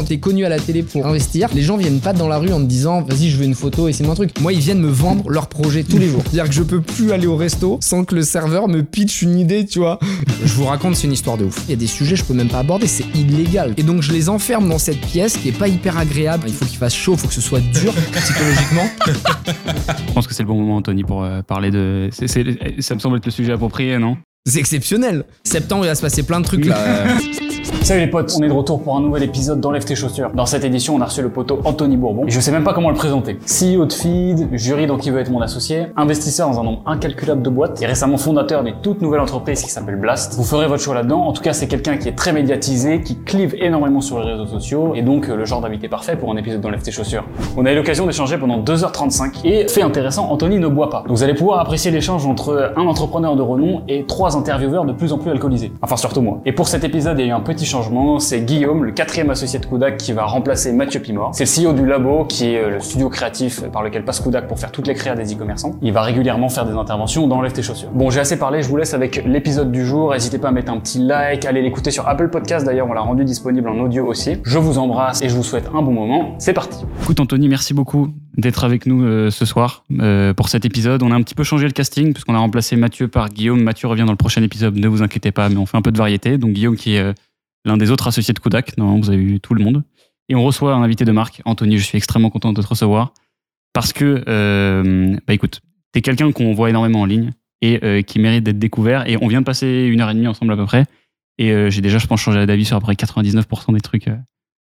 quand t'es connu à la télé pour investir, les gens viennent pas dans la rue en te disant vas-y je veux une photo et c'est mon truc. Moi ils viennent me vendre leur projet tous les jours. C'est-à-dire que je peux plus aller au resto sans que le serveur me pitch une idée, tu vois. Je vous raconte c'est une histoire de ouf. Il y a des sujets que je peux même pas aborder, c'est illégal. Et donc je les enferme dans cette pièce qui est pas hyper agréable. Il faut qu'il fasse chaud, il faut que ce soit dur psychologiquement. Je pense que c'est le bon moment, Anthony, pour euh, parler de. c'est- c'est- ça me semble être le sujet approprié, non? C'est exceptionnel. Septembre il va se passer plein de trucs là. Salut les potes, on est de retour pour un nouvel épisode d'Enlève tes chaussures. Dans cette édition, on a reçu le poteau Anthony Bourbon. Et je sais même pas comment le présenter. CEO de Feed, jury dans Qui veut être mon associé, investisseur dans un nombre incalculable de boîtes et récemment fondateur d'une toute nouvelle entreprise qui s'appelle Blast. Vous ferez votre choix là-dedans. En tout cas, c'est quelqu'un qui est très médiatisé, qui clive énormément sur les réseaux sociaux et donc euh, le genre d'invité parfait pour un épisode d'Enlève tes chaussures. On a eu l'occasion d'échanger pendant 2h35 et fait intéressant, Anthony ne boit pas. Donc vous allez pouvoir apprécier l'échange entre un entrepreneur de renom et trois intervieweurs de plus en plus alcoolisés. Enfin surtout moi. Et pour cet épisode, il y a eu un petit changement, c'est Guillaume, le quatrième associé de Kodak, qui va remplacer Mathieu Pimor. C'est le CEO du Labo, qui est euh, le studio créatif par lequel passe Kodak pour faire toutes les créas des e-commerçants. Il va régulièrement faire des interventions dans Enlève tes chaussures. Bon, j'ai assez parlé, je vous laisse avec l'épisode du jour. N'hésitez pas à mettre un petit like, allez l'écouter sur Apple Podcast d'ailleurs, on l'a rendu disponible en audio aussi. Je vous embrasse et je vous souhaite un bon moment. C'est parti. Écoute, Anthony, merci beaucoup d'être avec nous euh, ce soir euh, pour cet épisode. On a un petit peu changé le casting, puisqu'on a remplacé Mathieu par Guillaume. Mathieu revient dans le prochain épisode, ne vous inquiétez pas, mais on fait un peu de variété. Donc Guillaume, qui est euh, l'un des autres associés de Kodak, normalement vous avez eu tout le monde. Et on reçoit un invité de marque. Anthony, je suis extrêmement content de te recevoir, parce que, bah écoute, t'es quelqu'un qu'on voit énormément en ligne et qui mérite d'être découvert. Et on vient de passer une heure et demie ensemble à peu près. Et j'ai déjà, je pense, changé d'avis sur à peu près 99% des trucs que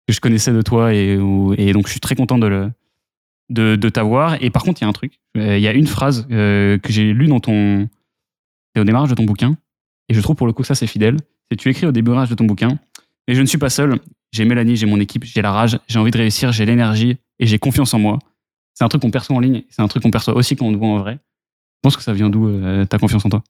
je connaissais de toi. Et, et donc, je suis très content de, le, de, t'avoir. Et par contre, il y a un truc. Euh, Il y a une phrase euh, que j'ai lue dans ton. au démarrage de ton bouquin. Et je trouve pour le coup ça, c'est fidèle. C'est tu écris au démarrage de ton bouquin. Mais je ne suis pas seul. J'ai Mélanie, j'ai mon équipe, j'ai la rage, j'ai envie de réussir, j'ai l'énergie et j'ai confiance en moi. C'est un truc qu'on perçoit en ligne. C'est un truc qu'on perçoit aussi quand on te voit en vrai. Je pense que ça vient d'où euh, ta confiance en toi?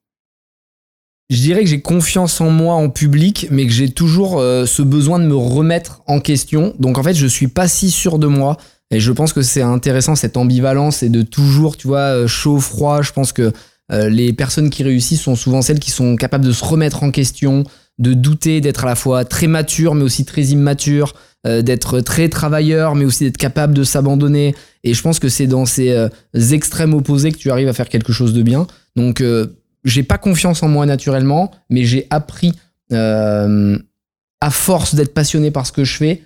Je dirais que j'ai confiance en moi en public, mais que j'ai toujours ce besoin de me remettre en question. Donc en fait, je suis pas si sûr de moi. Et je pense que c'est intéressant cette ambivalence et de toujours, tu vois, euh, chaud, froid. Je pense que euh, les personnes qui réussissent sont souvent celles qui sont capables de se remettre en question, de douter, d'être à la fois très mature, mais aussi très immature, euh, d'être très travailleur, mais aussi d'être capable de s'abandonner. Et je pense que c'est dans ces extrêmes opposés que tu arrives à faire quelque chose de bien. Donc j'ai pas confiance en moi naturellement, mais j'ai appris, à force d'être passionné par ce que je fais,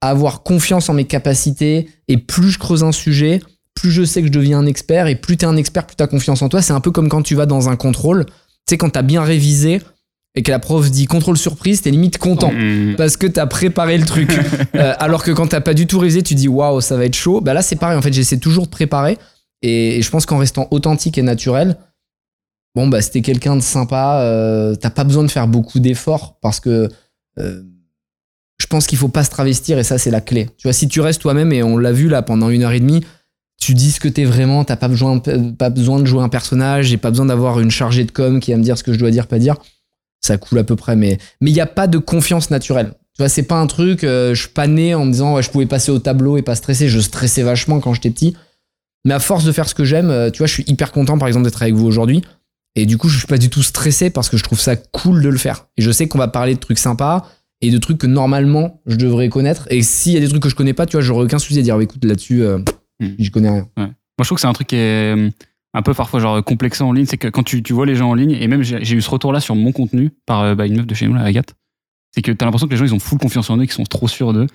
avoir confiance en mes capacités. Et plus je creuse un sujet, plus je sais que je deviens un expert. Et plus t'es un expert, plus t'as confiance en toi. C'est un peu comme quand tu vas dans un contrôle. Tu sais, quand t'as bien révisé et que la prof dit contrôle surprise, t'es limite content. Mmh. Parce que t'as préparé le truc. Euh, alors que quand t'as pas du tout révisé, tu dis waouh, ça va être chaud. Bah là, c'est pareil. En fait, j'essaie toujours de préparer. Et, et je pense qu'en restant authentique et naturel, bon, bah, c'était quelqu'un de sympa. euh, t'as pas besoin de faire beaucoup d'efforts parce que euh, je pense qu'il faut pas se travestir et ça, c'est la clé. Tu vois, si tu restes toi-même et on l'a vu là pendant une heure et demie, tu dis ce que t'es vraiment. T'as pas besoin, pas besoin de jouer un personnage. J'ai pas besoin d'avoir une chargée de com qui va me dire ce que je dois dire, pas dire. Ça coule à peu près, mais mais il y a pas de confiance naturelle. Tu vois, c'est pas un truc. euh, je né en me disant ouais, je pouvais passer au tableau et pas stresser. Je stressais vachement quand j'étais petit. Mais à force de faire ce que j'aime, euh, tu vois, je suis hyper content par exemple d'être avec vous aujourd'hui. Et du coup, je suis pas du tout stressé parce que je trouve ça cool de le faire. Et je sais qu'on va parler de trucs sympas et de trucs que normalement je devrais connaître. Et s'il y a des trucs que je connais pas, tu vois, j'aurais aucun souci à dire écoute là-dessus, euh, Hmm. j'y connais rien. Moi, je trouve que c'est un truc qui est euh, un peu parfois genre complexant en ligne. C'est que quand tu, tu vois les gens en ligne, et même j'ai eu ce retour-là sur mon contenu par euh, bah, une meuf de chez nous, la Agathe, c'est que t'as l'impression que les gens ils ont full confiance en eux, qu'ils sont trop sûrs d'eux.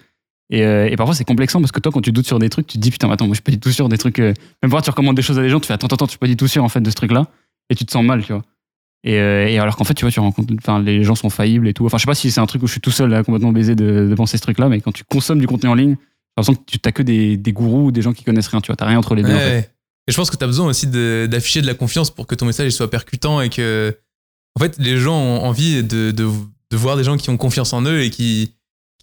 Et, euh, et parfois c'est complexant parce que toi, quand tu doutes sur des trucs, tu te dis putain, attends, moi je suis pas du tout sûr des trucs. euh, Même parfois tu recommandes des choses à des gens, tu fais attends, attends, je suis pas du tout sûr en fait de ce truc-là, et tu te sens mal, tu vois. Et, euh, et alors qu'en fait, tu vois, tu rencontres, enfin, les gens sont faillibles et tout. Enfin, je sais pas si c'est un truc où je suis tout seul là, complètement baisé de, de penser ce truc-là, mais quand tu consommes du contenu en ligne, j'ai l'impression que tu t'as que des, des gourous ou des gens qui connaissent rien, tu vois, t'as rien entre les deux. en fait. Ouais. Et je pense que tu as besoin aussi de- d'afficher de la confiance pour que ton message soit percutant et que, en fait, les gens ont envie de, de, de voir des gens qui ont confiance en eux et qui,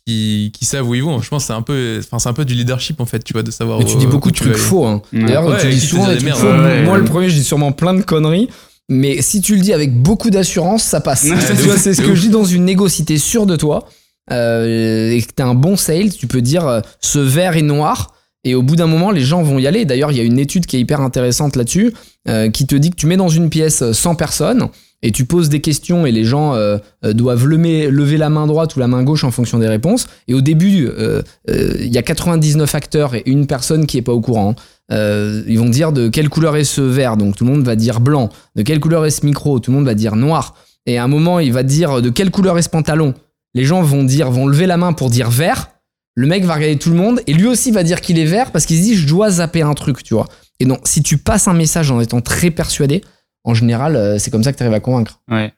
qui, qui savent où ils vont. Je pense que c'est un peu, enfin, c'est un peu du leadership en fait, tu vois, de savoir. Mais tu dis beaucoup où de trucs faux. Hein. Ouais. D'ailleurs, Ouais, tu dis souvent des des trucs merdes, faux. ouais, Moi, ouais. le premier, je dis sûrement plein de conneries. Mais si tu le dis avec beaucoup d'assurance, ça passe. C'est ce que je dis dans une négo. Si t'es sûr de toi euh, et que t'as un bon sales, tu peux dire euh, ce vert est noir. Et au bout d'un moment, les gens vont y aller. D'ailleurs, il y a une étude qui est hyper intéressante là-dessus, euh, qui te dit que tu mets dans une pièce 100 personnes et tu poses des questions et les gens euh, doivent lever, lever la main droite ou la main gauche en fonction des réponses. Et au début, euh, il y a 99 acteurs et une personne qui est pas au courant. Euh, ils vont dire de quelle couleur est ce verre, donc tout le monde va dire blanc. De quelle couleur est ce micro, tout le monde va dire noir. Et à un moment, il va dire de quelle couleur est ce pantalon? Les gens vont dire, vont lever la main pour dire vert. Le mec va regarder tout le monde et lui aussi va dire qu'il est vert parce qu'il se dit je dois zapper un truc, tu vois. Et donc, si tu passes un message en étant très persuadé, en général, euh, c'est comme ça que tu arrives à convaincre. Ouais.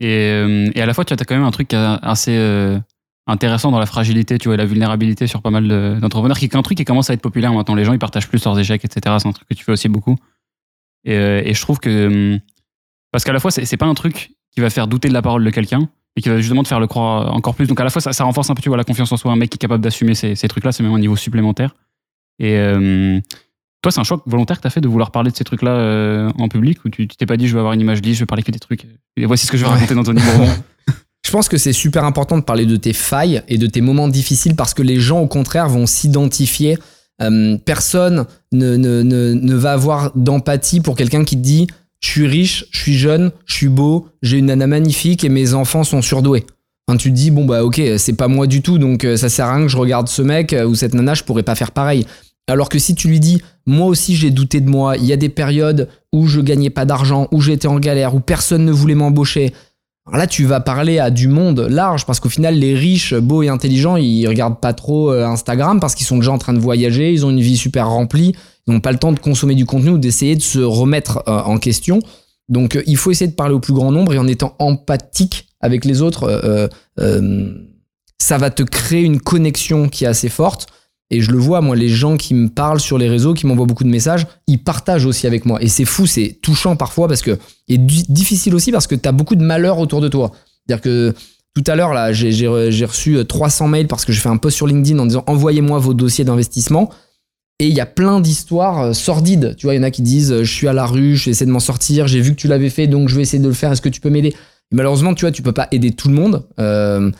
Et, euh, et à la fois, tu as quand même un truc assez intéressant dans la fragilité, tu vois, et la vulnérabilité sur pas mal de- d'entrepreneurs, qui est un truc qui commence à être populaire maintenant. Les gens, ils partagent plus leurs échecs, etc. C'est un truc que tu fais aussi beaucoup. Et, euh, et je trouve que. hum, Parce qu'à la fois, c'est pas un truc qui va faire douter de la parole de quelqu'un, et qui va justement te faire le croire encore plus. Donc à la fois, ça, ça renforce un peu, tu vois, la confiance en soi. Un mec qui est capable d'assumer ces, ces trucs-là, c'est même un niveau supplémentaire. Et. euh, toi, c'est un choix volontaire que tu as fait de vouloir parler de ces trucs-là euh, en public ou tu t'es pas dit je veux avoir une image lisse, je veux parler que des trucs. Et voici ce que je vais Ouais. raconter d'Anthony Bourbon. Je pense que c'est super important de parler de tes failles et de tes moments difficiles parce que les gens, au contraire, vont s'identifier. Euh, personne ne, va avoir d'empathie pour quelqu'un qui te dit Je suis riche, je suis jeune, je suis beau, j'ai une nana magnifique et mes enfants sont surdoués. Enfin, tu te dis Bon, bah, ok, c'est pas moi du tout, donc euh, ça sert à rien que je regarde ce mec euh, ou cette nana, je pourrais pas faire pareil. Alors que si tu lui dis Moi aussi, j'ai douté de moi, il y a des périodes où je gagnais pas d'argent, où j'étais en galère, où personne ne voulait m'embaucher. Alors là, tu vas parler à du monde large parce qu'au final, les riches, beaux et intelligents, ils regardent pas trop euh, Instagram parce qu'ils sont déjà en train de voyager, ils ont une vie super remplie, ils n'ont pas le temps de consommer du contenu ou d'essayer de se remettre euh, en question. Donc, euh, il faut essayer de parler au plus grand nombre et en étant empathique avec les autres, ça va te créer une connexion qui est assez forte. Et je le vois, moi, les gens qui me parlent sur les réseaux, qui m'envoient beaucoup de messages, ils partagent aussi avec moi. Et c'est fou, c'est touchant parfois parce que, et di- difficile aussi parce que tu as beaucoup de malheur autour de toi. C'est-à-dire que tout à l'heure, là, j'ai- j'ai re- j'ai reçu euh, 300 mails parce que j'ai fait un post sur LinkedIn en disant envoyez-moi vos dossiers d'investissement. Et il y a plein d'histoires euh, sordides. Tu vois, il y en a qui disent euh, je suis à la rue, j'essaie de m'en sortir, j'ai vu que tu l'avais fait, donc je vais essayer de le faire. Est-ce que tu peux m'aider? Malheureusement, tu vois, tu peux pas aider tout le monde. Euh,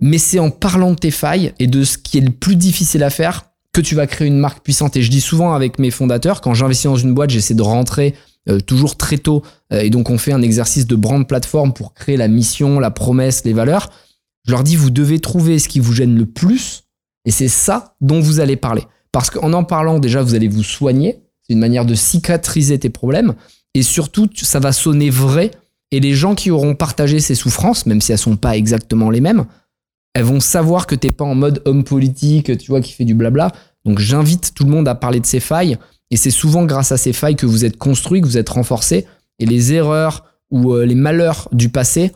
mais c'est en parlant de tes failles et de ce qui est le plus difficile à faire que tu vas créer une marque puissante. Et je dis souvent avec mes fondateurs, quand j'investis dans une boîte, j'essaie de rentrer euh, toujours très tôt. Euh, et donc, on fait un exercice de brand plateforme pour créer la mission, la promesse, les valeurs. Je leur dis, vous devez trouver ce qui vous gêne le plus. Et c'est ça dont vous allez parler. Parce qu'en en parlant, déjà, vous allez vous soigner. C'est une manière de cicatriser tes problèmes. Et surtout, ça va sonner vrai. Et les gens qui auront partagé ces souffrances, même si elles sont pas exactement les mêmes, elles vont savoir que t'es pas en mode homme politique, tu vois, qui fait du blabla. Donc j'invite tout le monde à parler de ses failles. Et c'est souvent grâce à ces failles que vous êtes construit, que vous êtes renforcé. Et les erreurs ou euh, les malheurs du passé,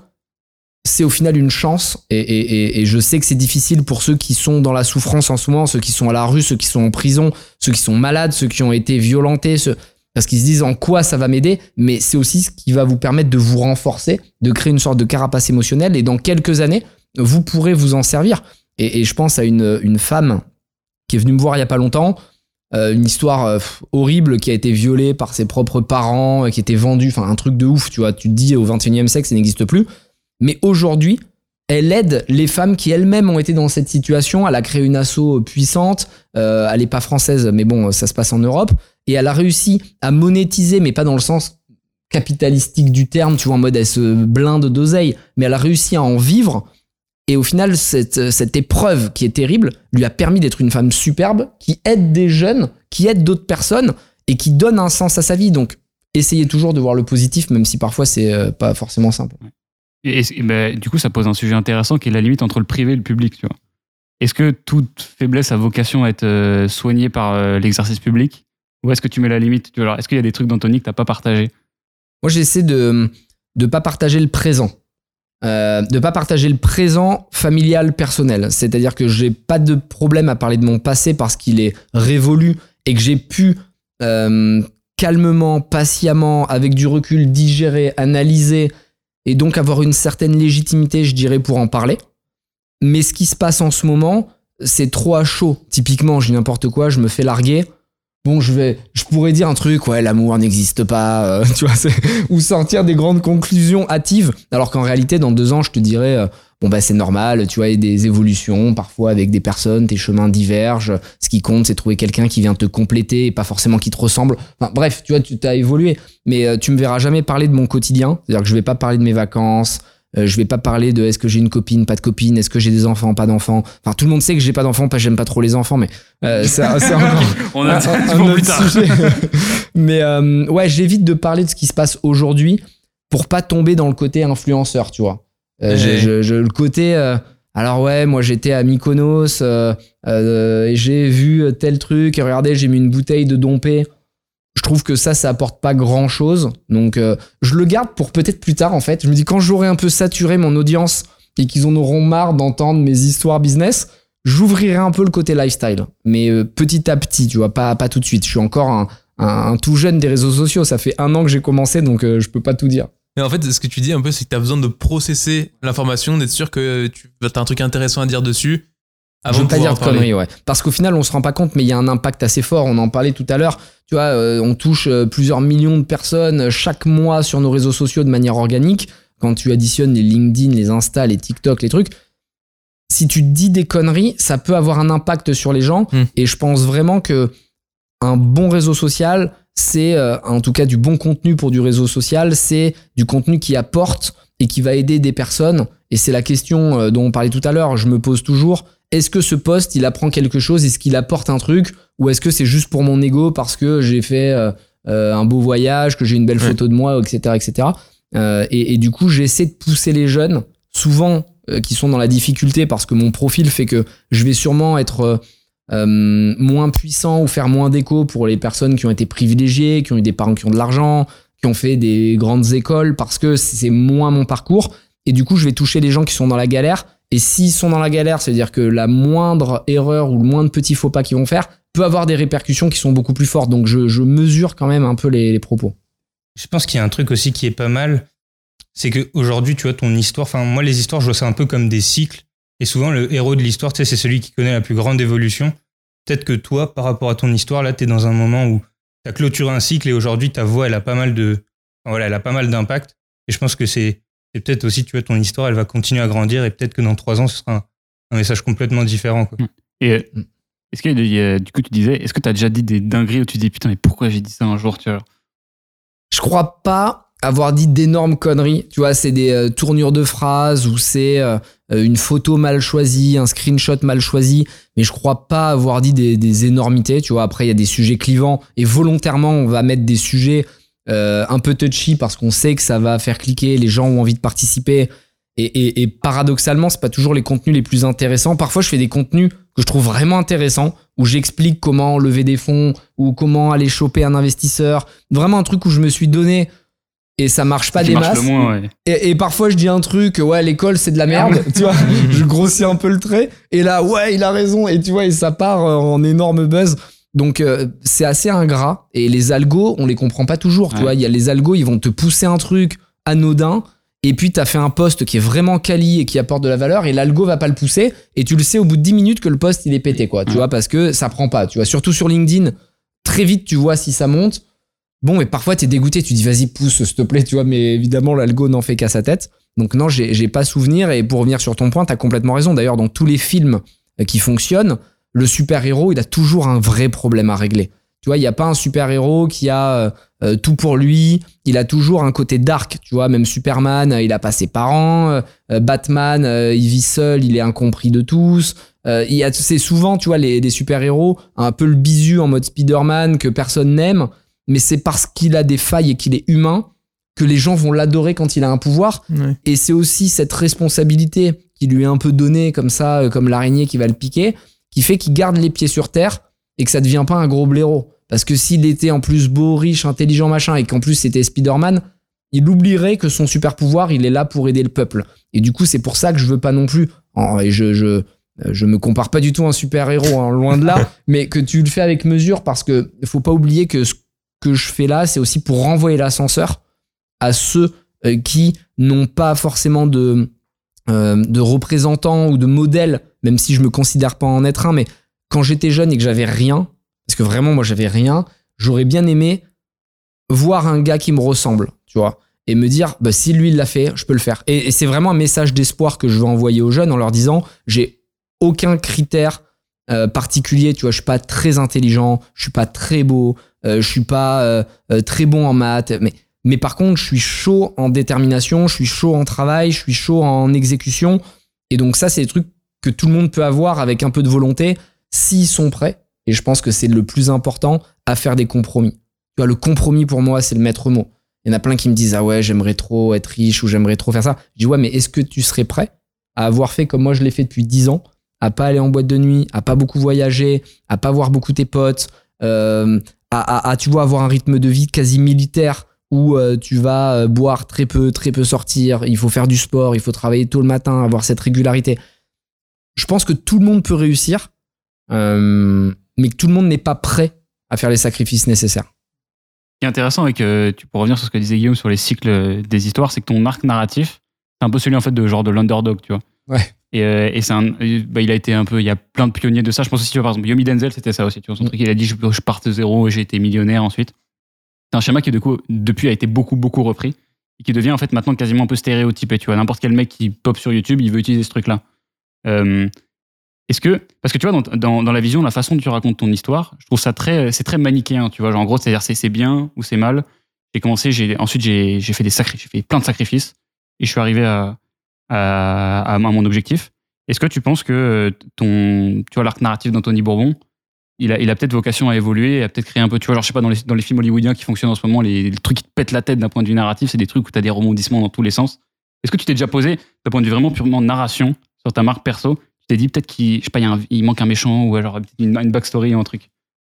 c'est au final une chance. Et, je sais que c'est difficile pour ceux qui sont dans la souffrance en ce moment, ceux qui sont à la rue, ceux qui sont en prison, ceux qui sont malades, ceux qui ont été violentés, parce qu'ils se disent en quoi ça va m'aider? Mais c'est aussi ce qui va vous permettre de vous renforcer, de créer une sorte de carapace émotionnelle. Et dans quelques années, vous pourrez vous en servir. Et, je pense à une, femme qui est venue me voir il y a pas longtemps, euh, une histoire euh, horrible qui a été violée par ses propres parents, euh, qui était vendue, enfin un truc de ouf, tu vois, tu te dis au 21e siècle ça n'existe plus. Mais aujourd'hui, elle aide les femmes qui elles-mêmes ont été dans cette situation. Elle a créé une asso puissante. Elle n'est pas française, mais bon, ça se passe en Europe. Et elle a réussi à monétiser, mais pas dans le sens capitalistique du terme, tu vois, en mode elle se blinde d'oseille, mais elle a réussi à en vivre. Et au final, cette, cette épreuve qui est terrible lui a permis d'être une femme superbe qui aide des jeunes, qui aide d'autres personnes et qui donne un sens à sa vie. Donc, essayez toujours de voir le positif, même si parfois c'est euh, pas forcément simple. Et, ben, du coup, ça pose un sujet intéressant qui est la limite entre le privé et le public. Tu vois. Est-ce que toute faiblesse a vocation à être euh, soignée par euh, l'exercice public Ou est-ce que tu mets la limite Est-ce qu'il y a des trucs d'Anthony que tu n'as pas partagé? Moi, j'essaie de ne pas partager le présent. Euh, de pas partager le présent familial personnel. C'est-à-dire que j'ai pas de problème à parler de mon passé parce qu'il est révolu et que j'ai pu euh, calmement, patiemment, avec du recul, digérer, analyser et donc avoir une certaine légitimité, je dirais, pour en parler. Mais ce qui se passe en ce moment, c'est trop à chaud. Typiquement, j'ai n'importe quoi, je me fais larguer. Bon, je vais, je pourrais dire un truc, ouais, l'amour n'existe pas, euh, tu vois, ou sortir des grandes conclusions hâtives, alors qu'en réalité, dans deux ans, je te dirais, euh, bon bah c'est normal, tu vois, il y a des évolutions parfois avec des personnes, tes chemins divergent. Ce qui compte, c'est trouver quelqu'un qui vient te compléter et pas forcément qui te ressemble. Enfin bref, tu vois, tu t'as évolué, mais euh, tu me verras jamais parler de mon quotidien. C'est-à-dire que je vais pas parler de mes vacances. Euh, je vais pas parler de est-ce que j'ai une copine, pas de copine, est-ce que j'ai des enfants, pas d'enfants. Enfin, tout le monde sait que j'ai pas d'enfants, pas j'aime pas trop les enfants, mais euh, c'est On a un- un autre plus tard. sujet. Mais euh, ouais, j'évite de parler de ce qui se passe aujourd'hui pour pas tomber dans le côté influenceur, tu vois. Euh, J'ai- je- je- le côté. euh, alors ouais, moi j'étais à Mykonos euh, euh, et j'ai vu tel truc et regardez, j'ai mis une bouteille de dompé. Je trouve que ça, ça apporte pas grand chose. Donc euh, je le garde pour peut-être plus tard en fait. Je me dis quand j'aurai un peu saturé mon audience et qu'ils en auront marre d'entendre mes histoires business, j'ouvrirai un peu le côté lifestyle. Mais euh, petit à petit, tu vois, pas, pas tout de suite. Je suis encore un, un- tout jeune des réseaux sociaux. Ça fait un an que j'ai commencé, donc euh, je peux pas tout dire. Mais en fait, ce que tu dis un peu, c'est que tu as besoin de processer l'information, d'être sûr que tu as un truc intéressant à dire dessus. Avant je veux pas dire de conneries, ouais. Parce qu'au final, on se rend pas compte, mais il y a un impact assez fort. On en parlait tout à l'heure. Tu vois, euh, on touche euh, plusieurs millions de personnes euh, chaque mois sur nos réseaux sociaux de manière organique. Quand tu additionnes les LinkedIn, les Insta, les TikTok, les trucs, si tu dis des conneries, ça peut avoir un impact sur les gens. Hmm. Et je pense vraiment que un bon réseau social, c'est euh, en tout cas du bon contenu pour du réseau social, c'est du contenu qui apporte et qui va aider des personnes. Et c'est la question euh, dont on parlait tout à l'heure. Je me pose toujours est-ce que ce poste il apprend quelque chose? Est-ce qu'il apporte un truc? Ou est-ce que c'est juste pour mon ego parce que j'ai fait euh, euh, un beau voyage, que j'ai une belle photo de moi, etc. etc. Euh, et, et du coup, j'essaie de pousser les jeunes, souvent euh, qui sont dans la difficulté parce que mon profil fait que je vais sûrement être euh, euh, moins puissant ou faire moins d'écho pour les personnes qui ont été privilégiées, qui ont eu des parents qui ont de l'argent, qui ont fait des grandes écoles parce que c'est moins mon parcours. Et du coup, je vais toucher les gens qui sont dans la galère. Et s'ils sont dans la galère, c'est-à-dire que la moindre erreur ou le moindre petit faux pas qu'ils vont faire peut avoir des répercussions qui sont beaucoup plus fortes. Donc je, mesure quand même un peu les, propos. Je pense qu'il y a un truc aussi qui est pas mal, c'est qu'aujourd'hui, tu vois, ton histoire, enfin, moi, les histoires, je vois ça un peu comme des cycles. Et souvent, le héros de l'histoire, tu sais, c'est celui qui connaît la plus grande évolution. Peut-être que toi, par rapport à ton histoire, là, tu es dans un moment où tu as clôturé un cycle et aujourd'hui, ta voix, elle a pas mal de, voilà, elle a pas mal d'impact. Et je pense que c'est, c'est peut-être aussi, tu vois, ton histoire, elle va continuer à grandir et peut-être que dans trois ans, ce sera un, un message complètement différent, quoi. Et euh, est-ce y a- du coup tu disais, est-ce que tu as déjà dit des dingueries où tu dis putain mais pourquoi j'ai dit ça un jour tu vois? Je crois pas avoir dit d'énormes conneries. Tu vois, c'est des euh, tournures de phrases ou c'est euh, une photo mal choisie, un screenshot mal choisi. Mais je crois pas avoir dit des, des énormités. Tu vois, après, il y a des sujets clivants et volontairement, on va mettre des sujets euh, un peu touchy parce qu'on sait que ça va faire cliquer, les gens ont envie de participer. Et, et, et paradoxalement, c'est pas toujours les contenus les plus intéressants. Parfois, je fais des contenus que je trouve vraiment intéressants, où j'explique comment lever des fonds ou comment aller choper un investisseur. Vraiment un truc où je me suis donné et ça marche pas des masses. le moins ouais. Et, et parfois, je dis un truc, ouais, l'école, c'est de la merde, tu vois. je grossis un peu le trait. Et là, ouais, il a raison. Et tu vois, et ça part euh, en énorme buzz. Donc, euh, c'est assez ingrat. Et les algos, on les comprend pas toujours, tu Ouais. vois. Il y a les algos, ils vont te pousser un truc anodin. Et puis, t'as fait un post qui est vraiment quali et qui apporte de la valeur. Et l'algo va pas le pousser. Et tu le sais au bout de 10 minutes que le post, il est pété, quoi. Tu vois, parce que ça prend pas, tu vois. Surtout sur LinkedIn, très vite, tu vois si ça monte. Bon, et parfois, t'es dégoûté. Tu dis, vas-y, pousse, s'il te plaît, tu vois. Mais évidemment, l'algo n'en fait qu'à sa tête. Donc, non, j'ai pas souvenir. Et pour revenir sur ton point, t'as complètement raison. D'ailleurs, dans tous les films qui fonctionnent, le super-héros, il a toujours un vrai problème à régler. Tu vois, il n'y a pas un super-héros qui a euh, euh, tout pour lui. Il a toujours un côté dark. Tu vois, même Superman, euh, il a pas ses parents. Euh, Batman, euh, il vit seul, il est incompris de tous. Il y a- c'est souvent, tu vois, les, les super-héros, un peu le bisu en mode Spider-Man que personne n'aime. Mais c'est parce qu'il a des failles et qu'il est humain que les gens vont l'adorer quand il a un pouvoir. Ouais. Et c'est aussi cette responsabilité qui lui est un peu donnée comme ça, comme l'araignée qui va le piquer, qui fait qu'il garde les pieds sur terre et que ça devient pas un gros blaireau. Parce que s'il était en plus beau, riche, intelligent, machin, et qu'en plus c'était Spider-Man, il oublierait que son super pouvoir, il est là pour aider le peuple. Et du coup, c'est pour ça que je veux pas non plus, et je, je, je me compare pas du tout à un super-héros, hein, loin de là, mais que tu le fais avec mesure parce que faut pas oublier que ce que je fais là, c'est aussi pour renvoyer l'ascenseur à ceux euh, qui n'ont pas forcément de, euh, de représentants ou de modèles, même si je me considère pas en être un, mais quand j'étais jeune et que j'avais rien, parce que vraiment moi j'avais rien, j'aurais bien aimé voir un gars qui me ressemble, tu vois. et me dire bah, si lui il l'a fait, je peux le faire. Et, c'est vraiment un message d'espoir que je veux envoyer aux jeunes en leur disant j'ai aucun critère euh, particulier, tu vois, je suis pas très intelligent, je suis pas très beau, euh, je suis pas euh, très bon en maths, mais mais par contre, je suis chaud en détermination, je suis chaud en travail, je suis chaud en exécution. Et donc ça, c'est des trucs que tout le monde peut avoir avec un peu de volonté s'ils sont prêts. Et je pense que c'est le plus important à faire des compromis. Tu vois, le compromis pour moi, c'est le maître mot. Il y en a plein qui me disent ah ouais, j'aimerais trop être riche ou j'aimerais trop faire ça. Je dis ouais, mais est-ce que tu serais prêt à avoir fait comme moi je l'ai fait depuis 10 ans, à pas aller en boîte de nuit, à pas beaucoup voyager, à pas voir beaucoup tes potes, euh, à, tu vois avoir un rythme de vie quasi militaire où euh, tu vas euh, boire très peu, très peu sortir, il faut faire du sport, il faut travailler tôt le matin, avoir cette régularité. Je pense que tout le monde peut réussir, euh, mais que tout le monde n'est pas prêt à faire les sacrifices nécessaires. Ce qui est intéressant avec, euh, tu, pour revenir sur ce que disait Guillaume sur les cycles des histoires, c'est que ton arc narratif, c'est un peu celui en fait de genre de l'underdog, tu vois. Ouais. Et, euh, et c'est un, bah, il a été un peu, il y a plein de pionniers de ça. Je pense aussi, tu vois, par exemple, Yomi Denzel, c'était ça aussi. Tu vois, son Mm. truc, il a dit, je, je pars de zéro et j'ai été millionnaire ensuite. C'est un schéma qui, du depuis, a été beaucoup, beaucoup repris et qui devient en fait maintenant quasiment un peu stéréotypé. Tu vois, n'importe quel mec qui pop sur YouTube, il veut utiliser ce truc-là. Euh, est-ce que, parce que tu vois, dans, la vision, la façon dont tu racontes ton histoire, je trouve ça très, c'est très manichéen, tu vois. Genre, en gros, c'est-à-dire, c'est bien ou c'est mal. J'ai commencé, ensuite, j'ai, fait des j'ai fait plein de sacrifices et je suis arrivé à mon objectif. Est-ce que tu penses que euh, ton, tu vois, l'arc narratif d'Anthony Bourbon, il a, il a peut-être vocation à évoluer, à peut-être créer un peu, tu vois, genre, je sais pas, dans les, dans les films hollywoodiens qui fonctionnent en ce moment, les, les trucs qui te pètent la tête d'un point de vue narratif, c'est des trucs où tu as des rebondissements dans tous les sens. Est-ce que tu t'es déjà posé, d'un point de vue vraiment purement narration, sur ta marque perso, tu t'es dit peut-être qu'il, je sais pas, il, y a un- il manque un méchant ou alors une, une backstory ou un truc?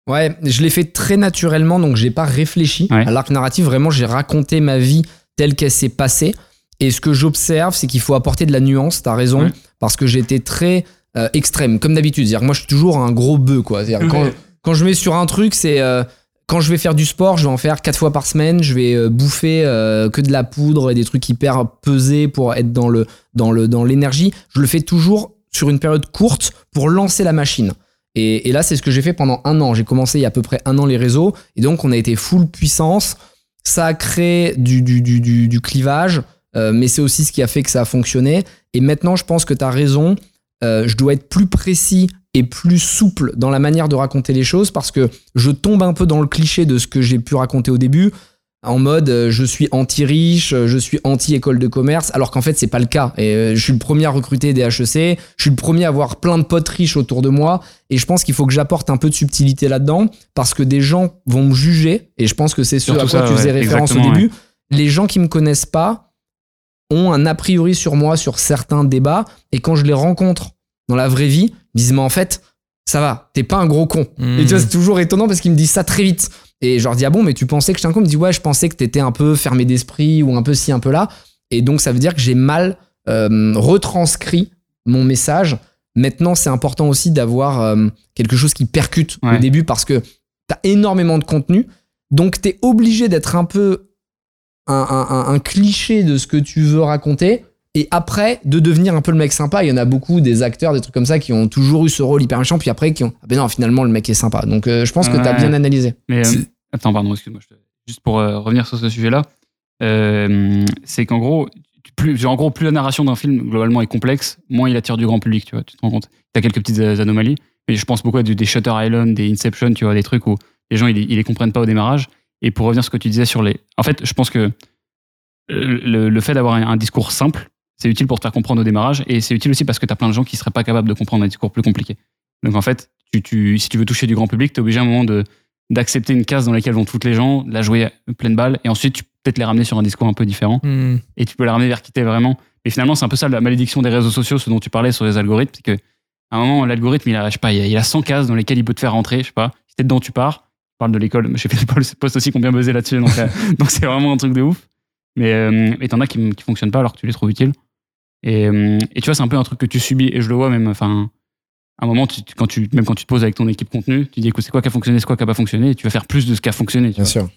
Ouais, je l'ai fait très naturellement, donc j'ai pas réfléchi Ouais. à l'arc narratif. Vraiment, j'ai raconté ma vie telle qu'elle s'est passée. Et ce que j'observe, c'est qu'il faut apporter de la nuance. T'as raison, Ouais. parce que j'étais très euh, extrême, comme d'habitude. C'est-à-dire que moi, je suis toujours un gros bœuf, quoi. C'est-à-dire quand, quand je mets sur un truc, c'est euh, quand je vais faire du sport, je vais en faire quatre fois par semaine. Je vais euh, bouffer euh, que de la poudre et des trucs hyper pesés pour être dans le dans le dans l'énergie. Je le fais toujours sur une période courte pour lancer la machine. Et, et là, c'est ce que j'ai fait pendant un an. J'ai commencé il y a à peu près un an les réseaux. Et donc, on a été full puissance. Ça a créé du, du, du, du, du clivage. euh, mais c'est aussi ce qui a fait que ça a fonctionné. Et maintenant, je pense que tu as raison. Euh, je dois être plus précis et plus souple dans la manière de raconter les choses parce que je tombe un peu dans le cliché de ce que j'ai pu raconter au début en mode euh, je suis anti-riche, euh, je suis anti-école de commerce, alors qu'en fait c'est pas le cas. Et euh, je suis le premier à recruter des HEC, je suis le premier à avoir plein de potes riches autour de moi, et je pense qu'il faut que j'apporte un peu de subtilité là-dedans, parce que des gens vont me juger, et je pense que c'est ce à quoi ça, tu faisais ouais, référence au début. Les gens qui me connaissent pas ont un a priori sur moi sur certains débats, et quand je les rencontre dans la vraie vie, ils disent mais en fait ça va, t'es pas un gros con. Hmm. Et tu vois, c'est toujours étonnant parce qu'ils me disent ça très vite. Et je leur dis, ah bon, mais tu pensais que j'étais un con? Ils me disent, ouais, je pensais que t'étais un peu fermé d'esprit ou un peu ci, un peu là. Et donc, ça veut dire que j'ai mal euh, retranscrit mon message. Maintenant, c'est important aussi d'avoir euh, quelque chose qui percute Ouais. au début parce que t'as énormément de contenu. Donc, t'es obligé d'être un peu un, un- un- un cliché de ce que tu veux raconter. Et après, de devenir un peu le mec sympa. Il y en a beaucoup, des acteurs, des trucs comme ça, qui ont toujours eu ce rôle hyper méchant, puis après, qui ont. Ah ben non, finalement, le mec est sympa. Donc, euh, je pense que t'as Ouais. bien analysé. Mais euh, attends, pardon, excuse-moi. Juste pour euh, revenir sur ce sujet-là, euh, c'est qu'en gros, plus, en gros, plus la narration d'un film globalement est complexe, moins il attire du grand public. Tu vois, tu te rends compte. T'as quelques petites anomalies, mais je pense beaucoup à des Shutter Island, des Inception, tu vois, des trucs où les gens ils, ils les comprennent pas au démarrage. Et pour revenir sur ce que tu disais sur les, en fait, je pense que euh, le, le fait d'avoir un, un discours simple, c'est utile pour te faire comprendre au démarrage, et c'est utile aussi parce que t'as plein de gens qui seraient pas capables de comprendre un discours plus compliqué. Donc en fait, tu, tu, si tu veux toucher du grand public, t'es obligé à un moment de d'accepter une case dans laquelle vont toutes les gens, de la jouer pleine balle, et ensuite tu peux peut-être les ramener sur un discours un peu différent, Hmm. et tu peux les ramener vers qui t'es vraiment. Et finalement, c'est un peu ça la malédiction des réseaux sociaux, ce dont tu parlais sur les algorithmes, c'est que à un moment, l'algorithme, il a, je sais pas, il a, il a 100 cases dans lesquelles il peut te faire rentrer, je sais pas, si t'es dedans, tu pars. Parle de l'école, mais j'ai fait des posts aussi qui ont bien buzzé là-dessus, donc euh, donc c'est vraiment un truc de ouf. Mais euh, et t'en as qui, qui fonctionnent pas alors que tu les trouves utiles. Et, euh, et tu vois, c'est un peu un truc que tu subis, et je le vois même, enfin, à un moment, tu- quand tu, même quand tu te poses avec ton équipe contenu, tu dis, écoute, c'est quoi qui a fonctionné, c'est quoi qui a pas fonctionné, et tu vas faire plus de ce qui a fonctionné. Tu vois. sûr.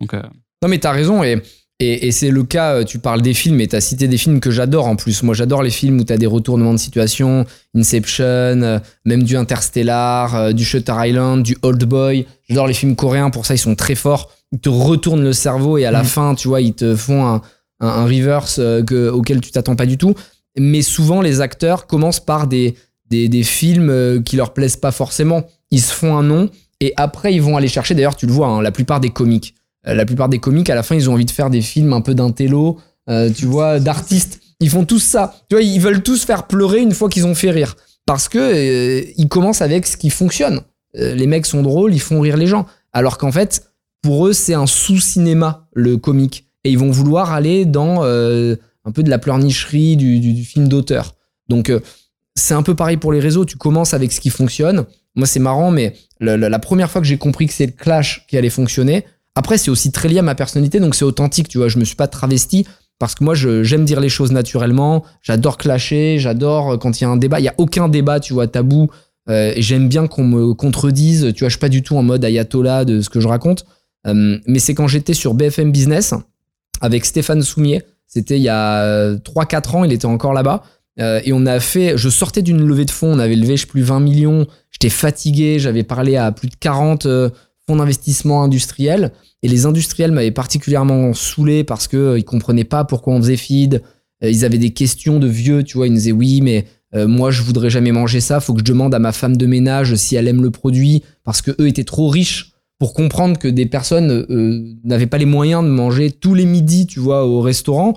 Donc, euh, Non, mais t'as raison. Et Et, et c'est le cas, euh, tu parles des films et tu as cité des films que j'adore en plus. Moi, j'adore les films où tu as des retournements de situation, Inception, euh, même du Interstellar, euh, du Shutter Island, du Old Boy. J'adore les films coréens, pour ça, ils sont très forts. Ils te retournent le cerveau et à la Mhm. fin, tu vois, ils te font un, un, un reverse que- auquel tu t'attends pas du tout. Mais souvent, les acteurs commencent par des, des, des films qui leur plaisent pas forcément. Ils se font un nom et après, ils vont aller chercher. D'ailleurs, tu le vois, hein, la plupart des comiques. La plupart des comiques, à la fin, ils ont envie de faire des films un peu d'intello, euh, tu vois, d'artistes. Ils font tous ça. Tu vois, ils veulent tous faire pleurer une fois qu'ils ont fait rire. Parce que euh, ils commencent avec ce qui fonctionne. Euh, les mecs sont drôles, ils font rire les gens. Alors qu'en fait, pour eux, c'est un sous-cinéma, le comique. Et ils vont vouloir aller dans un peu de la pleurnicherie du, du- du film d'auteur. Donc, c'est un peu pareil pour les réseaux. Tu commences avec ce qui fonctionne. Moi, c'est marrant, mais la, la- la première fois que j'ai compris que c'est le clash qui allait fonctionner, après, c'est aussi très lié à ma personnalité, donc c'est authentique, tu vois. Je me suis pas travesti parce que moi, j'aime dire les choses naturellement. J'adore clasher, j'adore euh, quand il y a un débat. Il y a aucun débat, tu vois, tabou. Euh, j'aime bien qu'on me contredise. Tu vois, je suis pas du tout en mode ayatollah de ce que je raconte. Euh, mais c'est quand j'étais sur BFM Business avec Stéphane Soumier. C'était il y a 3-4 ans, il était encore là-bas. Euh, et on a fait, je sortais d'une levée de fonds, on avait levé, je plus, 20 millions. J'étais fatigué, j'avais parlé à plus de 40 euh, fonds d'investissement industriels. Et les industriels m'avaient particulièrement saoulé parce que euh, ils comprenaient pas pourquoi on faisait feed. Euh, ils avaient des questions de vieux, tu vois. Ils me disaient oui, mais euh, moi je voudrais jamais manger ça. Faut que je demande à ma femme de ménage si elle aime le produit parce que eux étaient trop riches pour comprendre que des personnes euh, n'avaient pas les moyens de manger tous les midis, tu vois, au restaurant.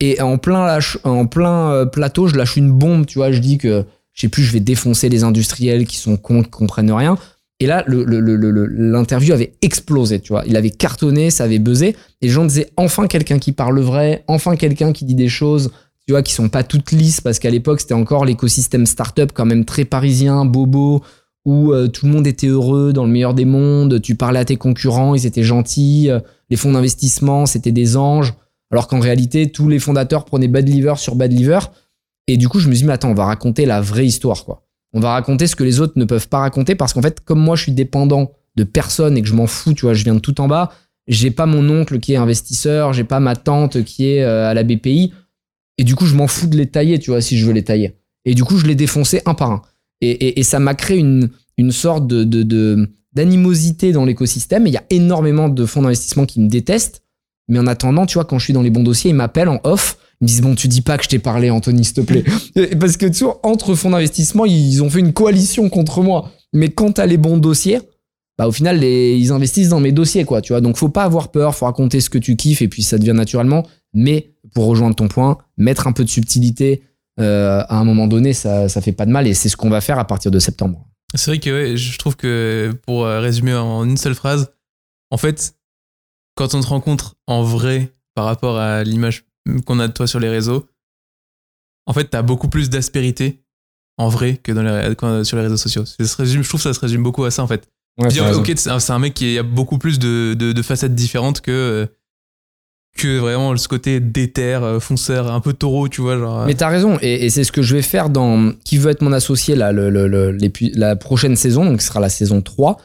Et en plein, lâche- en plein plateau, je lâche une bombe, tu vois. Je dis que, je sais plus, je vais défoncer les industriels qui sont cons, qui comprennent rien. Et là, l'interview avait explosé, tu vois. Il avait cartonné, ça avait buzzé. Et les gens disaient enfin quelqu'un qui parle vrai, enfin quelqu'un qui dit des choses, tu vois, qui sont pas toutes lisses, parce qu'à l'époque, c'était encore l'écosystème startup quand même très parisien, bobo, où euh, tout le monde était heureux dans le meilleur des mondes. Tu parlais à tes concurrents, ils étaient gentils. euh, les fonds d'investissement, c'était des anges. Alors qu'en réalité, tous les fondateurs prenaient Bad Liver sur Bad Liver. Et du coup, je me suis dit, mais attends, on va raconter la vraie histoire, quoi. On va raconter ce que les autres ne peuvent pas raconter parce qu'en fait, comme moi, je suis dépendant de personne et que je m'en fous, tu vois, je viens de tout en bas. J'ai pas mon oncle qui est investisseur, j'ai pas ma tante qui est euh, à la BPI. Et du coup, je m'en fous de les tailler, tu vois, si je veux les tailler. Et du coup, je les défonçais un par un. Et, et- et ça m'a créé une, une sorte de, de- d'animosité dans l'écosystème. Il y a énormément de fonds d'investissement qui me détestent. Mais en attendant, tu vois, quand je suis dans les bons dossiers, ils m'appellent en off. Ils me disent, bon, tu dis pas que je t'ai parlé, Anthony, s'il te plaît. Parce que, tu vois, entre fonds d'investissement, ils ont fait une coalition contre moi. Mais quand t'as les bons dossiers, bah, au final, les- ils investissent dans mes dossiers, quoi, tu vois. Donc, faut pas avoir peur, faut raconter ce que tu kiffes et puis ça devient naturellement. Mais, pour rejoindre ton point, mettre un peu de subtilité, euh, à un moment donné, ça, ça fait pas de mal et c'est ce qu'on va faire à partir de septembre. C'est vrai que je trouve que pour euh, résumer en une seule phrase, en fait, quand on te rencontre en vrai par rapport à l'image qu'on a de toi sur les réseaux, en fait, t'as beaucoup plus d'aspérité en vrai que dans les, quand- sur les réseaux sociaux. Ça se résume, je trouve que ça se résume beaucoup à ça en fait. Dire, ok, c'est un, mec qui a beaucoup plus de, de- de facettes différentes que, euh, que vraiment ce côté déter, euh, fonceur, un peu taureau, tu vois. Genre, euh, Mais t'as raison, et, et c'est ce que je vais faire dans Qui veut être mon associé, là, le, le- le- l'épu- la prochaine saison, donc ce sera la saison 3.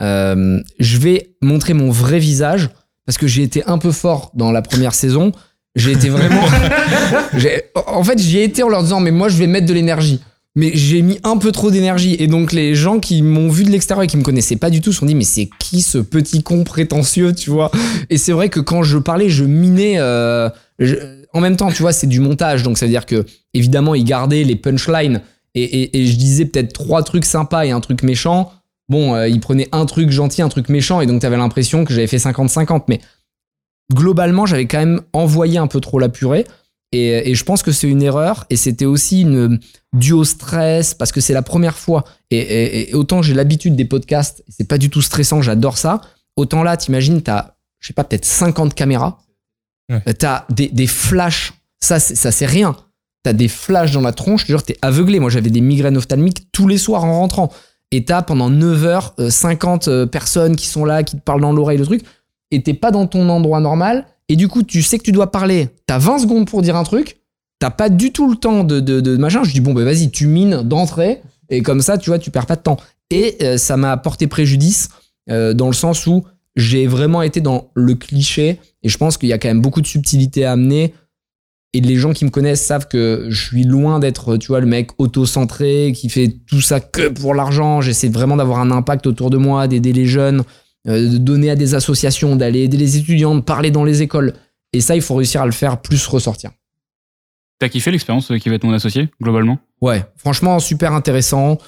Euh, je vais montrer mon vrai visage, parce que j'ai été un peu fort dans la première saison. J'ai été vraiment. en fait, j'y ai été en leur disant, mais moi, je vais mettre de l'énergie. Mais j'ai mis un peu trop d'énergie. Et donc, les gens qui m'ont vu de l'extérieur et qui me connaissaient pas du tout se sont dit, mais c'est qui ce petit con prétentieux, tu vois? Et c'est vrai que quand je parlais, je minais. euh, je- en même temps, tu vois, c'est du montage. Donc, ça veut dire que, évidemment, ils gardaient les punchlines. Et, et- et je disais peut-être trois trucs sympas et un truc méchant. Bon, euh, ils prenaient un truc gentil, un truc méchant. Et donc, t'avais l'impression que j'avais fait 50-50. Mais globalement, j'avais quand même envoyé un peu trop la purée. Et, et je pense que c'est une erreur. Et c'était aussi une dû au stress parce que c'est la première fois. Et, et- et autant j'ai l'habitude des podcasts, c'est pas du tout stressant, j'adore ça. Autant là, t'imagines, t'as, je sais pas, peut-être 50 caméras. Ouais. Euh, T'as des, des flashs. Ça, c'est- ça c'est rien. T'as des flashs dans la tronche. Jure, t'es aveuglé. Moi, j'avais des migraines ophtalmiques tous les soirs en rentrant. Et t'as pendant 9 heures, euh, 50 euh, personnes qui sont là, qui te parlent dans l'oreille, le truc. Et t'es pas dans ton endroit normal. Et du coup, tu sais que tu dois parler. T'as 20 secondes pour dire un truc. T'as pas du tout le temps de, de, de machin. Je dis, bon, ben vas-y, tu mines d'entrée. Et comme ça, tu vois, tu perds pas de temps. Et euh, ça m'a porté préjudice euh, dans le sens où j'ai vraiment été dans le cliché et je pense qu'il y a quand même beaucoup de subtilité à amener. Et les gens qui me connaissent savent que je suis loin d'être, tu vois, le mec auto-centré qui fait tout ça que pour l'argent. J'essaie vraiment d'avoir un impact autour de moi, d'aider les jeunes, de donner à des associations, d'aller aider les étudiants, de parler dans les écoles. Et ça, il faut réussir à le faire plus ressortir. T'as kiffé l'expérience qui va être mon associé, globalement? Ouais, franchement, super intéressant.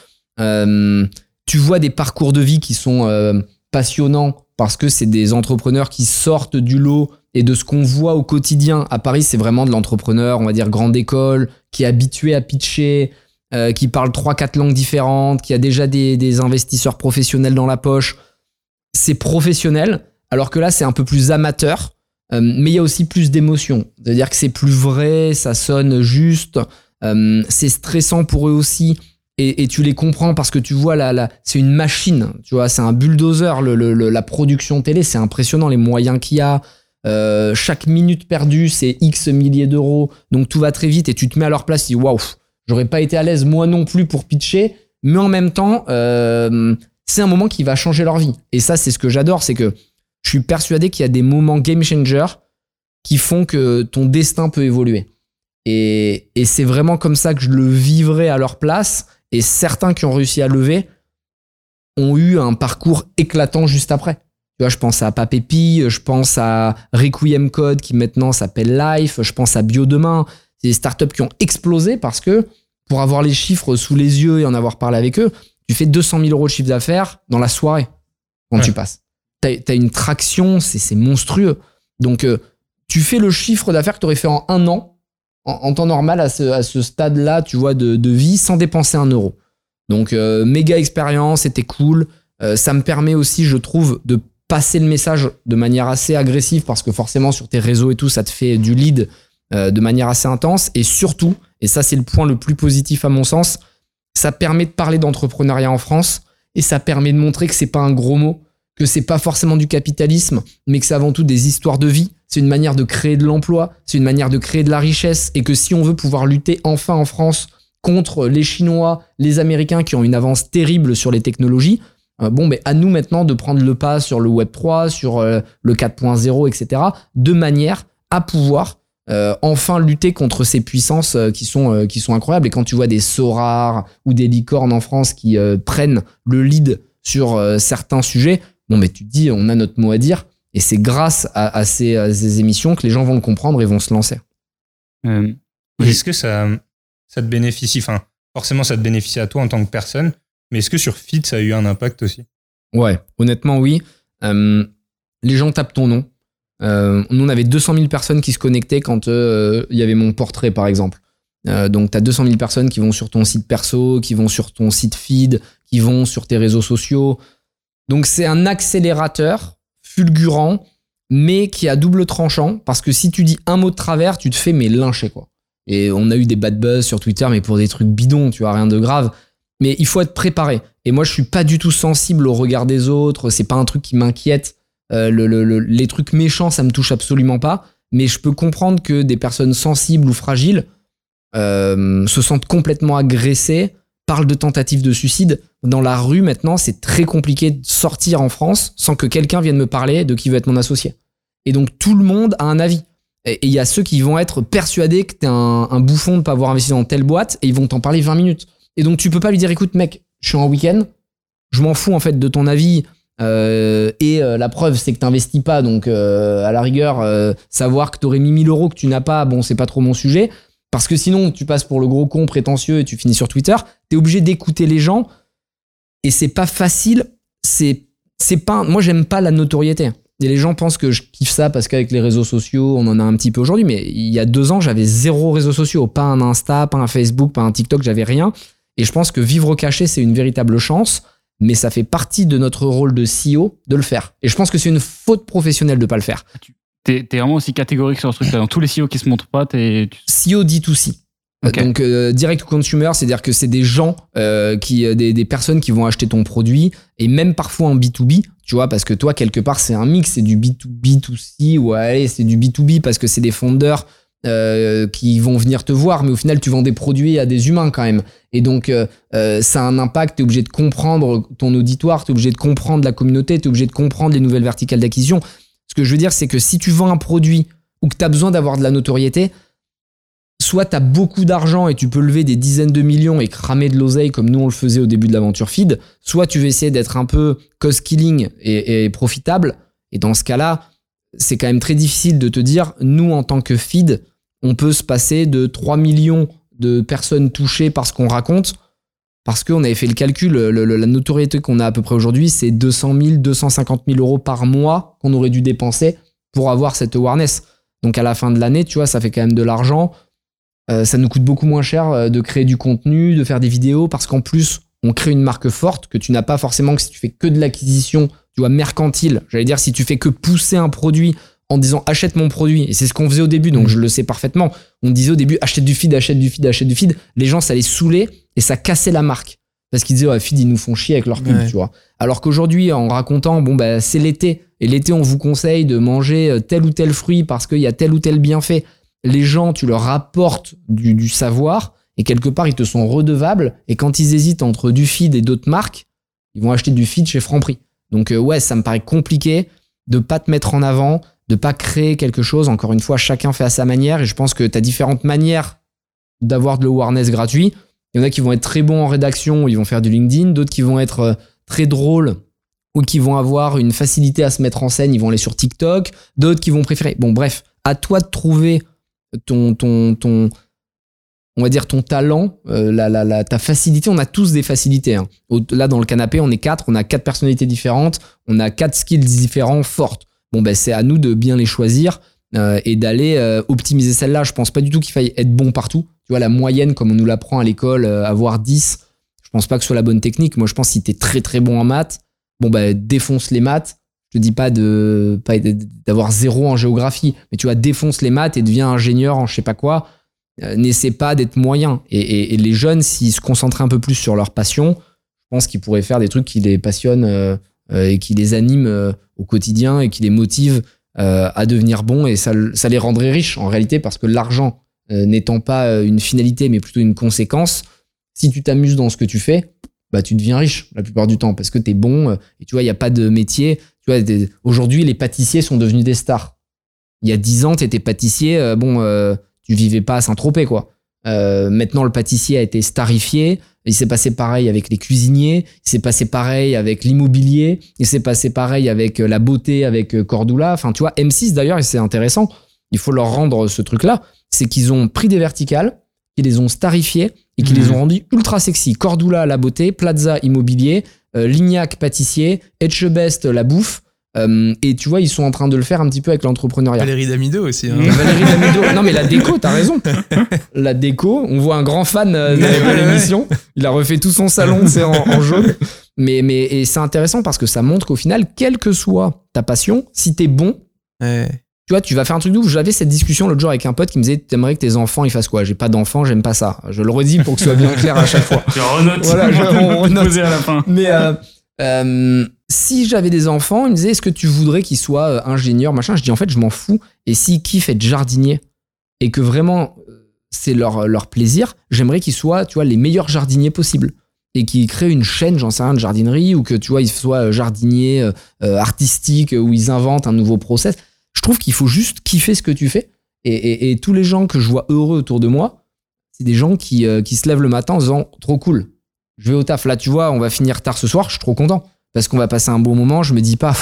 Euh, tu vois des parcours de vie qui sont euh, passionnants parce que c'est des entrepreneurs qui sortent du lot et de ce qu'on voit au quotidien. À Paris, c'est vraiment de l'entrepreneur, on va dire grande école, qui est habitué à pitcher, euh, qui parle trois, quatre langues différentes, qui a déjà des, des investisseurs professionnels dans la poche. C'est professionnel, alors que là, c'est un peu plus amateur. Euh, mais il y a aussi plus d'émotion. C'est-à-dire que c'est plus vrai, ça sonne juste, euh, c'est stressant pour eux aussi. Et, tu les comprends parce que tu vois, là, c'est une machine, tu vois, c'est un bulldozer, la production télé, c'est impressionnant les moyens qu'il y a. Euh, chaque minute perdue, c'est X milliers d'euros, donc tout va très vite et tu te mets à leur place, tu dis waouh, j'aurais pas été à l'aise moi non plus pour pitcher, mais en même temps, c'est un moment qui va changer leur vie. Et ça, c'est ce que j'adore, c'est que je suis persuadé qu'il y a des moments game changer qui font que ton destin peut évoluer. Et, c'est vraiment comme ça que je le vivrai à leur place. Et certains qui ont réussi à lever ont eu un parcours éclatant juste après. Tu vois, je pense à Papépi, je pense à Requiem Code qui maintenant s'appelle Life, je pense à Bio Demain. C'est des startups qui ont explosé parce que pour avoir les chiffres sous les yeux et en avoir parlé avec eux, tu fais 200 000 euros de chiffre d'affaires dans la soirée quand Ouais. tu passes. T'as as une traction, c'est monstrueux. Donc, euh, tu fais le chiffre d'affaires que tu aurais fait en un an, en, en temps normal, à ce, à ce stade-là, tu vois, de, de vie, sans dépenser un euro. Donc, euh, méga expérience, c'était cool. Euh, ça me permet aussi, je trouve, de passer le message de manière assez agressive, parce que forcément, sur tes réseaux et tout, ça te fait du lead de manière assez intense. Et surtout, et ça, c'est le point le plus positif à mon sens, ça permet de parler d'entrepreneuriat en France et ça permet de montrer que c'est pas un gros mot, que c'est pas forcément du capitalisme, mais que c'est avant tout des histoires de vie. C'est une manière de créer de l'emploi, c'est une manière de créer de la richesse, et que si on veut pouvoir lutter enfin en France contre les Chinois, les Américains qui ont une avance terrible sur les technologies, euh, bon, ben à nous maintenant de prendre le pas sur le Web 3, sur euh, le 4.0, etc., de manière à pouvoir euh, enfin lutter contre ces puissances euh, qui sont euh, qui sont incroyables. Et quand tu vois des Sorare ou des licornes en France qui euh, prennent le lead sur euh, certains sujets, bon, mais tu te dis, on a notre mot à dire. Et c'est grâce à, à ces, à ces émissions que les gens vont le comprendre et vont se lancer. Euh, Est-ce que ça, ça te bénéficie Enfin, forcément, ça te bénéficie à toi en tant que personne, mais est-ce que sur Fit, ça a eu un impact aussi? Ouais, honnêtement, oui. Euh, les gens tapent ton nom. Euh, nous, on avait 200 000 personnes qui se connectaient quand euh, il y avait mon portrait, par exemple. Euh, donc, tu as 200 000 personnes qui vont sur ton site perso, qui vont sur ton site feed, qui vont sur tes réseaux sociaux. Donc, c'est un accélérateur fulgurant, mais qui a double tranchant, parce que si tu dis un mot de travers, tu te fais mais lyncher, quoi. Et on a eu des bad buzz sur Twitter, mais pour des trucs bidons, tu vois, rien de grave. Mais il faut être préparé. Et moi, je suis pas du tout sensible au regard des autres. C'est pas un truc qui m'inquiète. Euh, le- le- le- les trucs méchants, ça me touche absolument pas. Mais je peux comprendre que des personnes sensibles ou fragiles euh, se sentent complètement agressées, parlent de tentatives de suicide. Dans la rue, maintenant, c'est très compliqué de sortir en France sans que quelqu'un vienne me parler de qui veut être mon associé. Et donc, tout le monde a un avis. Et il y a ceux qui vont être persuadés que t'es un, un bouffon de pas avoir investi dans telle boîte et ils vont t'en parler 20 minutes. Et donc, tu peux pas lui dire, écoute, mec, je suis en week-end, je m'en fous en fait de ton avis. Euh, et euh, la preuve, c'est que t'investis pas. Donc, euh, à la rigueur, savoir que t'aurais mis 1000 euros que tu n'as pas, bon, c'est pas trop mon sujet. Parce que sinon, tu passes pour le gros con prétentieux et tu finis sur Twitter. T'es obligé d'écouter les gens. Et c'est pas facile. C'est, c'est pas, moi, j'aime pas la notoriété. Et les gens pensent que je kiffe ça parce qu'avec les réseaux sociaux, on en a un petit peu aujourd'hui. Mais il y a deux ans, j'avais zéro réseaux sociaux. Pas un Insta, pas un Facebook, pas un TikTok, j'avais rien. Et je pense que vivre caché, c'est une véritable chance. Mais ça fait partie de notre rôle de CEO de le faire. Et je pense que c'est une faute professionnelle de pas le faire. T'es t'es vraiment aussi catégorique sur ce truc-là. Dans tous les CEO qui se montrent pas, t'es. tu- CEO D2C. Ok. Donc euh, direct consumer, c'est-à-dire que c'est des gens euh, qui, euh, des, des personnes qui vont acheter ton produit et même parfois en B2B, tu vois, parce que toi quelque part c'est un mix, c'est du B2B2C ou allez c'est du B2B parce que c'est des fondeurs euh, qui vont venir te voir, mais au final, tu vends des produits à des humains quand même. Et donc, euh, euh, ça a un impact. Tu es obligé de comprendre ton auditoire, tu es obligé de comprendre la communauté, tu es obligé de comprendre les nouvelles verticales d'acquisition. Ce que je veux dire, c'est que si tu vends un produit ou que tu as besoin d'avoir de la notoriété, soit tu as beaucoup d'argent et tu peux lever des dizaines de millions et cramer de l'oseille comme nous on le faisait au début de l'aventure feed, soit tu veux essayer d'être un peu cost killing et, et profitable. Et dans ce cas-là, c'est quand même très difficile de te dire, nous en tant que feed, on peut se passer de 3 millions de personnes touchées par ce qu'on raconte. Parce qu'on avait fait le calcul, la notoriété qu'on a à peu près aujourd'hui, c'est 200 000, 250 000 euros par mois qu'on aurait dû dépenser pour avoir cette awareness. Donc à la fin de l'année, tu vois, ça fait quand même de l'argent. Euh, ça nous coûte beaucoup moins cher euh, de créer du contenu, de faire des vidéos, parce qu'en plus, on crée une marque forte que tu n'as pas forcément que si tu fais que de l'acquisition, tu vois, mercantile. J'allais dire, si tu fais que pousser un produit en disant achète mon produit, et c'est ce qu'on faisait au début, donc je le sais parfaitement. On disait au début achète du feed, achète du feed, achète du feed. Les gens, ça les saoulait et ça cassait la marque. Parce qu'ils disaient, ouais, feed, ils nous font chier avec leur pub, Ouais. tu vois. Alors qu'aujourd'hui, en racontant, bon, bah, c'est l'été, et l'été, on vous conseille de manger euh, tel ou tel fruit parce qu'il y a tel ou tel bienfait. Les gens, tu leur apportes du, du savoir, et quelque part, ils te sont redevables, et quand ils hésitent entre du feed et d'autres marques, ils vont acheter du feed chez Franprix. Donc, euh, ouais, ça me paraît compliqué de pas te mettre en avant, de pas créer quelque chose. Encore une fois, chacun fait à sa manière, et je pense que tu as différentes manières d'avoir de l'awareness gratuit. Il y en a qui vont être très bons en rédaction, ils vont faire du LinkedIn, d'autres qui vont être euh, très drôles ou qui vont avoir une facilité à se mettre en scène, ils vont aller sur TikTok, d'autres qui vont préférer. Bon, bref, à toi de trouver ton, ton, ton on va dire ton talent, euh, ta facilité. On a tous des facilités. hein. Là, dans le canapé, on est quatre, on a quatre personnalités différentes, on a quatre skills différents fortes. Bon, ben, c'est à nous de bien les choisir euh, et d'aller euh, optimiser celle-là. Je pense pas du tout qu'il faille être bon partout. Tu vois, la moyenne, comme on nous l'apprend à l'école, avoir 10, je pense pas que ce soit la bonne technique. Moi, je pense que si t'es très très bon en maths, bon, bah, défonce les maths. Je te dis pas pas d'avoir zéro en géographie, mais tu vois, défonce les maths et deviens ingénieur en je sais pas quoi. Euh, N'essaie pas d'être moyen. Et, les jeunes, s'ils se concentraient un peu plus sur leur passion, je pense qu'ils pourraient faire des trucs qui les passionnent euh, euh, et qui les animent au quotidien et qui les motivent à devenir bons. Et ça, ça les rendrait riches en réalité parce que l'argent n'étant pas une finalité mais plutôt une conséquence, si tu t'amuses dans ce que tu fais, bah tu deviens riche la plupart du temps parce que tu es bon et tu vois, il n'y a pas de métier. Tu vois, aujourd'hui, les pâtissiers sont devenus des stars. Il y a 10 ans, tu étais pâtissier, bon, tu vivais pas à Saint-Tropez, quoi. Euh, maintenant, le pâtissier a été starifié. Il s'est passé pareil avec les cuisiniers. Il s'est passé pareil avec l'immobilier. Il s'est passé pareil avec euh, la beauté, avec euh, Cordula. Enfin, tu vois, M6 d'ailleurs, et c'est intéressant. Il faut leur rendre ce truc-là. C'est qu'ils ont pris des verticales, qui les ont starifiées et qui Mhm. les ont rendus ultra sexy. Cordula, la beauté. Plaza, immobilier. euh, Lignac, pâtissier. Etchebest, la bouffe. Euh, et tu vois, ils sont en train de le faire un petit peu avec l'entrepreneuriat. Valérie Damido aussi. hein. Valérie Damido. Non, mais la déco, t'as raison. La déco, on voit un grand fan euh, de, l'émission. Il a refait tout son salon, c'est en, en jaune. Mais, mais et c'est intéressant parce que ça montre qu'au final, quelle que soit ta passion, si t'es bon, Ouais. tu vois, tu vas faire un truc de ouf. J'avais cette discussion l'autre jour avec un pote qui me disait T'aimerais que tes enfants ils fassent quoi? J'ai pas d'enfants, j'aime pas ça. Je le redis pour que ce soit bien clair à chaque fois. Je renote. Voilà, je- on renote. Poser à la fin. Mais euh, euh, si j'avais des enfants, ils me disaient Est-ce que tu voudrais qu'ils soient euh, ingénieurs, machin? Je dis En fait, je m'en fous. Et s'ils kiffent être jardiniers et que vraiment euh, c'est leur, leur plaisir, j'aimerais qu'ils soient, tu vois, les meilleurs jardiniers possibles. Et qu'ils créent une chaîne, j'en sais rien, de jardinerie, ou que tu vois, ils soient euh, jardiniers euh, euh, artistiques, euh, où ils inventent un nouveau process. Je trouve qu'il faut juste kiffer ce que tu fais. Et, et- tous les gens que je vois heureux autour de moi, c'est des gens qui, euh, qui se lèvent le matin en disant trop cool. Je vais au taf. Là, tu vois, on va finir tard ce soir. Je suis trop content parce qu'on va passer un bon moment. Je me dis pas,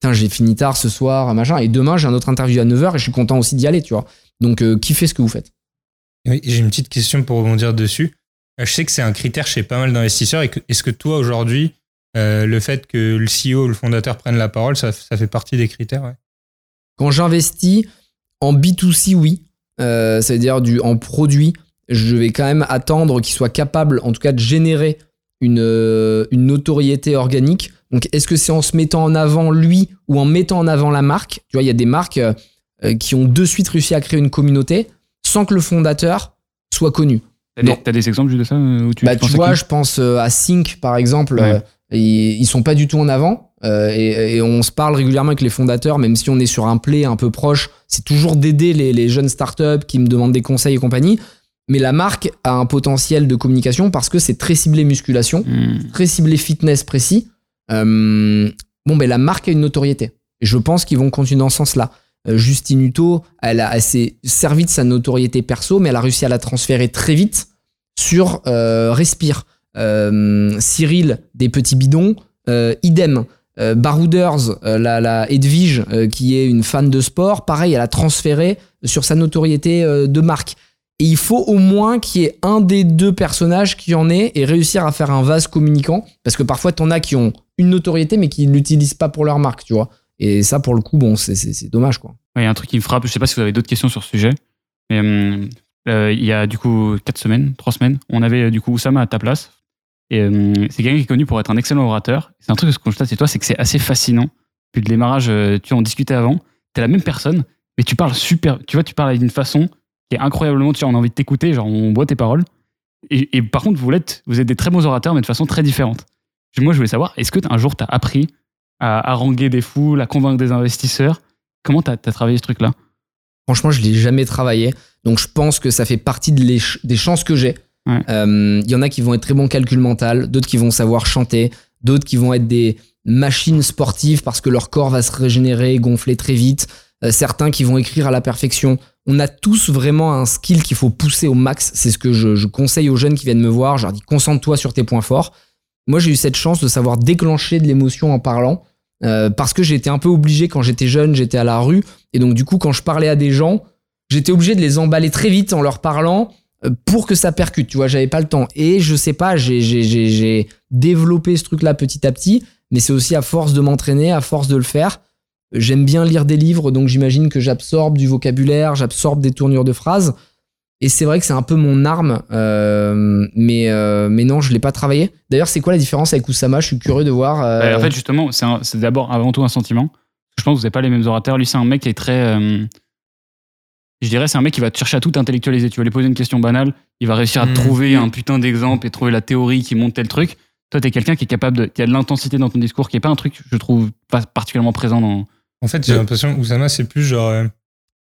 putain, j'ai fini tard ce soir, machin. Et demain, j'ai un autre interview à 9h et je suis content aussi d'y aller, tu vois. Donc, euh, kiffez ce que vous faites. Oui, j'ai une petite question pour rebondir dessus. Euh, Je sais que c'est un critère chez pas mal d'investisseurs. Est-ce que toi, aujourd'hui, euh, le fait que le CEO ou le fondateur prenne la parole, ça, ça fait partie des critères ouais? Quand j'investis en B2C, oui. Euh, ça veut dire du, en produit, je vais quand même attendre qu'il soit capable, en tout cas, de générer une, une notoriété organique. Donc, est-ce que c'est en se mettant en avant lui ou en mettant en avant la marque? Tu vois, il y a des marques euh, euh, qui ont de suite réussi à créer une communauté sans que le fondateur soit connu. T'as des, t'as des exemples juste de ça euh, où tu, Bah, tu vois, je pense à Sync, par exemple. Ouais. ils, ils sont pas du tout en avant. euh, et, et on se parle régulièrement avec les fondateurs, même si on est sur un play un peu proche, c'est toujours d'aider les, les jeunes startups qui me demandent des conseils et compagnie. Mais la marque a un potentiel de communication parce que c'est très ciblé musculation, Hmm. très ciblé fitness précis. Euh, bon, ben la marque a une notoriété. Je pense qu'ils vont continuer dans ce sens-là. Euh, Justine Hutto, elle, a- elle s'est servie de sa notoriété perso, mais elle a réussi à la transférer très vite sur euh, Respire. Cyril, des petits bidons, idem. Barouders, la, Edwige, qui est une fan de sport, pareil, elle a transféré sur sa notoriété de marque. Et il faut au moins qu'il y ait un des deux personnages qui en ait et réussir à faire un vase communicant. Parce que parfois, t'en as qui ont une notoriété, mais qui ne l'utilisent pas pour leur marque, tu vois. Et ça, pour le coup, bon, c'est- dommage, quoi. Il y a un truc qui me frappe, je sais pas si vous avez d'autres questions sur ce sujet, mais hum, euh, il y a du coup 4 semaines, 3 semaines, on avait euh, du coup Oussama à ta place. Et hum, c'est quelqu'un qui est connu pour être un excellent orateur. C'est un truc que je constate chez toi, c'est que c'est assez fascinant. Depuis le démarrage, euh, tu en discutais avant, t'es la même personne, mais tu parles super, tu vois, tu parles d'une façon qui est incroyablement, tu vois, on a envie de t'écouter, genre on boit tes paroles. Et, et par contre, vous êtes, vous êtes des très bons orateurs, mais de façon très différente. Moi, je voulais savoir, est-ce que un jour, tu as appris à haranguer des foules, à convaincre des investisseurs? Comment tu as, travaillé ce truc-là? Franchement, je l'ai jamais travaillé. Donc, je pense que ça fait partie de les ch- des chances que j'ai. Ouais. Euh, Il y en a qui vont être très bons calcul mental, d'autres qui vont savoir chanter, d'autres qui vont être des machines sportives parce que leur corps va se régénérer, gonfler très vite. Euh, certains qui vont écrire à la perfection. On a tous vraiment un skill qu'il faut pousser au max. C'est ce que je, je conseille aux jeunes qui viennent me voir. Je leur dis concentre-toi sur tes points forts. Moi, j'ai eu cette chance de savoir déclencher de l'émotion en parlant. euh, parce que j'étais un peu obligé quand j'étais jeune, j'étais à la rue. Et donc, du coup, quand je parlais à des gens, j'étais obligé de les emballer très vite en leur parlant euh, pour que ça percute. Tu vois, j'avais pas le temps. Et je sais pas, j'ai- développé ce truc-là petit à petit. Mais c'est aussi à force de m'entraîner, à force de le faire. J'aime bien lire des livres, donc j'imagine que j'absorbe du vocabulaire, j'absorbe des tournures de phrases. Et c'est vrai que c'est un peu mon arme, euh, mais, euh, mais non, je l'ai pas travaillé. D'ailleurs, c'est quoi la différence avec Oussama? Je suis curieux de voir. euh, En fait, justement, c'est d'abord avant tout un sentiment. Je pense que vous n'avez pas les mêmes orateurs. Lui, c'est un mec qui est très. euh, je dirais, c'est un mec qui va te chercher à tout intellectualiser. Tu vas lui poser une question banale, il va réussir à Mm. trouver un putain d'exemple et trouver la théorie qui monte tel truc. Toi, t'es quelqu'un qui est capable de. qui a de l'intensité dans ton discours, qui est pas un truc, je trouve, pas particulièrement présent dans. En fait, j'ai l'impression que Oussama, c'est plus genre euh,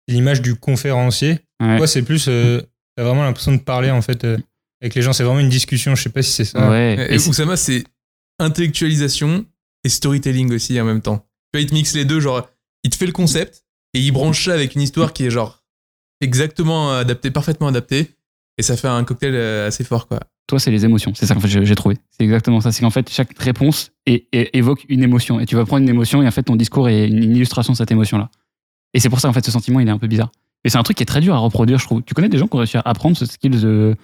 l'image du conférencier. Ouais. Toi, c'est plus. euh, T'as vraiment l'impression de parler en fait euh, avec les gens. C'est vraiment une discussion. Je sais pas si c'est ça. Ouais. Et Et c'est- Oussama, c'est intellectualisation et storytelling aussi en même temps. Tu vois, il te mixe les deux, genre, il te fait le concept et il branche ça avec une histoire qui est genre exactement adaptée, parfaitement adaptée. Et ça fait un cocktail euh, assez fort, quoi. toi, c'est les émotions. C'est ça qu'en fait j'ai trouvé. C'est exactement ça. C'est qu'en fait, chaque réponse évoque une émotion. Et tu vas prendre une émotion et en fait, ton discours est une une illustration de cette émotion-là. Et c'est pour ça, en fait, ce sentiment, il est un peu bizarre. Et c'est un truc qui est très dur à reproduire, je trouve. Tu connais des gens qui ont réussi à apprendre ce skill de,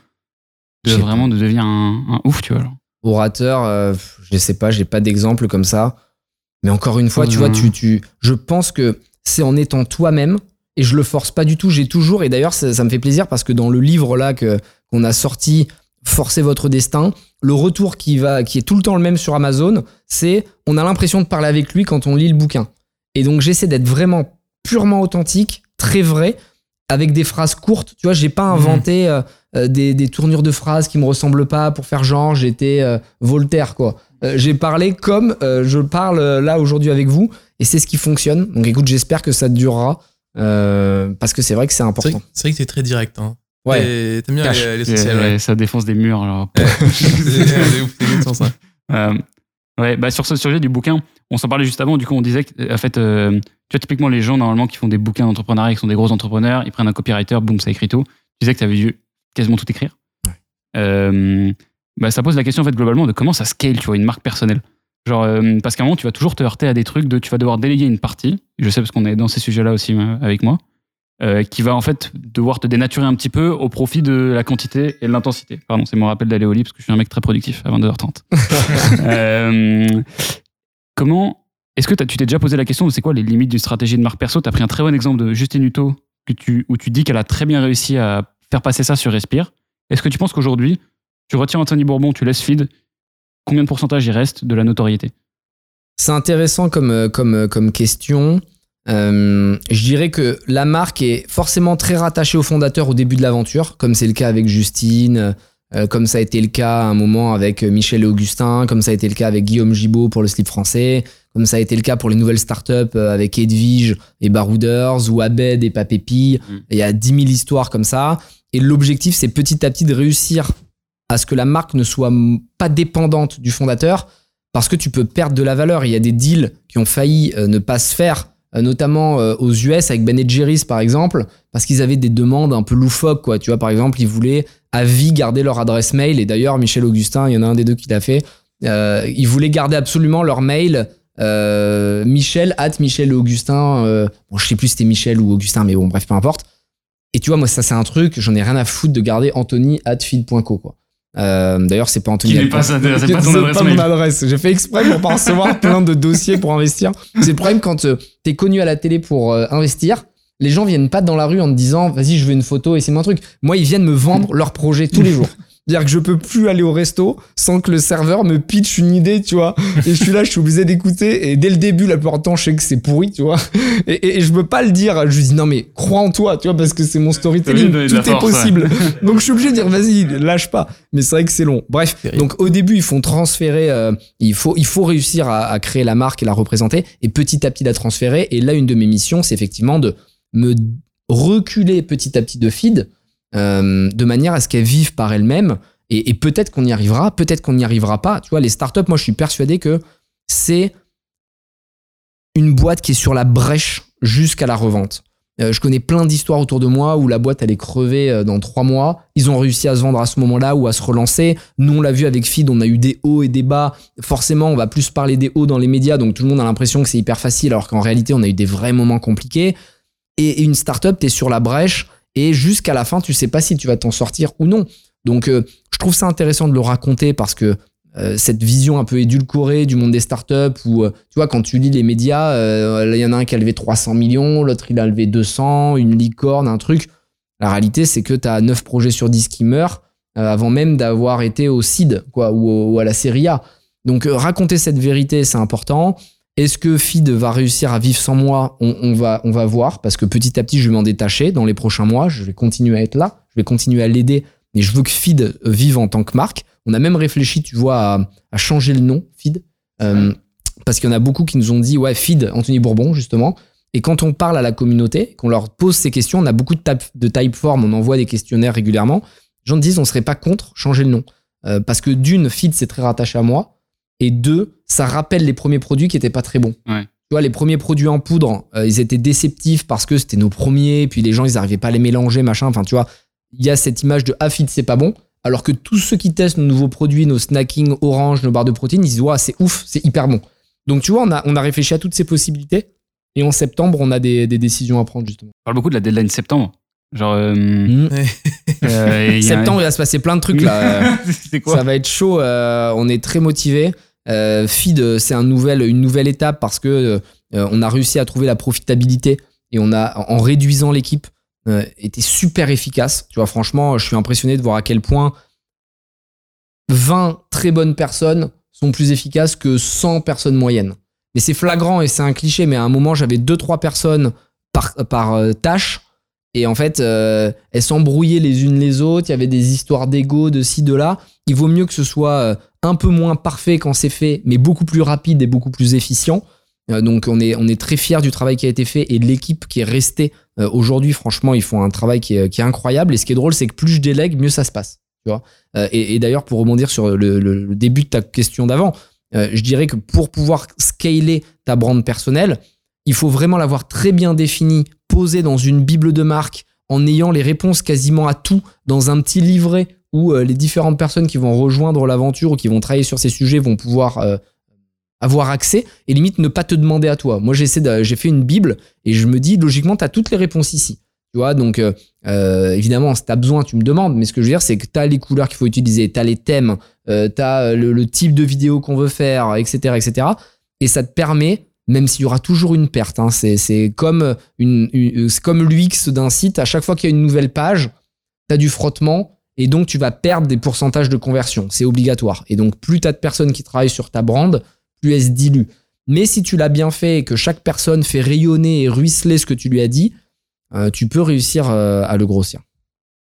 pas. vraiment de devenir un, un ouf, tu vois. genre. orateur, euh, je sais pas, j'ai pas d'exemple comme ça. Mais encore une fois, tu vois, Mhm. tu, tu, je pense que c'est en étant toi-même et je le force pas du tout. J'ai toujours, et d'ailleurs, ça, ça me fait plaisir parce que dans le livre là que qu'on a sorti, Forcez votre destin, le retour qui va, qui est tout le temps le même sur Amazon, c'est on a l'impression de parler avec lui quand on lit le bouquin. Et donc j'essaie d'être vraiment purement authentique, très vrai, avec des phrases courtes. Tu vois, j'ai pas inventé euh, euh, des, des tournures de phrases qui me ressemblent pas pour faire genre j'étais euh, Voltaire quoi. Euh, j'ai parlé comme euh, je parle là aujourd'hui avec vous et c'est ce qui fonctionne. Donc écoute, j'espère que ça durera euh, parce que c'est vrai que c'est C'est important. c'est vrai que t'es très direct. Hein. Ouais. Et T'aimes bien Cash. les, les Et, sociales, ouais. ça défonce des murs. Alors. c'est c'est ouf, c'est ça. Euh, ouais, bah sur ce sujet du bouquin, on s'en parlait juste avant. Du coup, on disait que, en fait, euh, tu vois, typiquement, les gens, normalement, qui font des bouquins d'entrepreneuriat, qui sont des gros entrepreneurs, ils prennent un copywriter, boum, ça écrit tout. Tu disais que tu avais dû quasiment tout écrire. Euh, bah, ça pose la question, en fait, globalement, de comment ça scale, tu vois, une marque personnelle. Genre, euh, parce qu'à un moment, tu vas toujours te heurter à des trucs de tu vas devoir déléguer une partie. Je sais parce qu'on est dans ces sujets-là aussi euh, avec moi. Euh, qui va en fait devoir te dénaturer un petit peu au profit de la quantité et de l'intensité. Pardon, c'est mon rappel d'aller au lit parce que je suis un mec très productif à 22h30. Euh, comment est-ce que tu t'es déjà posé la question de c'est quoi les limites d'une stratégie de marque perso? Tu as pris un très bon exemple de Justine Hutto que tu, où tu dis qu'elle a très bien réussi à faire passer ça sur Respire. Est-ce que tu penses qu'aujourd'hui, tu retiens Anthony Bourbon, tu laisses feed, combien de pourcentage il reste de la notoriété? C'est intéressant comme, euh, comme, euh, comme question. Euh, je dirais que la marque est forcément très rattachée au fondateur au début de l'aventure, comme c'est le cas avec Justine, euh, comme ça a été le cas à un moment avec euh, Michel et Augustin, comme ça a été le cas avec Guillaume Gibaud pour le slip français, comme ça a été le cas pour les nouvelles startups avec Edwige et Barouders ou Abed et Papépi. Mm. Il y a 10 000 histoires comme ça. Et l'objectif, c'est petit à petit de réussir à ce que la marque ne soit pas dépendante du fondateur parce que tu peux perdre de la valeur. Il y a des deals qui ont failli ne pas se faire, notamment euh, aux US avec Ben Jerry's par exemple, parce qu'ils avaient des demandes un peu loufoques. Quoi. Tu vois, par exemple, ils voulaient à vie garder leur adresse mail. Et d'ailleurs, Michel Augustin, il y en a un des deux qui l'a fait. Euh, ils voulaient garder absolument leur mail. euh, Michel, at Michel Augustin. euh, bon, je sais plus si c'était Michel ou Augustin, mais bon, bref, peu importe. Et tu vois, moi, ça, c'est un truc, j'en ai rien à foutre de garder Anthony at feed.co, quoi. Euh, D'ailleurs, c'est pas Anthony. Qui pas pas ton adresse mon mail. adresse. J'ai fait exprès pour pas recevoir plein de dossiers pour investir. C'est le problème quand euh, t'es connu à la télé pour euh, investir. Les gens viennent pas dans la rue en te disant vas-y je veux une photo et c'est mon truc. Moi ils viennent me vendre leur projet tous les jours. C'est-à-dire que je peux plus aller au resto sans que le serveur me pitch une idée, tu vois. Et je suis là, je suis obligé d'écouter. Et dès le début, la plupart du temps, je sais que c'est pourri, tu vois. Et, et, et je peux pas le dire. Je lui dis non mais crois en toi, tu vois, parce que c'est mon storytelling. Tout est force, ouais. possible. Donc je suis obligé de dire vas-y, lâche pas. Mais c'est vrai que c'est long. Bref, donc au début ils font transférer, euh, il faut il faut réussir à, à créer la marque et la représenter et petit à petit la transférer. Et là une de mes missions c'est effectivement de me reculer petit à petit de feed euh, de manière à ce qu'elles vivent par elles-mêmes. Et, peut-être qu'on y arrivera, peut-être qu'on n'y arrivera pas. Tu vois, les startups, moi je suis persuadé que c'est une boîte qui est sur la brèche jusqu'à la revente. Euh, je connais plein d'histoires autour de moi où la boîte elle est crevée euh, dans trois mois. Ils ont réussi à se vendre à ce moment-là ou à se relancer. Nous on l'a vu avec Feed, on a eu des hauts et des bas. Forcément, on va plus parler des hauts dans les médias, donc tout le monde a l'impression que c'est hyper facile, alors qu'en réalité on a eu des vrais moments compliqués. Et, et une startup, t'es sur la brèche et jusqu'à la fin, tu sais pas si tu vas t'en sortir ou non. Donc euh, je trouve ça intéressant de le raconter parce que euh, cette vision un peu édulcorée du monde des startups où euh, tu vois quand tu lis les médias il y en a un qui a levé 300 millions l'autre il a levé 200 une licorne un truc. La réalité c'est que tu as 9 projets sur 10 qui meurent avant même d'avoir été au seed quoi ou, ou à la série A. Donc raconter cette vérité c'est important est-ce que Feed va réussir à vivre sans moi on, on va, on va voir, parce que petit à petit, je vais m'en détacher dans les prochains mois. Je vais continuer à être là, je vais continuer à l'aider, mais je veux que Feed euh, vive en tant que marque. On a même réfléchi, tu vois, à, à changer le nom, Feed, euh, parce qu'il y en a beaucoup qui nous ont dit, ouais, Feed, Anthony Bourbon, justement. Et quand on parle à la communauté, qu'on leur pose ces questions, on a beaucoup de, type, de typeform, on envoie des questionnaires régulièrement. Les gens disent, on serait pas contre changer le nom. Euh, parce que d'une, Feed, c'est très rattaché à moi. Et deux, ça rappelle les premiers produits qui étaient pas très bons. Ouais. Tu vois, les premiers produits en poudre, euh, ils étaient déceptifs parce que c'était nos premiers, puis les gens, ils arrivaient pas à les mélanger, machin. Enfin, tu vois, il y a cette image de ah, Feed, c'est pas bon. Alors que tous ceux qui testent nos nouveaux produits, nos snacking orange, nos barres de protéines, ils disent, ouais, c'est ouf, c'est hyper bon. Donc, tu vois, on a, on a réfléchi à toutes ces possibilités. Et en septembre, on a des, des décisions à prendre, justement. On parle beaucoup de la deadline septembre. Genre. euh, Mmh. euh, un- Septembre, il va se passer plein de trucs là. C'est quoi Ça va être chaud. euh, on est très motivé. Euh, Feed, euh, c'est une nouvelle étape parce que euh, on a réussi à trouver la profitabilité et on a, en réduisant l'équipe, euh, été super efficace. Tu vois, franchement, je suis impressionné de voir à quel point 20 très bonnes personnes sont plus efficaces que 100 personnes moyennes. Mais c'est flagrant et c'est un cliché, mais à un moment, j'avais 2-3 personnes par, par euh, tâche. Et en fait, elles s'embrouillaient les unes les autres. Il y avait des histoires d'ego, de ci, de là. Il vaut mieux que ce soit euh, un peu moins parfait quand c'est fait, mais beaucoup plus rapide et beaucoup plus efficient. Euh, donc, on est, très fiers du travail qui a été fait et de l'équipe qui est restée. Euh, Aujourd'hui, franchement, ils font un travail qui est, incroyable. Et ce qui est drôle, c'est que plus je délègue, mieux ça se passe. Et d'ailleurs, pour rebondir sur le, début de ta question d'avant, je dirais que pour pouvoir scaler ta brand personnelle, il faut vraiment l'avoir très bien définie, posée dans une bible de marque, en ayant les réponses quasiment à tout dans un petit livret où euh, les différentes personnes qui vont rejoindre l'aventure ou qui vont travailler sur ces sujets vont pouvoir euh, avoir accès et limite ne pas te demander à toi. Moi, j'ai fait une bible et je me dis logiquement, tu as toutes les réponses ici. Tu vois, donc euh, évidemment, si tu as besoin, tu me demandes, mais ce que je veux dire, c'est que tu as les couleurs qu'il faut utiliser, tu as les thèmes, euh, tu as le, type de vidéo qu'on veut faire, etc., etc. Et ça te permet, même s'il y aura toujours une perte, hein, c'est comme, une, comme l'UX d'un site, à chaque fois qu'il y a une nouvelle page, tu as du frottement et donc tu vas perdre des pourcentages de conversion. C'est obligatoire. Et donc, plus tu as de personnes qui travaillent sur ta brand, plus elle se dilue. Mais si tu l'as bien fait et que chaque personne fait rayonner et ruisseler ce que tu lui as dit, euh, tu peux réussir euh, à le grossir.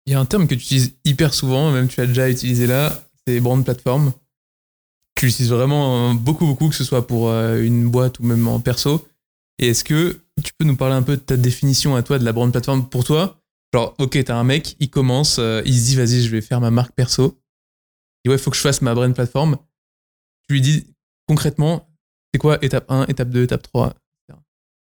Il y a un terme que tu utilises hyper souvent, même tu l'as déjà utilisé là, c'est brand platform. Tu l'utilises vraiment euh, beaucoup, beaucoup, que ce soit pour une boîte ou même en perso. Et est-ce que tu peux nous parler un peu de ta définition à toi de la brand platform pour toi? Genre, ok, t'as un mec, il commence, euh, il se dit, vas-y, je vais faire ma marque perso. Et ouais, il faut que je fasse ma brand platform. Tu lui dis concrètement, c'est quoi étape 1, étape 2, étape 3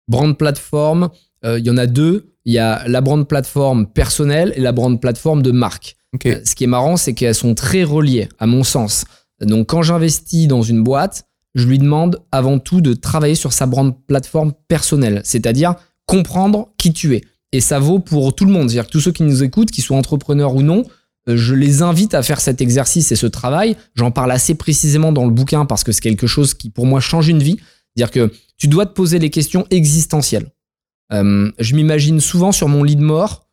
Brand platform, euh, il y en a deux. Il y a la brand platform personnelle et la brand platform de marque. Ok. Euh, Ce qui est marrant, c'est qu'elles sont très reliées, à mon sens. Donc, quand j'investis dans une boîte, je lui demande avant tout de travailler sur sa brand platform personnelle, c'est-à-dire comprendre qui tu es. Et ça vaut pour tout le monde. C'est-à-dire que tous ceux qui nous écoutent, qu'ils soient entrepreneurs ou non, euh, je les invite à faire cet exercice et ce travail. J'en parle assez précisément dans le bouquin parce que c'est quelque chose qui, pour moi, change une vie. C'est-à-dire que tu dois te poser les questions existentielles. Euh, je m'imagine souvent sur mon lit de mort,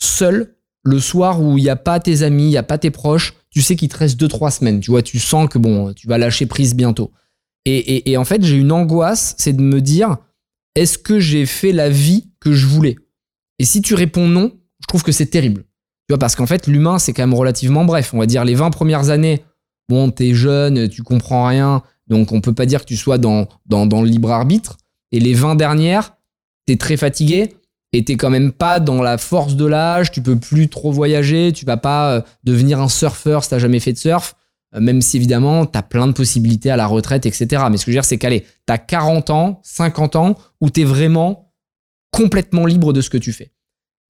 seul, le soir où il n'y a pas tes amis, il n'y a pas tes proches, tu sais qu'il te reste 2-3 semaines. Tu vois, tu sens que bon, tu vas lâcher prise bientôt. Et, et- et en fait, j'ai une angoisse, c'est de me dire, est-ce que j'ai fait la vie que je voulais? Et si tu réponds non, je trouve que c'est terrible. Tu vois, parce qu'en fait, l'humain, c'est quand même relativement bref. On va dire les 20 premières années, bon, t'es jeune, tu comprends rien, donc on peut pas dire que tu sois dans, dans, dans le libre arbitre. Et les 20 dernières, t'es très fatigué et t'es quand même pas dans la force de l'âge, tu peux plus trop voyager, tu vas pas euh, devenir un surfeur si t'as jamais fait de surf, euh, même si évidemment t'as plein de possibilités à la retraite, etc. Mais ce que je veux dire, c'est qu'allez, t'as 40 ans, 50 ans, où t'es vraiment complètement libre de ce que tu fais.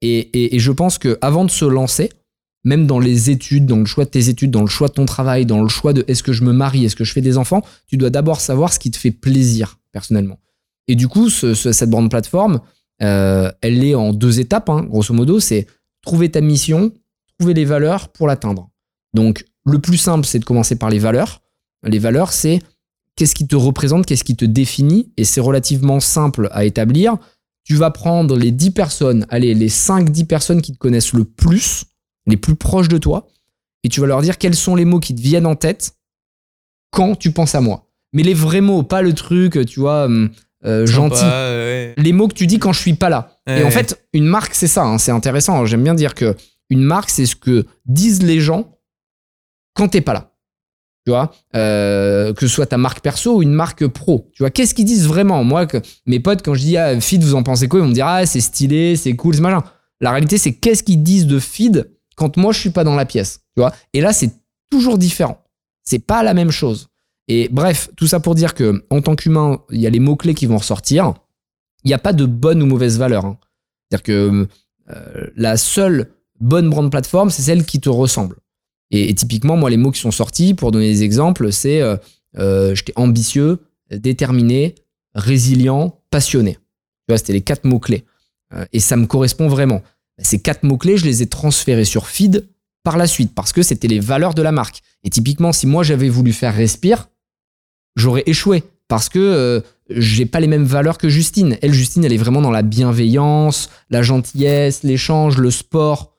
Et, je pense que avant de se lancer, même dans les études, dans le choix de tes études, dans le choix de ton travail, dans le choix de est-ce que je me marie, est-ce que je fais des enfants, tu dois d'abord savoir ce qui te fait plaisir personnellement. Et du coup, ce- ce- cette bande plateforme, euh, elle est en deux étapes, hein, grosso modo. C'est trouver ta mission, trouver les valeurs pour l'atteindre. Donc, le plus simple, c'est de commencer par les valeurs. Les valeurs, c'est qu'est-ce qui te représente, qu'est-ce qui te définit, et c'est relativement simple à établir. Tu vas prendre les 10 personnes, allez, les 5-10 personnes qui te connaissent le plus, les plus proches de toi, et tu vas leur dire quels sont les mots qui te viennent en tête quand tu penses à moi. Mais les vrais mots, pas le truc, tu vois, hum, euh, gentil. Ouais. Les mots que tu dis quand je suis pas là. Et en fait, une marque, c'est ça, hein, c'est intéressant. J'aime bien dire que une marque, c'est ce que disent les gens quand t'es pas là. Tu vois, Euh, que ce soit ta marque perso ou une marque pro. Tu vois, qu'est-ce qu'ils disent vraiment? Moi, que, mes potes, quand je dis ah, feed, vous en pensez quoi? Ils vont me dire ah, c'est stylé, c'est cool, c'est machin. La réalité, c'est qu'est-ce qu'ils disent de feed quand moi je suis pas dans la pièce. Tu vois? Et là, c'est toujours différent. C'est pas la même chose. Et bref, tout ça pour dire que en tant qu'humain, il y a les mots clés qui vont ressortir. Il n'y a pas de bonne ou mauvaise valeur. hein. C'est-à-dire que euh, la seule bonne brand plateforme, c'est celle qui te ressemble. Et, typiquement, moi, les mots qui sont sortis, pour donner des exemples, c'est euh, euh, j'étais ambitieux, déterminé, résilient, passionné. Tu vois, c'était les quatre mots-clés. Euh, et ça me correspond vraiment. Ces quatre mots-clés, je les ai transférés sur Feed par la suite, parce que c'était les valeurs de la marque. Et typiquement, si moi j'avais voulu faire Respire, j'aurais échoué, parce que euh, j'ai pas les mêmes valeurs que Justine. Elle, Justine, elle est vraiment dans la bienveillance, la gentillesse, l'échange, le sport.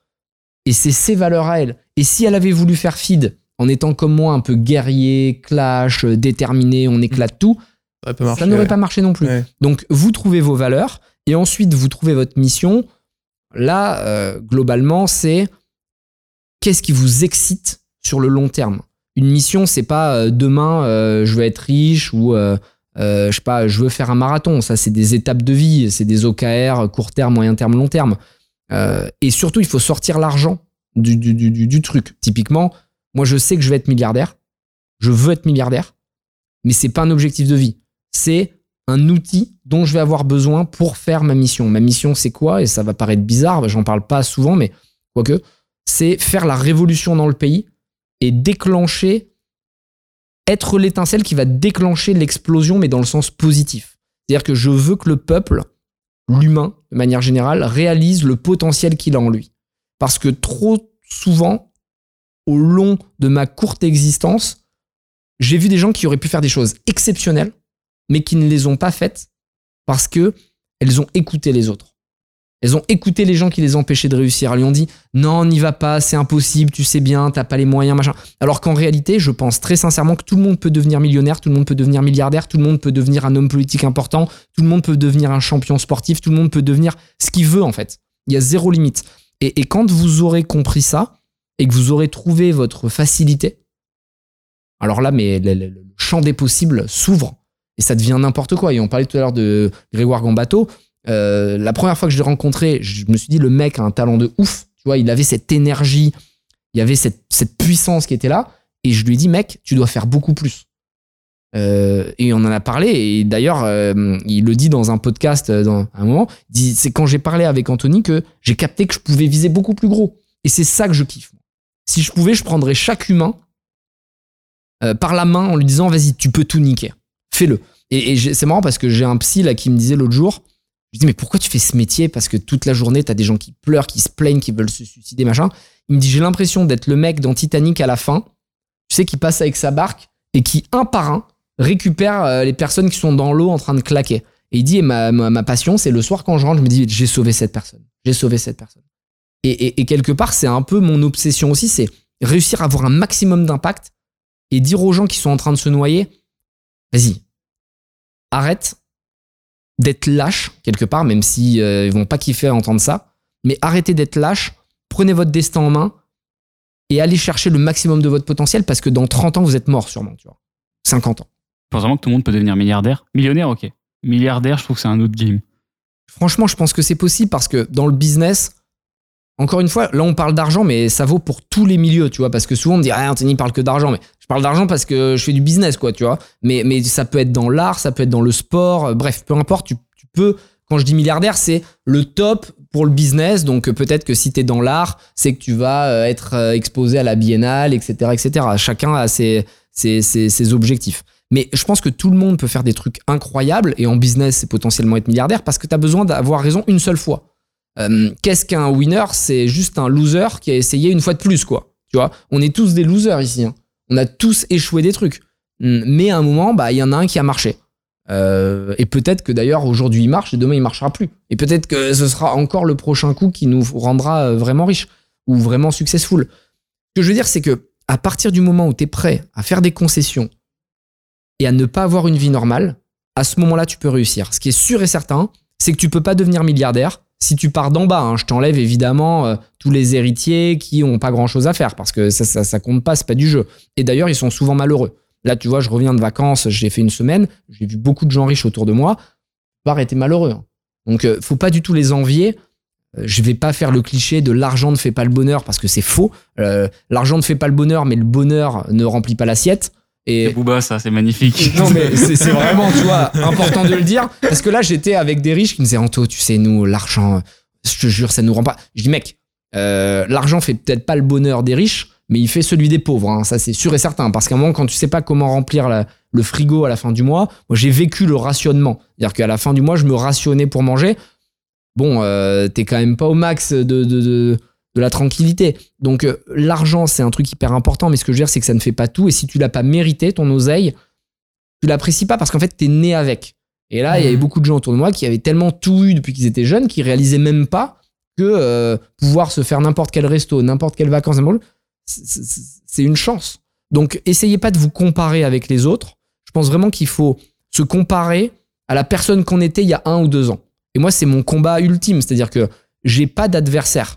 Et c'est ses valeurs à elle. Et si elle avait voulu faire feed en étant comme moi un peu guerrier, clash, euh, déterminé, on éclate tout, Ça n'aurait ouais. pas marché non plus. Ouais. Donc vous trouvez vos valeurs et ensuite vous trouvez votre mission. Là, euh, globalement, c'est qu'est-ce qui vous excite sur le long terme? Une mission, c'est pas euh, demain euh, je veux être riche ou euh, euh, je sais pas, je veux faire un marathon. Ça, c'est des étapes de vie, c'est des OKR, court terme, moyen terme, long terme. Euh, et surtout, il faut sortir l'argent du, du, du, du- truc. Typiquement, moi, je sais que je vais être milliardaire. Je veux être milliardaire, mais c'est pas un objectif de vie. C'est un outil dont je vais avoir besoin pour faire ma mission. Ma mission, c'est quoi? Et ça va paraître bizarre, j'en parle pas souvent, mais quoique, c'est faire la révolution dans le pays et déclencher, être l'étincelle qui va déclencher l'explosion, mais dans le sens positif. C'est-à-dire que je veux que le peuple, l'humain, de manière générale, réalise le potentiel qu'il a en lui. Parce que trop souvent, au long de ma courte existence, j'ai vu des gens qui auraient pu faire des choses exceptionnelles, mais qui ne les ont pas faites parce que elles ont écouté les autres. Elles ont écouté les gens qui les empêchaient de réussir. Elles lui ont dit non, n'y va pas, c'est impossible, tu sais bien, t'as pas les moyens, machin. Alors qu'en réalité, je pense très sincèrement que tout le monde peut devenir millionnaire, tout le monde peut devenir milliardaire, tout le monde peut devenir un homme politique important, tout le monde peut devenir un champion sportif, tout le monde peut devenir ce qu'il veut en fait. Il y a zéro limite. Et, quand vous aurez compris ça et que vous aurez trouvé votre facilité, alors là, mais le, le- le champ des possibles s'ouvre et ça devient n'importe quoi. Et on parlait tout à l'heure de Grégoire Gambato. Euh, la première fois que je l'ai rencontré, je me suis dit, le mec a un talent de ouf. Tu vois, il avait cette énergie, il y avait cette, cette puissance qui était là. Et je lui ai dit, mec, tu dois faire beaucoup plus. Euh, et on en a parlé. Et d'ailleurs, euh, il le dit dans un podcast dans un moment. C'est quand j'ai parlé avec Anthony que j'ai capté que je pouvais viser beaucoup plus gros. Et c'est ça que je kiffe. Si je pouvais, je prendrais chaque humain par la main en lui disant, vas-y, tu peux tout niquer. Fais-le. Et, et c'est marrant parce que j'ai un psy là qui me disait l'autre jour, je dis mais pourquoi tu fais ce métier? Parce que toute la journée, t'as des gens qui pleurent, qui se plaignent, qui veulent se suicider, machin. Il me dit j'ai l'impression d'être le mec dans Titanic à la fin, tu sais, qui passe avec sa barque et qui, un par un, récupère euh, les personnes qui sont dans l'eau en train de claquer. Et il dit et ma, ma, passion, c'est le soir quand je rentre, je me dis j'ai sauvé cette personne. J'ai sauvé cette personne. Et quelque part, c'est un peu mon obsession aussi, c'est réussir à avoir un maximum d'impact et dire aux gens qui sont en train de se noyer, vas-y, arrête d'être lâche quelque part, même si euh, ils vont pas kiffer à entendre ça, mais arrêtez d'être lâche, prenez votre destin en main et allez chercher le maximum de votre potentiel parce que dans 30 ans vous êtes mort sûrement, tu vois. 50 ans. Je pense vraiment que tout le monde peut devenir milliardaire. Millionnaire, ok. Milliardaire, je trouve que c'est un autre game. Franchement, je pense que c'est possible parce que dans le business, encore une fois, là on parle d'argent, mais ça vaut pour tous les milieux, tu vois, parce que souvent on me dit, ah, Anthony parle que d'argent, mais je parle d'argent parce que je fais du business, quoi, tu vois. Mais, mais ça peut être dans l'art, ça peut être dans le sport, euh, bref, peu importe, tu, tu peux, quand je dis milliardaire, c'est le top pour le business, donc peut-être que si tu es dans l'art, c'est que tu vas euh, être euh, exposé à la biennale, etc., etc. Chacun a ses, ses, ses, ses objectifs. Mais je pense que tout le monde peut faire des trucs incroyables et en business, c'est potentiellement être milliardaire parce que tu as besoin d'avoir raison une seule fois. Euh, Qu'est-ce qu'un winner? C'est juste un loser qui a essayé une fois de plus, quoi. Tu vois, on est tous des losers ici. hein. On a tous échoué des trucs. Mais à un moment, bah, il y en a un qui a marché. Euh, et peut-être que d'ailleurs aujourd'hui il marche et demain il marchera plus. Et peut-être que ce sera encore le prochain coup qui nous rendra euh, vraiment riche ou vraiment successful. Ce que je veux dire, c'est que à partir du moment où tu es prêt à faire des concessions et à ne pas avoir une vie normale, à ce moment-là, tu peux réussir. Ce qui est sûr et certain, c'est que tu peux pas devenir milliardaire si tu pars d'en bas. hein. Je t'enlève évidemment euh, tous les héritiers qui ont pas grand-chose à faire parce que ça, ça, compte pas, c'est pas du jeu. Et d'ailleurs, ils sont souvent malheureux. Là, tu vois, je reviens de vacances, j'ai fait une semaine, j'ai vu beaucoup de gens riches autour de moi. Pas été malheureux. hein. Donc, euh, faut pas du tout les envier. Euh, Je vais pas faire le cliché de l'argent ne fait pas le bonheur parce que c'est faux. Euh, l'argent ne fait pas le bonheur, mais le bonheur ne remplit pas l'assiette. Et C'est Booba, ça, c'est magnifique. non, mais c'est c'est vraiment, tu vois, important de le dire. Parce que là, j'étais avec des riches qui me disaient Anto, tu sais, nous, l'argent, je te jure, ça nous rend pas. Je dis, mec, euh, l'argent fait peut-être pas le bonheur des riches, mais il fait celui des pauvres. hein. Ça, c'est sûr et certain. Parce qu'à un moment, quand tu sais pas comment remplir la- le frigo à la fin du mois, moi, j'ai vécu le rationnement. C'est-à-dire qu'à la fin du mois, je me rationnais pour manger. Bon, euh, t'es quand même pas au max de, de, de, de la tranquillité. Donc, euh, l'argent, c'est un truc hyper important, mais ce que je veux dire, c'est que ça ne fait pas tout. Et si tu l'as pas mérité, ton oseille, tu l'apprécies pas parce qu'en fait, t'es né avec. Et là, il y avait beaucoup de gens autour de moi qui avaient tellement tout eu depuis qu'ils étaient jeunes qu'ils réalisaient même pas que euh, pouvoir se faire n'importe quel resto, n'importe quelle vacances, c'est une chance. Donc, essayez pas de vous comparer avec les autres. Je pense vraiment qu'il faut se comparer à la personne qu'on était il y a un ou deux ans. Et moi, c'est mon combat ultime. C'est-à-dire que j'ai pas d'adversaire.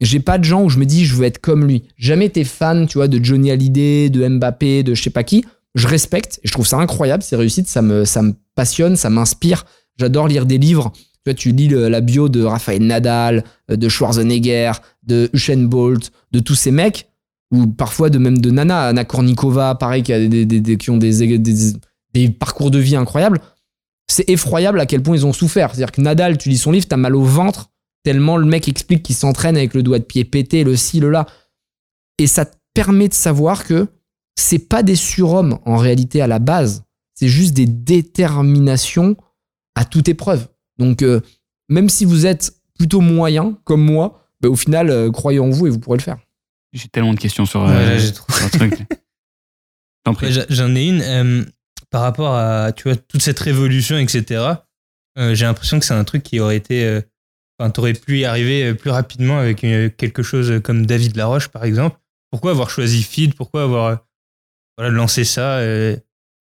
J'ai pas de gens où je me dis je veux être comme lui. Jamais été fan, tu vois, de Johnny Hallyday, de Mbappé, de je sais pas qui. Je respecte et je trouve ça incroyable, ces réussites, ça me, ça me passionne, ça m'inspire. J'adore lire des livres. Tu vois, tu lis la bio de Raphaël Nadal, euh, de Schwarzenegger, de Usain Bolt, de tous ces mecs, ou parfois de même de Nana, Anna Kornikova, pareil, qui, a des, qui ont des- des parcours de vie incroyables. C'est effroyable à quel point ils ont souffert. C'est-à-dire que Nadal, tu lis son livre, t'as mal au ventre, tellement le mec explique qu'il s'entraîne avec le doigt de pied pété, le ci, le là. Et ça te permet de savoir que c'est pas des surhommes en réalité à la base, c'est juste des déterminations à toute épreuve. Donc, euh, même si vous êtes plutôt moyen, comme moi, bah, au final, euh, croyez en vous et vous pourrez le faire. J'ai tellement de questions sur, Ouais, euh, j'ai trop- sur le truc. J'en ai une. euh, par rapport à tu vois, toute cette révolution, etc., euh, j'ai l'impression que c'est un truc qui aurait été. T'aurais pu y arriver euh, plus rapidement avec euh, quelque chose comme David Laroche, par exemple. Pourquoi avoir choisi Feed Pourquoi avoir euh, voilà, lancé ça euh,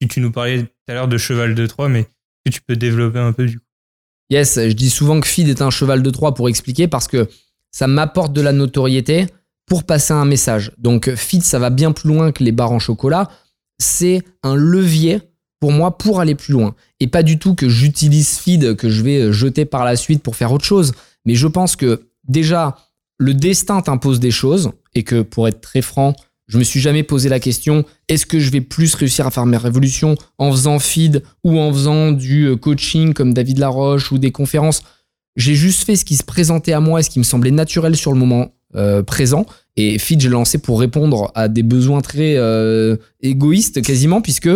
tu- nous parlais tout à l'heure de cheval de Troie, mais que tu peux développer un peu du coup? Yes, je dis souvent que Feed est un cheval de Troie pour expliquer parce que ça m'apporte de la notoriété pour passer un message. Donc feed, ça va bien plus loin que les barres en chocolat. C'est un levier pour moi pour aller plus loin. Et pas du tout que j'utilise feed, que je vais jeter par la suite pour faire autre chose. Mais je pense que déjà, le destin t'impose des choses et que pour être très franc, je me suis jamais posé la question est-ce que je vais plus réussir à faire mes révolutions en faisant feed ou en faisant du euh, coaching comme David Laroche ou des conférences? J'ai juste fait ce qui se présentait à moi et ce qui me semblait naturel sur le moment euh, présent. Et feed, j'ai lancé pour répondre à des besoins très euh, égoïstes quasiment puisque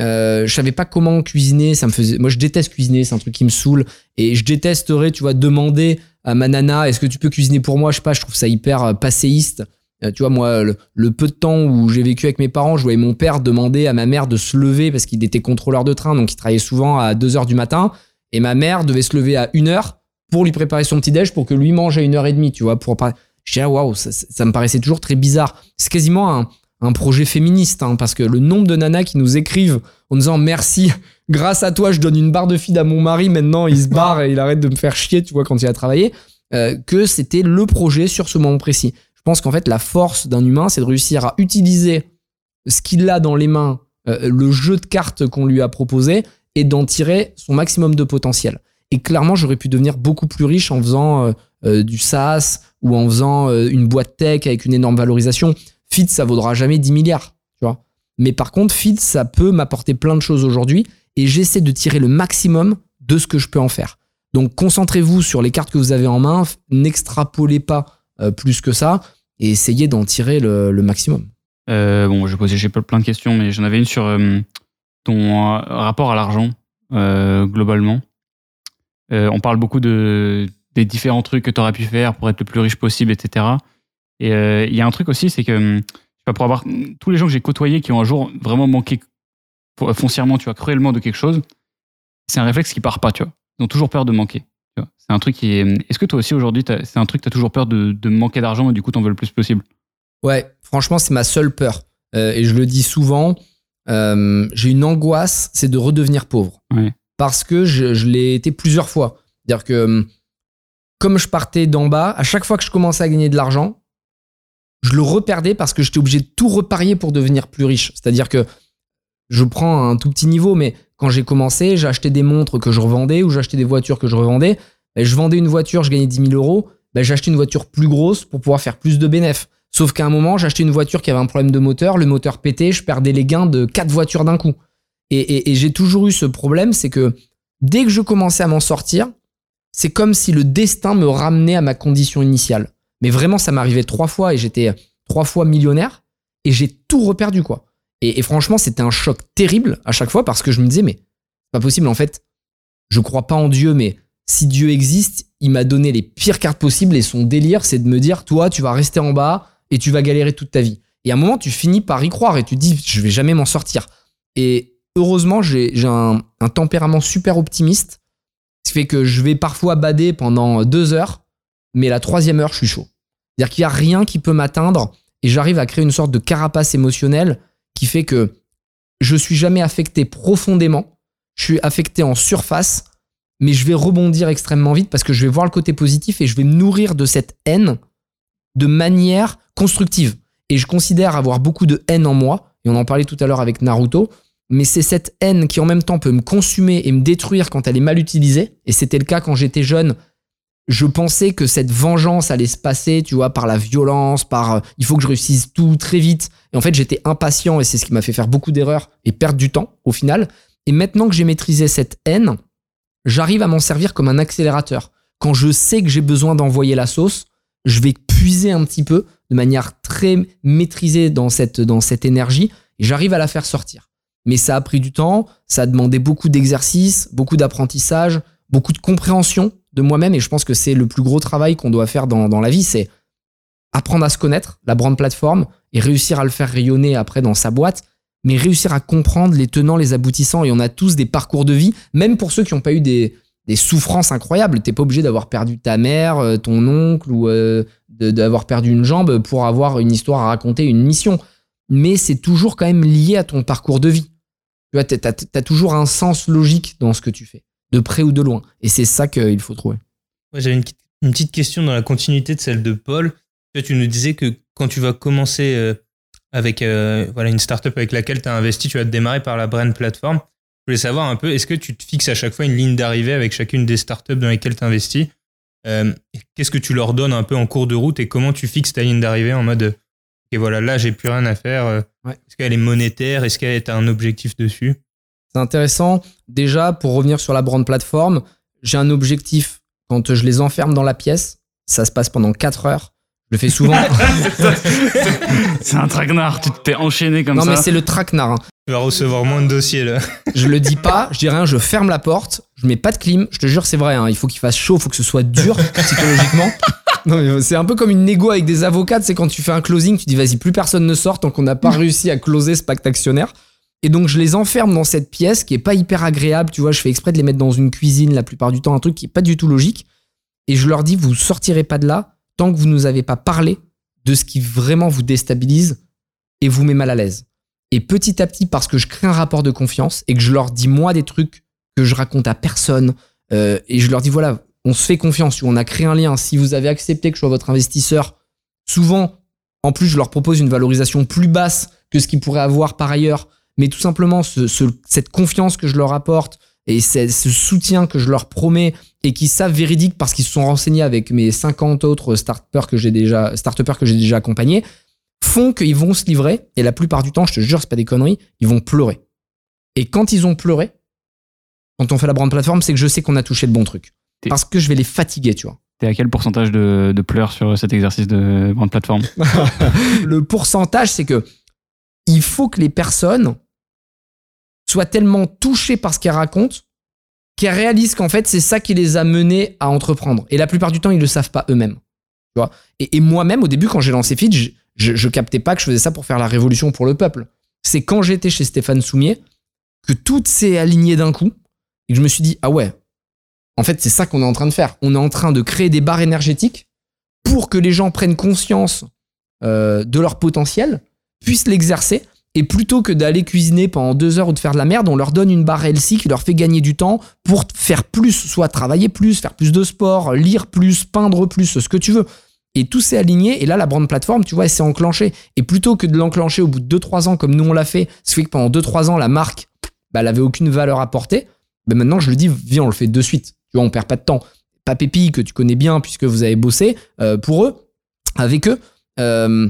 euh, je savais pas comment cuisiner, ça me faisait. Moi, je déteste cuisiner, c'est un truc qui me saoule. Et je détesterais, tu vois, demander à ma nana, est-ce que tu peux cuisiner pour moi? Je sais pas, je trouve ça hyper passéiste. Euh, tu vois, moi, le, peu de temps où j'ai vécu avec mes parents, je voyais mon père demander à ma mère de se lever parce qu'il était contrôleur de train, donc il travaillait souvent à 2 heures du matin. Et ma mère devait se lever à 1 heure pour lui préparer son petit déj pour que lui mange à 1 heure et demie, tu vois. Pour... Je disais, waouh, ça, ça, me paraissait toujours très bizarre. C'est quasiment un, un projet féministe, hein, parce que le nombre de nanas qui nous écrivent en disant merci, grâce à toi, je donne une barre de feed à mon mari, maintenant il se barre et il arrête de me faire chier, tu vois, quand il a travaillé, euh, que c'était le projet sur ce moment précis. Je pense qu'en fait, la force d'un humain, c'est de réussir à utiliser ce qu'il a dans les mains, euh, le jeu de cartes qu'on lui a proposé, et d'en tirer son maximum de potentiel. Et clairement, j'aurais pu devenir beaucoup plus riche en faisant euh, du SaaS ou en faisant une boîte tech avec une énorme valorisation. Fit, ça vaudra jamais 10 milliards. Mais par contre, Fit, ça peut m'apporter plein de choses aujourd'hui et j'essaie de tirer le maximum de ce que je peux en faire. Donc concentrez-vous sur les cartes que vous avez en main, n'extrapolez pas euh, plus que ça et essayez d'en tirer le, maximum. Euh, bon, je posais j'ai plein de questions, mais j'en avais une sur euh, ton rapport à l'argent globalement. on parle beaucoup de, des différents trucs que tu aurais pu faire pour être le plus riche possible, etc. Et euh, il y a un truc aussi, c'est que hum, pour avoir tous les gens que j'ai côtoyés qui ont un jour vraiment manqué foncièrement, tu vois, cruellement de quelque chose, c'est un réflexe qui part pas, tu vois. Ils ont toujours peur de manquer. C'est un truc qui est. Hum, est-ce que toi aussi aujourd'hui, c'est un truc, tu as toujours peur de, de manquer d'argent et du coup, t'en veux le plus possible? Ouais, franchement, c'est ma seule peur. Euh, et je le dis souvent, euh, j'ai une angoisse, c'est de redevenir pauvre. Parce que je, je l'ai été plusieurs fois. C'est-à-dire que, hum, comme je partais d'en bas, à chaque fois que je commençais à gagner de l'argent, je le reperdais parce que j'étais obligé de tout reparier pour devenir plus riche. C'est-à-dire que je prends un tout petit niveau, mais quand j'ai commencé, j'achetais des montres que je revendais ou j'achetais des voitures que je revendais. Et je vendais une voiture, je gagnais 10 000 euros. Ben, j'achetais une voiture plus grosse pour pouvoir faire plus de bénéfices. Sauf qu'à un moment, j'achetais une voiture qui avait un problème de moteur, le moteur pétait, je perdais les gains de quatre voitures d'un coup. Et j'ai toujours eu ce problème, c'est que dès que je commençais à m'en sortir, c'est comme si le destin me ramenait à ma condition initiale. Mais vraiment, ça m'arrivait trois fois et j'étais trois fois millionnaire et j'ai tout reperdu, quoi. Et, franchement, c'était un choc terrible à chaque fois parce que je me disais, mais c'est pas possible, en fait. Je crois pas en Dieu, mais si Dieu existe, il m'a donné les pires cartes possibles et son délire, c'est de me dire, toi, tu vas rester en bas et tu vas galérer toute ta vie. Et à un moment, tu finis par y croire et tu dis, je vais jamais m'en sortir. Et heureusement, j'ai un, un tempérament super optimiste, ce qui fait que je vais parfois bader pendant deux heures mais la troisième heure, je suis chaud. C'est-à-dire qu'il n'y a rien qui peut m'atteindre et j'arrive à créer une sorte de carapace émotionnelle qui fait que je suis jamais affecté profondément, je suis affecté en surface, mais je vais rebondir extrêmement vite parce que je vais voir le côté positif et je vais me nourrir de cette haine de manière constructive. Et je considère avoir beaucoup de haine en moi, et on en parlait tout à l'heure avec Naruto, mais c'est cette haine qui en même temps peut me consumer et me détruire quand elle est mal utilisée, et c'était le cas quand j'étais jeune je pensais que cette vengeance allait se passer, tu vois, par la violence, par euh, il faut que je réussisse tout très vite. Et en fait, j'étais impatient et c'est ce qui m'a fait faire beaucoup d'erreurs et perdre du temps au final. Et maintenant que j'ai maîtrisé cette haine, j'arrive à m'en servir comme un accélérateur. Quand je sais que j'ai besoin d'envoyer la sauce, je vais puiser un petit peu de manière très maîtrisée dans cette, dans cette énergie et j'arrive à la faire sortir. Mais ça a pris du temps, ça a demandé beaucoup d'exercices, beaucoup d'apprentissage, beaucoup de compréhension de moi-même et je pense que c'est le plus gros travail qu'on doit faire dans, la vie, c'est apprendre à se connaître, la brand plateforme, et réussir à le faire rayonner après dans sa boîte, mais réussir à comprendre les tenants, les aboutissants. Et on a tous des parcours de vie, même pour ceux qui n'ont pas eu des, souffrances incroyables. T'es pas obligé d'avoir perdu ta mère, euh, ton oncle ou euh, d'avoir perdu une jambe pour avoir une histoire à raconter, une mission. Mais c'est toujours quand même lié à ton parcours de vie. Tu vois, t'as as toujours un sens logique dans ce que tu fais de près ou de loin. Et c'est ça qu'il faut trouver. J'avais une Une petite question dans la continuité de celle de Paul. Tu, nous disais que quand tu vas commencer euh, avec euh, voilà, une startup avec laquelle tu as investi, tu vas te démarrer par la brand platform. Je voulais savoir un peu, est-ce que tu te fixes à chaque fois une ligne d'arrivée avec chacune des startups dans lesquelles tu investis euh, Qu'est-ce que tu leur donnes un peu en cours de route et comment tu fixes ta ligne d'arrivée en mode, ok voilà, là j'ai plus rien à faire. Ouais. Est-ce qu'elle est monétaire? Est-ce qu'elle a un objectif dessus? C'est intéressant. Déjà, pour revenir sur la brand plateforme, j'ai un objectif. Quand je les enferme dans la pièce, ça se passe pendant 4 heures. Je le fais souvent. C'est un traquenard, tu t'es enchaîné comme non, ça. mais c'est le traquenard. hein. Tu vas recevoir moins de dossiers là. Je le dis pas, je dis rien, je ferme la porte, je mets pas de clim. Je te jure, c'est vrai. hein, il faut qu'il fasse chaud, il faut que ce soit dur psychologiquement. Non, mais c'est un peu comme une négo avec des avocats. C'est quand tu fais un closing, tu dis vas-y, plus personne ne sort tant qu'on n'a pas réussi à closer ce pacte actionnaire. Et donc je les enferme dans cette pièce qui est pas hyper agréable. Tu vois, je fais exprès de les mettre dans une cuisine la plupart du temps, un truc qui est pas du tout logique. Et je leur dis vous sortirez pas de là tant que vous nous avez pas parlé de ce qui vraiment vous déstabilise et vous met mal à l'aise. Et petit à petit, parce que je crée un rapport de confiance et que je leur dis moi des trucs que je raconte à personne, euh, et je leur dis voilà, on se fait confiance, on a créé un lien. Si vous avez accepté que je sois votre investisseur, souvent, en plus, je leur propose une valorisation plus basse que ce qu'ils pourraient avoir par ailleurs. Mais tout simplement, ce- ce- cette confiance que je leur apporte et ce, soutien que je leur promets et qui savent véridique parce qu'ils se sont renseignés avec mes 50 autres start que j'ai déjà, start que j'ai déjà accompagnés, font qu'ils vont se livrer. Et la plupart du temps, je te jure, c'est pas des conneries, ils vont pleurer. Et quand ils ont pleuré, quand on fait la brand plateforme, c'est que je sais qu'on a touché le bon truc. Parce que je vais les fatiguer, tu vois. T'es à quel pourcentage de, de pleurs sur cet exercice de vente plateforme? Le pourcentage, c'est que il faut que les personnes soient tellement touchées par ce qu'elles racontent qu'elles réalisent qu'en fait, c'est ça qui les a menés à entreprendre. Et la plupart du temps, ils ne le savent pas eux-mêmes. Tu vois? Et, moi-même, au début, quand j'ai lancé je, je, je captais pas que je faisais ça pour faire la révolution pour le peuple. C'est quand j'étais chez Stéphane Soumier que tout s'est aligné d'un coup et que je me suis dit, ah ouais, en fait, c'est ça qu'on est en train de faire. On est en train de créer des barres énergétiques pour que les gens prennent conscience euh, de leur potentiel, puissent l'exercer. Et plutôt que d'aller cuisiner pendant deux heures ou de faire de la merde, on leur donne une barre LC qui leur fait gagner du temps pour faire plus, soit travailler plus, faire plus de sport, lire plus, peindre plus, ce que tu veux. Et tout s'est aligné. Et là, la brand plateforme, tu vois, elle s'est enclenchée. Et plutôt que de l'enclencher au bout de 2-3 ans, comme nous on l'a fait, ce fait que pendant 2-3 ans, la marque, bah, elle avait aucune valeur apportée. Ben maintenant, je le dis, viens, on le fait de suite. Tu vois, on perd pas de temps. Papépi, que tu connais bien puisque vous avez bossé euh, pour eux, avec eux, euh,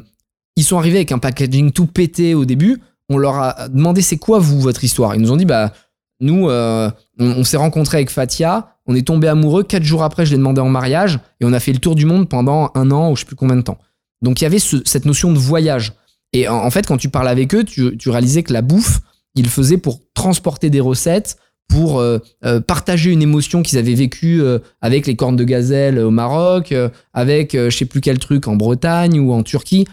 ils sont arrivés avec un packaging tout pété au début. On leur a demandé c'est quoi vous votre histoire? Ils nous ont dit bah nous euh, on, s'est rencontrés avec Fatia, on est tombé amoureux. Quatre jours après, je l'ai demandé en mariage et on a fait le tour du monde pendant un an ou je sais plus combien de temps. Donc il y avait ce- cette notion de voyage. Et en, fait, quand tu parles avec eux, tu, tu réalisais que la bouffe, ils faisaient pour transporter des recettes, pour euh, euh, partager une émotion qu'ils avaient vécue avec les cornes de gazelle au Maroc, avec je sais plus quel truc en Bretagne ou en Turquie.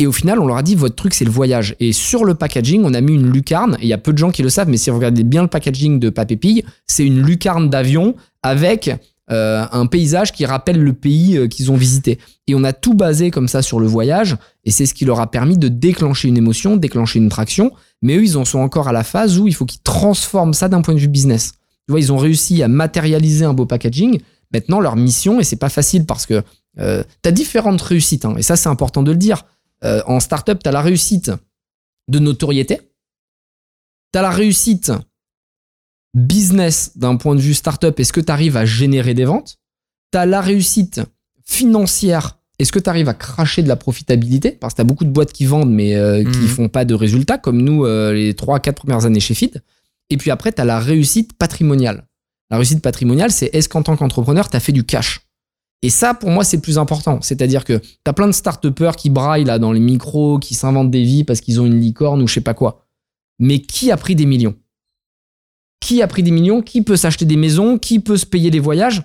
Et au final, on leur a dit votre truc c'est le voyage. Et sur le packaging, on a mis une lucarne. Et il y a peu de gens qui le savent, mais si vous regardez bien le packaging de Papépille, c'est une lucarne d'avion avec euh, un paysage qui rappelle le pays euh, qu'ils ont visité. Et on a tout basé comme ça sur le voyage. Et c'est ce qui leur a permis de déclencher une émotion, déclencher une traction. Mais eux, ils en sont encore à la phase où il faut qu'ils transforment ça d'un point de vue business. Tu vois, ils ont réussi à matérialiser un beau packaging. Maintenant, leur mission, et c'est pas facile parce que euh, tu as différentes réussites, hein, et ça, c'est important de le dire. Euh, en startup, tu as la réussite de notoriété, tu as la réussite business d'un point de vue startup, est-ce que tu arrives à générer des ventes? Tu as la réussite financière, est-ce que tu arrives à cracher de la profitabilité? Parce que tu as beaucoup de boîtes qui vendent mais euh, qui Mhm. font pas de résultats, comme nous euh, les 3-4 premières années chez Feed. Et puis après, tu as la réussite patrimoniale. La réussite patrimoniale, c'est est-ce qu'en tant qu'entrepreneur, tu as fait du cash? Et ça, pour moi, c'est le plus important. C'est-à-dire que tu as plein de start qui braillent dans les micros, qui s'inventent des vies parce qu'ils ont une licorne ou je sais pas quoi. Mais qui a pris des millions? Qui a pris des millions? Qui peut s'acheter des maisons? Qui peut se payer des voyages?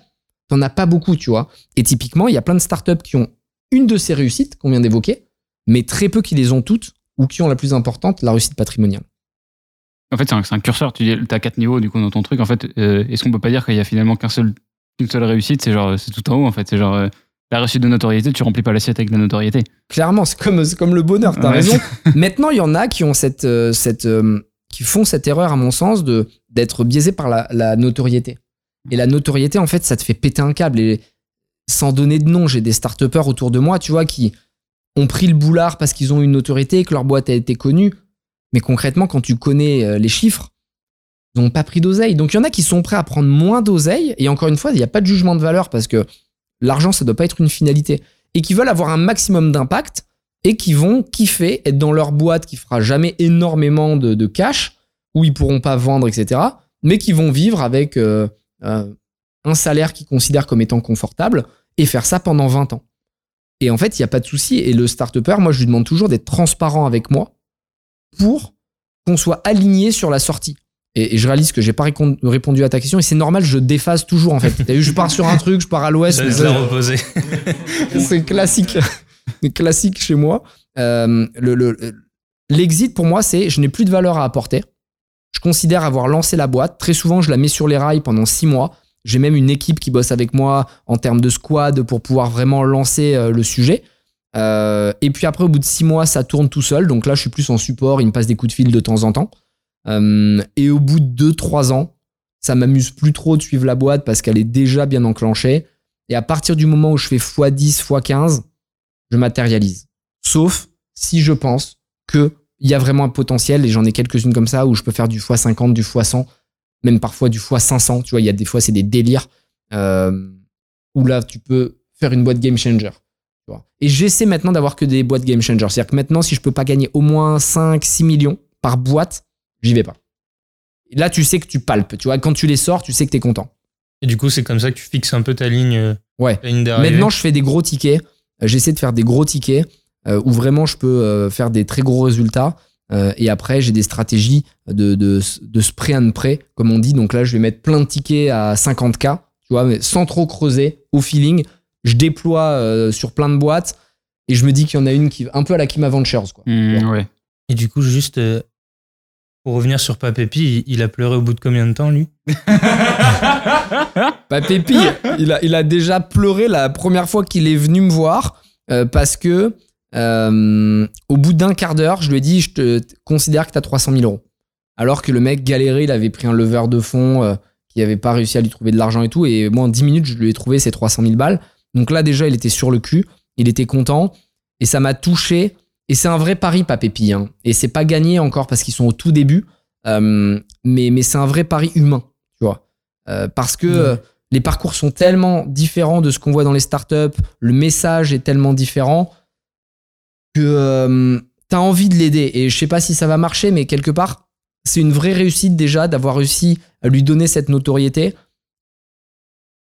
T'en as pas beaucoup, tu vois. Et typiquement, il y a plein de startups qui ont une de ces réussites qu'on vient d'évoquer, mais très peu qui les ont toutes ou qui ont la plus importante, la réussite patrimoniale. En fait, c'est un, curseur. Tu as quatre niveaux dans ton truc. Euh, est-ce qu'on peut pas dire qu'il y a finalement qu'un seul, qu'une seule réussite C'est genre, c'est tout en haut en fait. C'est genre euh, la réussite de notoriété. Tu remplis pas l'assiette avec de la notoriété. Clairement, c'est comme, comme le bonheur, t'as Ouais. raison. Maintenant, il y en a qui ont cette, euh, cette, euh, qui font cette erreur, à mon sens, de d'être biaisés par la, la notoriété. Et la notoriété, en fait, ça te fait péter un câble. Et sans donner de nom, j'ai des start autour de moi, tu vois, qui ont pris le boulard parce qu'ils ont une autorité, que leur boîte a été connue. Mais concrètement, quand tu connais les chiffres, ils n'ont pas pris d'oseille. Donc il y en a qui sont prêts à prendre moins d'oseille. Et encore une fois, il n'y a pas de jugement de valeur parce que l'argent, ça ne doit pas être une finalité. Et qui veulent avoir un maximum d'impact et qui vont kiffer être dans leur boîte qui fera jamais énormément de, cash, où ils pourront pas vendre, etc. Mais qui vont vivre avec euh, euh, un salaire qu'ils considèrent comme étant confortable et faire ça pendant 20 ans. Et en fait, il n'y a pas de souci. Et le start moi, je lui demande toujours d'être transparent avec moi pour qu'on soit aligné sur la sortie. Et, je réalise que j'ai pas répondu à ta question et c'est normal, je déphase toujours en fait. Vu, je pars sur un truc, je pars à l'ouest. reposer. c'est classique, classique chez moi. Euh, l'exit pour moi, c'est je n'ai plus de valeur à apporter. Je considère avoir lancé la boîte. Très souvent, je la mets sur les rails pendant six mois. J'ai même une équipe qui bosse avec moi en termes de squad pour pouvoir vraiment lancer euh, le sujet. Euh, et puis après, au bout de six mois, ça tourne tout seul. Donc là, je suis plus en support. Il me passe des coups de fil de temps en temps. Euh, et au bout de deux, trois ans, ça m'amuse plus trop de suivre la boîte parce qu'elle est déjà bien enclenchée. Et à partir du moment où je fais x10, x15, je matérialise. Sauf si je pense qu'il y a vraiment un potentiel, et j'en ai quelques-unes comme ça, où je peux faire du x50, du x100, même parfois du x500. Tu vois, il y a des fois, c'est des délires. Euh, où là, tu peux faire une boîte game changer. Et j'essaie maintenant d'avoir que des boîtes game changer. C'est-à-dire que maintenant, si je peux pas gagner au moins 5, 6 millions par boîte, j'y vais pas. là, tu sais que tu palpes. Tu vois, quand tu les sors, tu sais que tu es content. Et du coup, c'est comme ça que tu fixes un peu ta ligne. Euh, ouais. Maintenant, je fais des gros tickets. Euh, j'essaie de faire des gros tickets euh, où vraiment je peux faire des très gros résultats. et après, j'ai des stratégies de, de, de spray and pray, comme on dit. Donc là, je vais mettre plein de tickets à 50K, tu vois, mais sans trop creuser, au feeling. Je déploie sur plein de boîtes et je me dis qu'il y en a une qui un peu à la Kima Ventures. Quoi. Mmh, ouais. Et du coup, juste pour revenir sur Papépi, il a pleuré au bout de combien de temps, lui Papépi, il a, déjà pleuré la première fois qu'il est venu me voir euh, parce que euh, au bout d'un quart d'heure, je lui ai dit Je te considère que tu as 300 000 euros. Alors que le mec galérait, il avait pris un lever de fonds euh, qui n'avait pas réussi à lui trouver de l'argent et tout. Et moi, en 10 minutes, je lui ai trouvé ses 300 000 balles. Donc là, déjà, il était sur le cul, il était content et ça m'a touché et c'est un vrai pari, Papépi. Hein. Et c'est pas gagné encore parce qu'ils sont au tout début. Euh, mais mais c'est un vrai pari humain, tu vois. Euh, parce que euh, les parcours sont tellement différents de ce qu'on voit dans les startups, le message est tellement différent que tu as envie de l'aider. Et je sais pas si ça va marcher, mais quelque part, c'est une vraie réussite déjà d'avoir réussi à lui donner cette notoriété.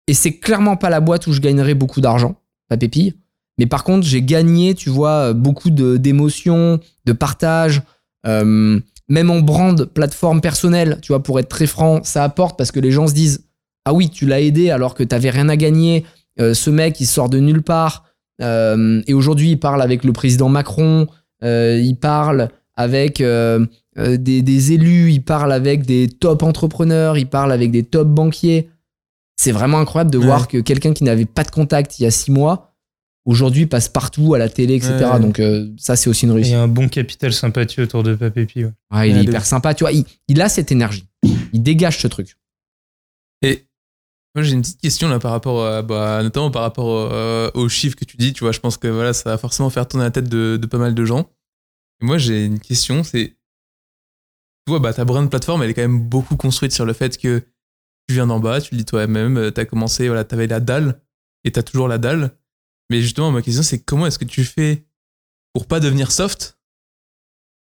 Et c'est clairement pas la boîte où je gagnerai beaucoup d'argent, Papépi. Mais par contre, j'ai gagné, tu vois, beaucoup d'émotions, de, partage. Euh, même en brand, plateforme personnelle, tu vois, pour être très franc, ça apporte parce que les gens se disent Ah oui, tu l'as aidé alors que tu n'avais rien à gagner. Euh, ce mec, il sort de nulle part. Euh, et aujourd'hui, il parle avec le président Macron. il parle avec des, des, élus. Il parle avec des top entrepreneurs. Il parle avec des top banquiers. C'est vraiment incroyable de voir que quelqu'un qui n'avait pas de contact il y a six mois aujourd'hui passe partout à la télé, etc. Donc euh, ça, c'est aussi une réussite. Il y a un bon capital sympathie autour de Papépi. Ouais. il est hyper sympa, tu vois. Il, a cette énergie. Il dégage ce truc. Et moi, j'ai une petite question là par rapport, à, bah, notamment par rapport euh, aux chiffres que tu dis. Tu vois, je pense que voilà, ça va forcément faire tourner la tête de, pas mal de gens. Et moi, j'ai une question, c'est, tu vois, bah, ta brand plateforme, elle est quand même beaucoup construite sur le fait que tu viens d'en bas, tu le dis toi-même, tu as commencé, voilà, tu avais la dalle et tu as toujours la dalle. Mais justement, ma question, c'est comment est-ce que tu fais pour pas devenir soft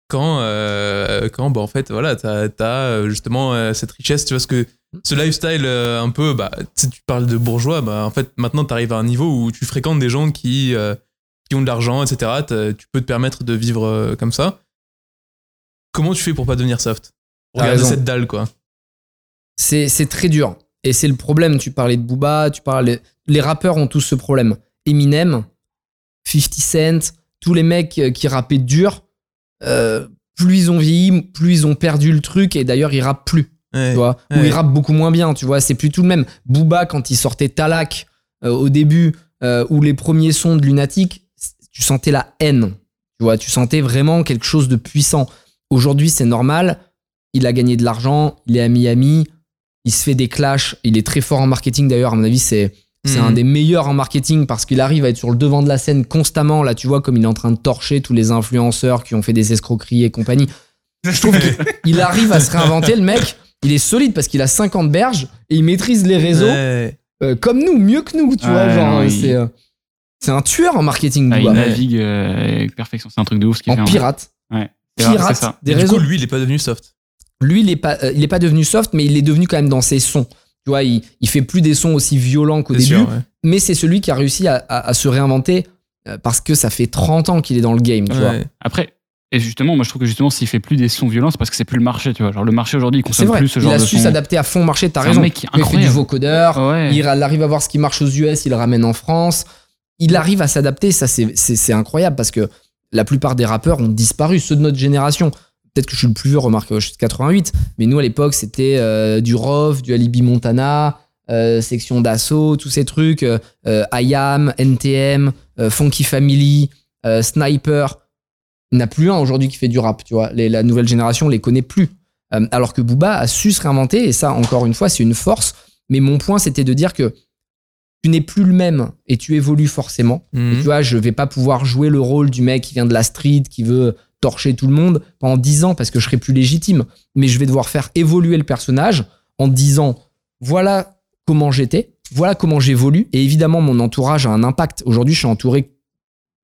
quand, euh, quand bah, en fait, voilà, t'as as euh, justement euh, cette richesse, tu vois, ce que ce lifestyle un peu, bah, tu parles de bourgeois, bah, en fait, maintenant, tu arrives à un niveau où tu fréquentes des gens qui, qui ont de l'argent, etc. Tu peux te permettre de vivre comme ça. Comment tu fais pour pas devenir soft? Regarde cette dalle, quoi. C'est très dur. Et c'est le problème. Tu parlais de Booba, tu parlais. Les rappeurs ont tous ce problème. Eminem, 50 Cent, tous les mecs euh, qui rappaient dur, euh, plus ils ont vieilli, plus ils ont perdu le truc et d'ailleurs ils rappent plus. tu vois, ou ils rappent beaucoup moins bien, tu vois, c'est plus tout le même. Booba, quand il sortait Talak euh, au début, ou les premiers sons de Lunatic, tu sentais la haine, tu vois, tu sentais vraiment quelque chose de puissant. Aujourd'hui, c'est normal, il a gagné de l'argent, il est à Miami, il se fait des clashs, il est très fort en marketing d'ailleurs, à mon avis, c'est C'est un des meilleurs en marketing parce qu'il arrive à être sur le devant de la scène constamment. Là, tu vois, comme il est en train de torcher tous les influenceurs qui ont fait des escroqueries et compagnie. Je trouve qu'il arrive à se réinventer, le mec. Il est solide parce qu'il a 50 berges et il maîtrise les réseaux Ouais. euh, comme nous, mieux que nous, tu Ouais, vois. Genre, euh, il- c'est, euh, c'est un tueur en marketing, Ah, il navigue euh, avec perfection. C'est un truc de ouf ce qu'il fait. en en vrai. pirate. Ouais. Pirate ça. des Et du réseaux. coup, lui, il est pas devenu soft. lui, il est pas, euh, il est pas devenu soft, mais il est devenu quand même dans ses sons. Tu vois, il, il fait plus des sons aussi violents qu'au début, sûr. ouais. mais c'est celui qui a réussi à, à- à se réinventer euh, parce que ça fait 30 ans qu'il est dans le game, tu vois. Après, et justement, moi je trouve que justement, s'il fait plus des sons violents, c'est parce que c'est plus le marché, tu vois. Genre le marché aujourd'hui, il consomme vrai, plus ce il genre a de su sons. s'adapter à fond au marché, t'as un raison. mec qui est il fait du vocodeur, Ouais. il, il arrive à voir ce qui marche aux US, il le ramène en France. Il arrive à s'adapter, ça c'est- c'est c'est incroyable parce que la plupart des rappeurs ont disparu, ceux de notre génération. Peut-être que je suis le plus vieux, remarque, je suis de 88, mais nous à l'époque c'était euh, du Rov, du Alibi Montana, euh, Section d'Assaut, tous ces trucs, euh, euh, IAM, NTM, Funky Family, Sniper. Il n'y en a plus un aujourd'hui qui fait du rap, tu vois. Les- la nouvelle génération les connaît plus. Alors que Booba a su se réinventer, et ça, encore une fois, c'est une force. Mais mon point, c'était de dire que tu n'es plus le même et tu évolues forcément. Et Mhm. tu vois, je vais pas pouvoir jouer le rôle du mec qui vient de la street, qui veut torcher tout le monde pendant 10 ans parce que je serai plus légitime. Mais je vais devoir faire évoluer le personnage en disant voilà comment j'étais, voilà comment j'évolue. Et évidemment, mon entourage a un impact. Aujourd'hui, je suis entouré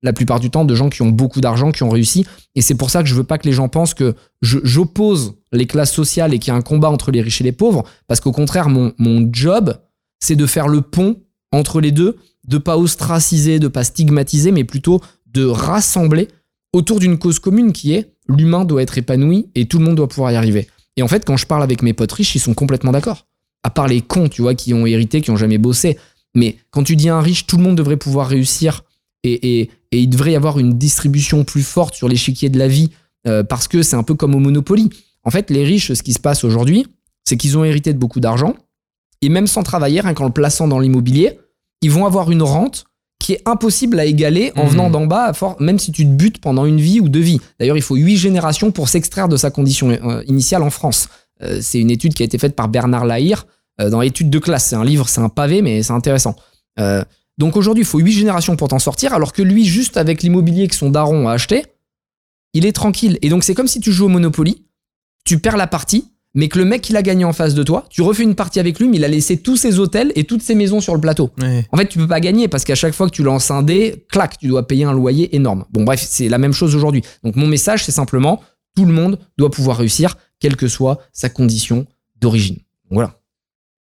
la plupart du temps de gens qui ont beaucoup d'argent, qui ont réussi. Et c'est pour ça que je veux pas que les gens pensent que j'oppose les classes sociales et qu'il y a un combat entre les riches et les pauvres. Parce qu'au contraire, mon, mon job, c'est de faire le pont entre les deux, de pas ostraciser, de pas stigmatiser, mais plutôt de rassembler autour d'une cause commune qui est l'humain doit être épanoui et tout le monde doit pouvoir y arriver. Et en fait, quand je parle avec mes potes riches, ils sont complètement d'accord. À part les cons, tu vois, qui ont hérité, qui ont jamais bossé. Mais quand tu dis un riche, tout le monde devrait pouvoir réussir et il devrait y avoir une distribution plus forte sur l'échiquier de la vie euh, parce que c'est un peu comme au Monopoly. En fait, les riches, ce qui se passe aujourd'hui, c'est qu'ils ont hérité de beaucoup d'argent et même sans travailler, rien qu'en le plaçant dans l'immobilier, ils vont avoir une rente qui est impossible à égaler en Mhm. venant d'en bas, même si tu te butes pendant une vie ou deux vies. D'ailleurs, il faut huit générations pour s'extraire de sa condition euh, initiale en France. Euh, c'est une étude qui a été faite par Bernard Lahire euh, dans l'étude de classe. C'est un livre, c'est un pavé, mais c'est intéressant. Euh, donc aujourd'hui, il faut huit générations pour t'en sortir, alors que lui, juste avec l'immobilier que son daron a acheté, il est tranquille. Et donc c'est comme si tu joues au Monopoly, tu perds la partie, mais que le mec qui l'a gagné en face de toi, tu refais une partie avec lui, mais il a laissé tous ses hôtels et toutes ses maisons sur le plateau. Ouais. En fait, tu peux pas gagner parce qu'à chaque fois que tu lances un dé, clac, tu dois payer un loyer énorme. Bon, bref, c'est la même chose aujourd'hui. Donc, mon message, c'est simplement tout le monde doit pouvoir réussir, quelle que soit sa condition d'origine. Voilà.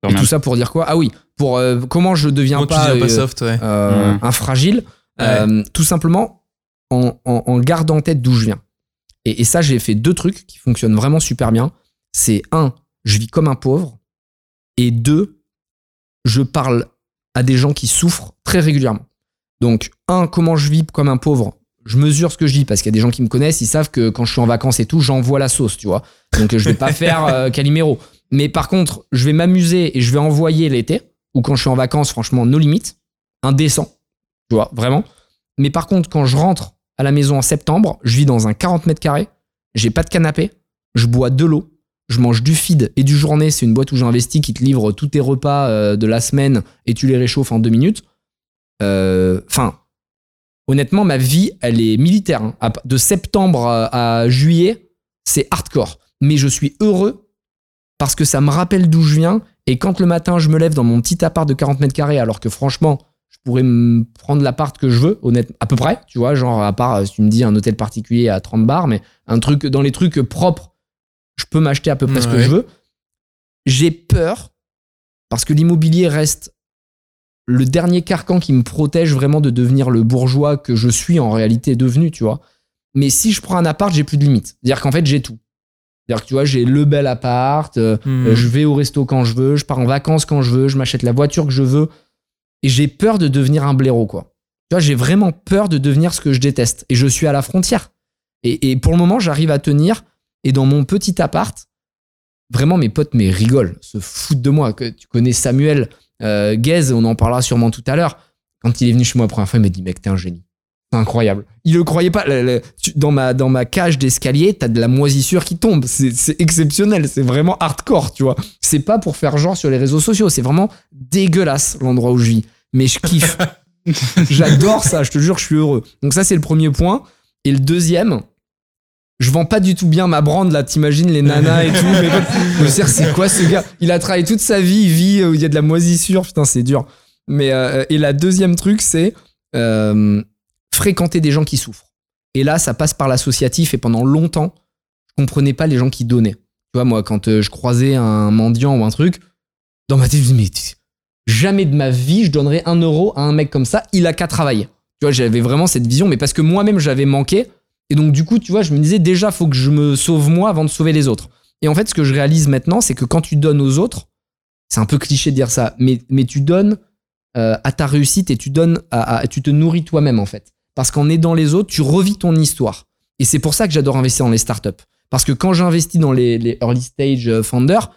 Et tout ça pour dire quoi? Ah oui, pour euh, comment je deviens Comment pas, euh, soft, ouais. euh, Ouais. un fragile, euh, tout simplement en, en- en gardant en tête d'où je viens. Et, et ça, j'ai fait deux trucs qui fonctionnent vraiment super bien. C'est un, je vis comme un pauvre. Et deux, je parle à des gens qui souffrent très régulièrement. Donc, un, comment je vis comme un pauvre? Je mesure ce que je dis parce qu'il y a des gens qui me connaissent, ils savent que quand je suis en vacances et tout, j'envoie la sauce, tu vois. Donc je vais pas faire euh, Calimero. Mais par contre, je vais m'amuser et je vais envoyer l'été, ou quand je suis en vacances, franchement, nos limites, indécent, tu vois, vraiment. Mais par contre, quand je rentre à la maison en septembre, je vis dans un 40 mètres carrés, j'ai pas de canapé, je bois de l'eau, je mange du feed et du journée, c'est une boîte où j'ai investi qui te livre tous tes repas euh, de la semaine et tu les réchauffes en deux minutes. Euh, Enfin, honnêtement, ma vie, elle est militaire. hein. De septembre à à juillet, c'est hardcore. Mais je suis heureux parce que ça me rappelle d'où je viens. Et quand le matin, je me lève dans mon petit appart de 40 mètres carrés, alors que franchement, je pourrais me prendre l'appart que je veux, honnêtement, à peu près, tu vois, genre, à part, euh, si tu me dis un hôtel particulier à 30 bars, mais un truc, dans les trucs propres, je peux m'acheter à peu près ce que je veux. J'ai peur parce que l'immobilier reste le dernier carcan qui me protège vraiment de devenir le bourgeois que je suis en réalité devenu, tu vois. Mais si je prends un appart, j'ai plus de limites. C'est-à-dire qu'en fait, j'ai tout. C'est-à-dire que tu vois, j'ai le bel appart, euh, Hmm. je vais au resto quand je veux, je pars en vacances quand je veux, je m'achète la voiture que je veux. Et j'ai peur de devenir un blaireau, quoi. Tu vois, j'ai vraiment peur de devenir ce que je déteste. Et je suis à la frontière. Et, et pour le moment, j'arrive à tenir. Et dans mon petit appart, vraiment, mes potes mais rigolent, se foutent de moi. Que tu connais Samuel euh, Guez, on en parlera sûrement tout à l'heure. Quand il est venu chez moi la première fois, il m'a dit Mec, t'es un génie. C'est incroyable. Il le croyait pas. Le- le- tu- dans, ma, dans ma cage d'escalier, t'as de la moisissure qui tombe. C'est c'est exceptionnel. C'est vraiment hardcore, tu vois. C'est pas pour faire genre sur les réseaux sociaux. C'est vraiment dégueulasse l'endroit où je vis. Mais je kiffe. J'adore ça. Je te jure, je suis heureux. Donc, ça, c'est le premier point. Et le deuxième, je vends pas du tout bien ma brand là. T'imagines les nanas et tout. Mais je me c'est quoi ce gars? Il a travaillé toute sa vie. Il vit où il y a de la moisissure. Putain, c'est dur. Mais, euh, et la deuxième truc, c'est. euh, fréquenter des gens qui souffrent. Et là, ça passe par l'associatif. Et pendant longtemps, je comprenais pas les gens qui donnaient. Tu vois, moi, quand euh, je croisais un mendiant ou un truc, dans ma tête, je me disais, mais jamais de ma vie, je donnerais un euro à un mec comme ça. Il a qu'à travailler. Tu vois, j'avais vraiment cette vision, mais parce que moi-même, j'avais manqué. Et donc, du coup, tu vois, je me disais, déjà, faut que je me sauve moi avant de sauver les autres. Et en fait, ce que je réalise maintenant, c'est que quand tu donnes aux autres, c'est un peu cliché de dire ça, mais, mais tu donnes euh, à ta réussite et tu donnes à, tu te nourris toi-même, en fait. Parce qu'en aidant les autres, tu revis ton histoire. Et c'est pour ça que j'adore investir dans les startups. Parce que quand j'investis dans les, les early stage euh, founders,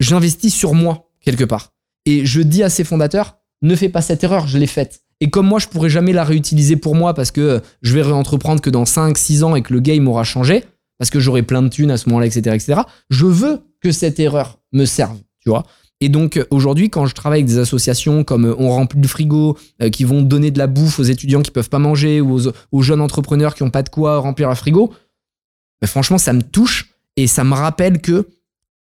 j'investis sur moi, quelque part. Et je dis à ces fondateurs, ne fais pas cette erreur, je l'ai faite. Et comme moi, je pourrais jamais la réutiliser pour moi parce que euh, je vais réentreprendre que dans 5, 6 ans et que le game aura changé, parce que j'aurai plein de thunes à ce moment-là, etc., etc., je veux que cette erreur me serve, tu vois. Et donc, euh, aujourd'hui, quand je travaille avec des associations comme euh, On remplit le frigo, qui vont donner de la bouffe aux étudiants qui peuvent pas manger ou aux, jeunes entrepreneurs qui ont pas de quoi remplir leur frigo, franchement, ça me touche et ça me rappelle que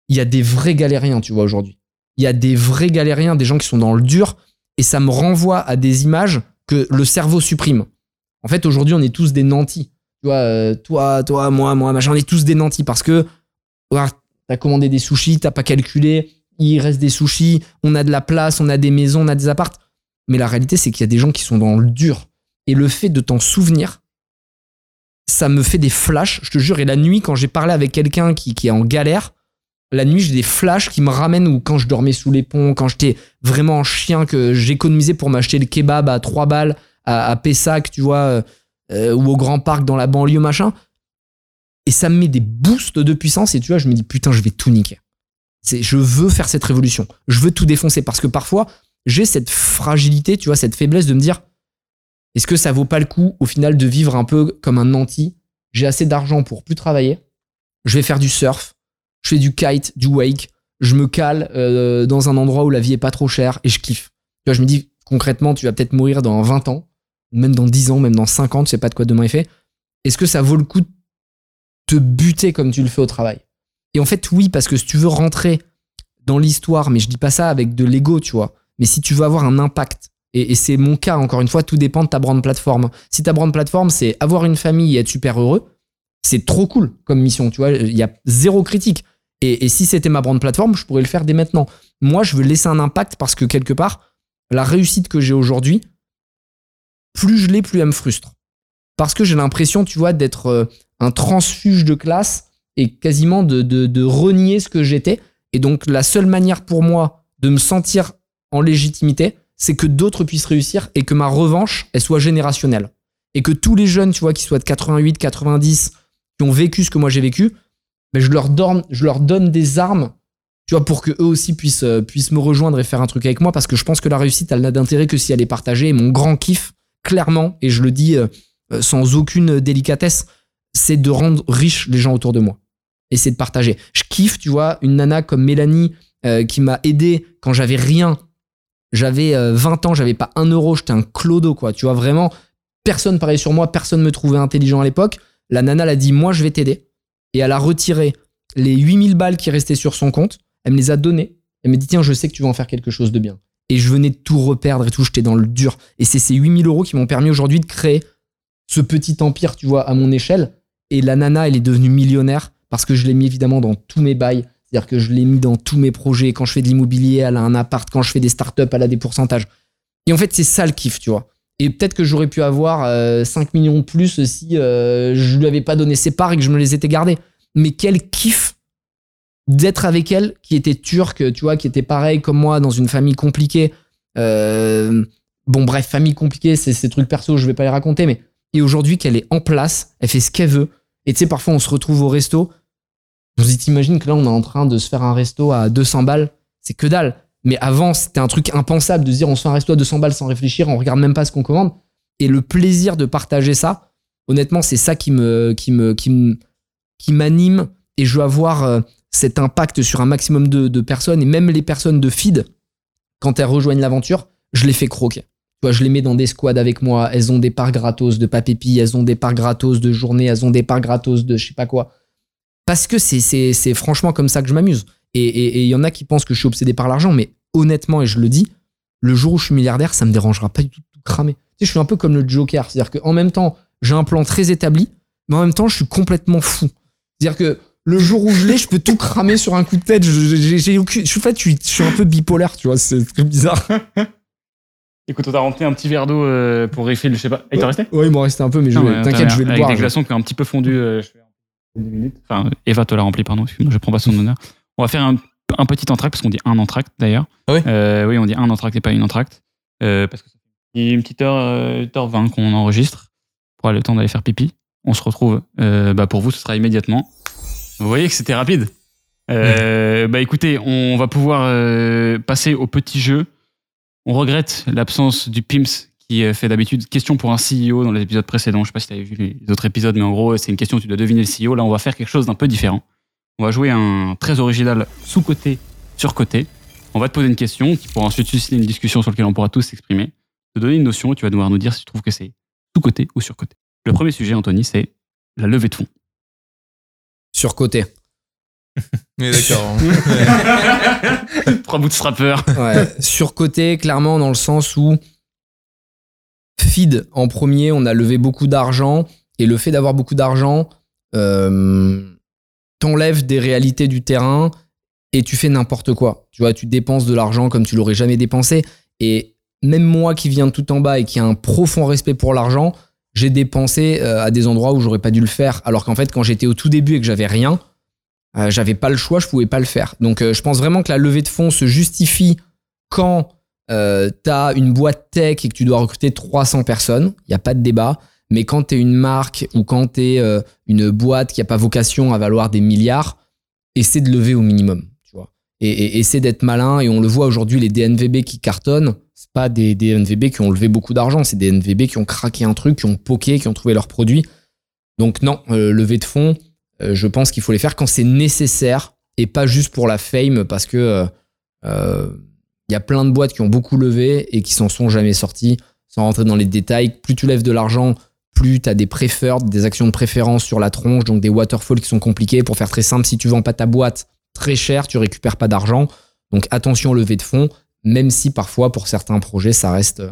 il y a des vrais galériens, tu vois, aujourd'hui. Il y a des vrais galériens, des gens qui sont dans le dur et ça me renvoie à des images que le cerveau supprime. En fait, aujourd'hui, on est tous des nantis. Tu vois, euh, toi, toi, moi, moi, machin, on est tous des nantis parce que t'as commandé des sushis, t'as pas calculé, il reste des sushis, on a de la place, on a des maisons, on a des appartes. Mais la réalité, c'est qu'il y a des gens qui sont dans le dur. Et le fait de t'en souvenir, ça me fait des flashs, je te jure. Et la nuit, quand j'ai parlé avec quelqu'un qui est en galère, la nuit, j'ai des flashs qui me ramènent ou quand je dormais sous les ponts, quand j'étais vraiment en chien, que j'économisais pour m'acheter le kebab à 3 balles à, à Pessac, tu vois, euh, euh, ou au Grand Parc dans la banlieue, machin. Et ça me met des boosts de puissance et tu vois, je me dis putain, je vais tout niquer. C'est, je veux faire cette révolution. Je veux tout défoncer parce que parfois, j'ai cette fragilité, tu vois, cette faiblesse de me dire est-ce que ça vaut pas le coup au final de vivre un peu comme un nanti J'ai assez d'argent pour plus travailler. Je vais faire du surf, je fais du kite, du wake, je me cale euh, dans un endroit où la vie est pas trop chère et je kiffe. Je me dis concrètement, tu vas peut-être mourir dans 20 ans, même dans 10 ans, même dans 50, tu sais pas de quoi demain est fait. Est-ce que ça vaut le coup de te buter comme tu le fais au travail? Et en fait, oui, parce que si tu veux rentrer dans l'histoire, mais je dis pas ça avec de l'ego, tu vois, mais si tu veux avoir un impact, et, et c'est mon cas, encore une fois, tout dépend de ta brand plateforme. Si ta brand plateforme, c'est avoir une famille et être super heureux, c'est trop cool comme mission, tu vois, il y a zéro critique. Et, si c'était ma brand plateforme, je pourrais le faire dès maintenant. Moi, je veux laisser un impact parce que quelque part, la réussite que j'ai aujourd'hui, plus je l'ai, plus elle me frustre. Parce que j'ai l'impression, tu vois, d'être euh, un transfuge de classe et quasiment de, de, de renier ce que j'étais. Et donc, la seule manière pour moi de me sentir en légitimité, c'est que d'autres puissent réussir et que ma revanche, elle soit générationnelle. Et que tous les jeunes, tu vois, qui soient de 88, 90, qui ont vécu ce que moi j'ai vécu, ben je, leur donne, je leur donne des armes, tu vois, pour que eux aussi puissent, euh, puissent me rejoindre et faire un truc avec moi, parce que je pense que la réussite, elle n'a d'intérêt que si elle est partagée. Mon grand kiff, clairement, et je le dis euh, euh, sans aucune délicatesse, c'est de rendre riches les gens autour de moi. Et c'est de partager. Je kiffe, tu vois, une nana comme Mélanie qui m'a aidé quand j'avais rien. J'avais euh, 20 ans, j'avais pas un euro, j'étais un clodo, quoi. Tu vois, vraiment, personne parlait sur moi, personne me trouvait intelligent à l'époque. La nana l'a dit, moi, je vais t'aider. Et elle a retiré les 8000 balles qui restaient sur son compte. Elle me les a données. Elle m'a dit, tiens, je sais que tu vas en faire quelque chose de bien. Et je venais de tout reperdre et tout, j'étais dans le dur. Et c'est ces 8000 euros qui m'ont permis aujourd'hui de créer ce petit empire, tu vois, à mon échelle. Et la nana, elle est devenue millionnaire parce que je l'ai mis évidemment dans tous mes bails. C'est-à-dire que je l'ai mis dans tous mes projets. Quand je fais de l'immobilier, elle a un appart. Quand je fais des startups, elle a des pourcentages. Et en fait, c'est ça le kiff, tu vois. Et peut-être que j'aurais pu avoir euh, 5 millions de plus si euh, je lui avais pas donné ses parts et que je me les étais gardées. Mais quel kiff d'être avec elle, qui était turque, tu vois, qui était pareil comme moi, dans une famille compliquée. Euh, bon, bref, famille compliquée, c'est ces trucs perso, je vais pas les raconter, mais. Et aujourd'hui, qu'elle est en place, elle fait ce qu'elle veut. Et tu sais, parfois, on se retrouve au resto. On t'imagines que là, on est en train de se faire un resto à 200 balles. C'est que dalle. Mais avant, c'était un truc impensable de dire, on se fait un resto à 200 balles sans réfléchir, on regarde même pas ce qu'on commande. Et le plaisir de partager ça, honnêtement, c'est ça qui me, qui me, qui me, qui m'anime. Et je veux avoir euh, cet impact sur un maximum de, personnes et même les personnes de feed quand elles rejoignent l'aventure, je les fais croquer. Tu je les mets dans des squads avec moi. Elles ont des parts gratos de papépi, elles ont des parts gratos de journée, elles ont des parts gratos de je sais pas quoi. Parce que c'est franchement comme ça que je m'amuse. Et il y en a qui pensent que je suis obsédé par l'argent, mais honnêtement, et je le dis, le jour où je suis milliardaire, ça me dérangera pas du tout de tout cramer. Tu sais, je suis un peu comme le Joker. C'est-à-dire qu'en même temps, j'ai un plan très établi, mais en même temps, je suis complètement fou. C'est-à-dire que le jour où je l'ai, je peux tout cramer sur un coup de tête. J'ai, aucune- je, suis- en fait, je suis, un peu bipolaire, tu vois, c'est très bizarre. Écoute, on t'a rempli un petit verre d'eau euh, pour refill, je sais pas. Et il t'en restait? Ouais, il m'en restait un peu, mais t'inquiète, je vais le Avec boire. des je- glaçons qui ont un petit peu fondu. euh, je fais un- deux minutes. Enfin, Eva te l'a rempli, pardon, excuse-moi, je prends pas son honneur. On va faire un, un petit entracte, parce qu'on dit un entracte d'ailleurs. Ah oui Euh, Oui, on dit un entracte et pas une entracte. Euh, parce que fait une petite heure, euh, heure 20 qu'on enregistre pour avoir le temps d'aller faire pipi. On se retrouve, euh, bah pour vous, ce sera immédiatement. Vous voyez que c'était rapide. Euh, Bah écoutez, on va pouvoir euh, passer au petit jeu. On regrette l'absence du Pims qui euh, fait d'habitude question pour un CEO dans les épisodes précédents. Je sais pas si tu avais vu les autres épisodes, mais en gros, c'est une question, tu dois deviner le CEO. Là, on va faire quelque chose d'un peu différent. On va jouer un très original sous-côté, sur-côté. On va te poser une question qui pourra ensuite susciter une discussion sur laquelle on pourra tous s'exprimer. Te donner une notion et tu vas devoir nous dire si tu trouves que c'est sous-côté ou sur-côté. Le premier sujet, Anthony, c'est la levée de fonds. Surcoté. Mais d'accord. Ouais. Trois bootstrappers. Ouais, surcoté, clairement, dans le sens où feed en premier, on a levé beaucoup d'argent. Et le fait d'avoir beaucoup d'argent euh, t'enlève des réalités du terrain et tu fais n'importe quoi. Tu vois, tu dépenses de l'argent comme tu l'aurais jamais dépensé. Et même moi qui viens tout en bas et qui a un profond respect pour l'argent, j'ai dépensé euh, à des endroits où j'aurais pas dû le faire. Alors qu'en fait, quand j'étais au tout début et que j'avais rien, euh, j'avais pas le choix, je pouvais pas le faire. Donc euh, je pense vraiment que la levée de fonds se justifie quand euh, tu as une boîte tech et que tu dois recruter 300 personnes, il n'y a pas de débat. Mais quand tu es une marque ou quand tu es une boîte qui n'a pas vocation à valoir des milliards, essaie de lever au minimum. Tu vois. Et, essaie d'être malin. Et on le voit aujourd'hui, les DNVB qui cartonnent, c'est pas des DNVB qui ont levé beaucoup d'argent, c'est des DNVB qui ont craqué un truc, qui ont poké, qui ont trouvé leur produit. Donc non, euh, levée de fonds, euh, je pense qu'il faut les faire quand c'est nécessaire et pas juste pour la fame parce que euh, euh, il y a plein de boîtes qui ont beaucoup levé et qui s'en sont jamais sorties. Sans rentrer dans les détails, plus tu lèves de l'argent, plus tu as des preferred, des actions de préférence sur la tronche, donc des waterfalls qui sont compliqués. Pour faire très simple, si tu vends pas ta boîte très cher, tu récupères pas d'argent. Donc attention aux levées de fonds, même si parfois pour certains projets ça reste. euh,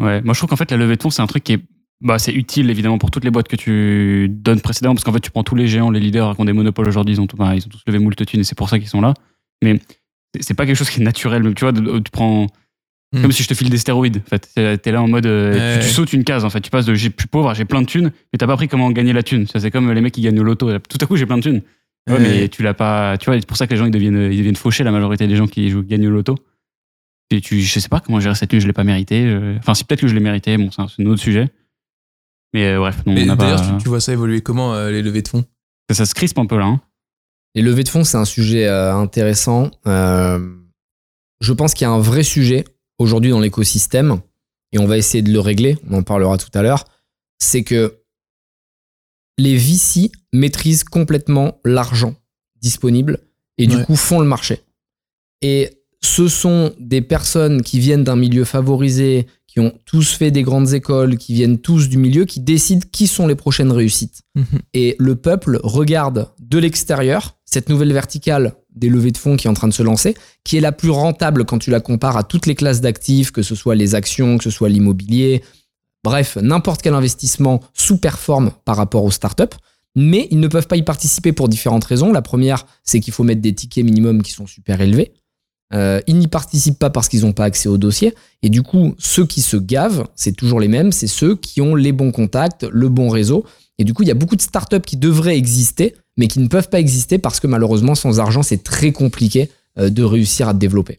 Ouais, moi je trouve qu'en fait la levée de fonds c'est un truc qui est bah, c'est utile évidemment pour toutes les boîtes que tu donnes précédemment parce qu'en fait tu prends tous les géants, les leaders qui ont des monopoles aujourd'hui, ils ont, bah, ils ont tous levé moult et c'est pour ça qu'ils sont là. Mais c'est- pas quelque chose qui est naturel. Tu vois, tu prends Hmm. comme si je te file des stéroïdes. En fait, T'es- là en mode euh, tu, sautes une case. En fait, tu passes de j'ai plus pauvre, j'ai plein de thunes, mais t'as pas appris comment gagner la thune. Ça c'est comme les mecs qui gagnent au loto. Tout à coup j'ai plein de thunes. Ouais, Ouais. mais tu l'as pas. Tu vois, c'est pour ça que les gens ils deviennent, ils deviennent fauchés. La majorité des gens qui jouent, gagnent au loto. Et tu, je sais pas comment gérer cette thune, je l'ai pas mérité. je- Enfin, si peut-être que je l'ai mérité, bon, c'est un, autre sujet. Mais euh, bref, non, Mais D'ailleurs, pas. tu, tu vois ça évoluer comment, euh, les levées de fonds? Ça, ça se crispe un peu là. hein. Les levées de fonds, c'est un sujet euh, intéressant. Euh, je pense qu'il y a un vrai sujet aujourd'hui dans l'écosystème, et on va essayer de le régler, on en parlera tout à l'heure, c'est que les VC maîtrisent complètement l'argent disponible et du Ouais. coup font le marché. Et ce sont des personnes qui viennent d'un milieu favorisé, qui ont tous fait des grandes écoles, qui viennent tous du milieu, qui décident qui sont les prochaines réussites. Et le peuple regarde de l'extérieur cette nouvelle verticale des levées de fonds qui est en train de se lancer, qui est la plus rentable quand tu la compares à toutes les classes d'actifs, que ce soit les actions, que ce soit l'immobilier. Bref, n'importe quel investissement sous-performe par rapport aux startups. Mais ils ne peuvent pas y participer pour différentes raisons. La première, c'est qu'il faut mettre des tickets minimums qui sont super élevés. Euh, ils n'y participent pas parce qu'ils n'ont pas accès au dossier. Et du coup, ceux qui se gavent, c'est toujours les mêmes, c'est ceux qui ont les bons contacts, le bon réseau. Et du coup, il y a beaucoup de startups qui devraient exister, mais qui ne peuvent pas exister parce que malheureusement, sans argent, c'est très compliqué euh, de réussir à te développer.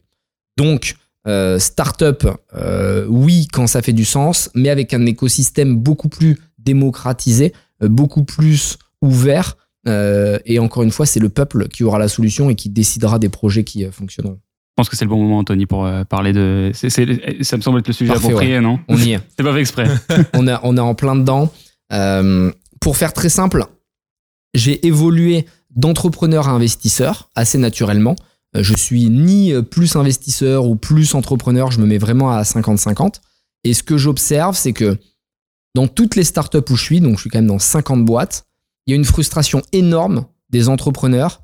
Donc, euh, startup, euh, oui, quand ça fait du sens, mais avec un écosystème beaucoup plus démocratisé, euh, beaucoup plus ouvert. euh, et encore une fois, c'est le peuple qui aura la solution et qui décidera des projets qui fonctionneront. pense que c'est le bon moment, Anthony, pour parler de. ça me semble être le sujet Parfait, approprié, non? On y est. C'est pas fait exprès. on, a- on est en plein dedans. Pour faire très simple, j'ai évolué d'entrepreneur à investisseur assez naturellement. Euh, Je suis ni euh, plus investisseur ou plus entrepreneur, je me mets vraiment à 50-50. Et ce que j'observe, c'est que dans toutes les startups où je suis, donc je suis quand même dans 50 boîtes, il y a une frustration énorme des entrepreneurs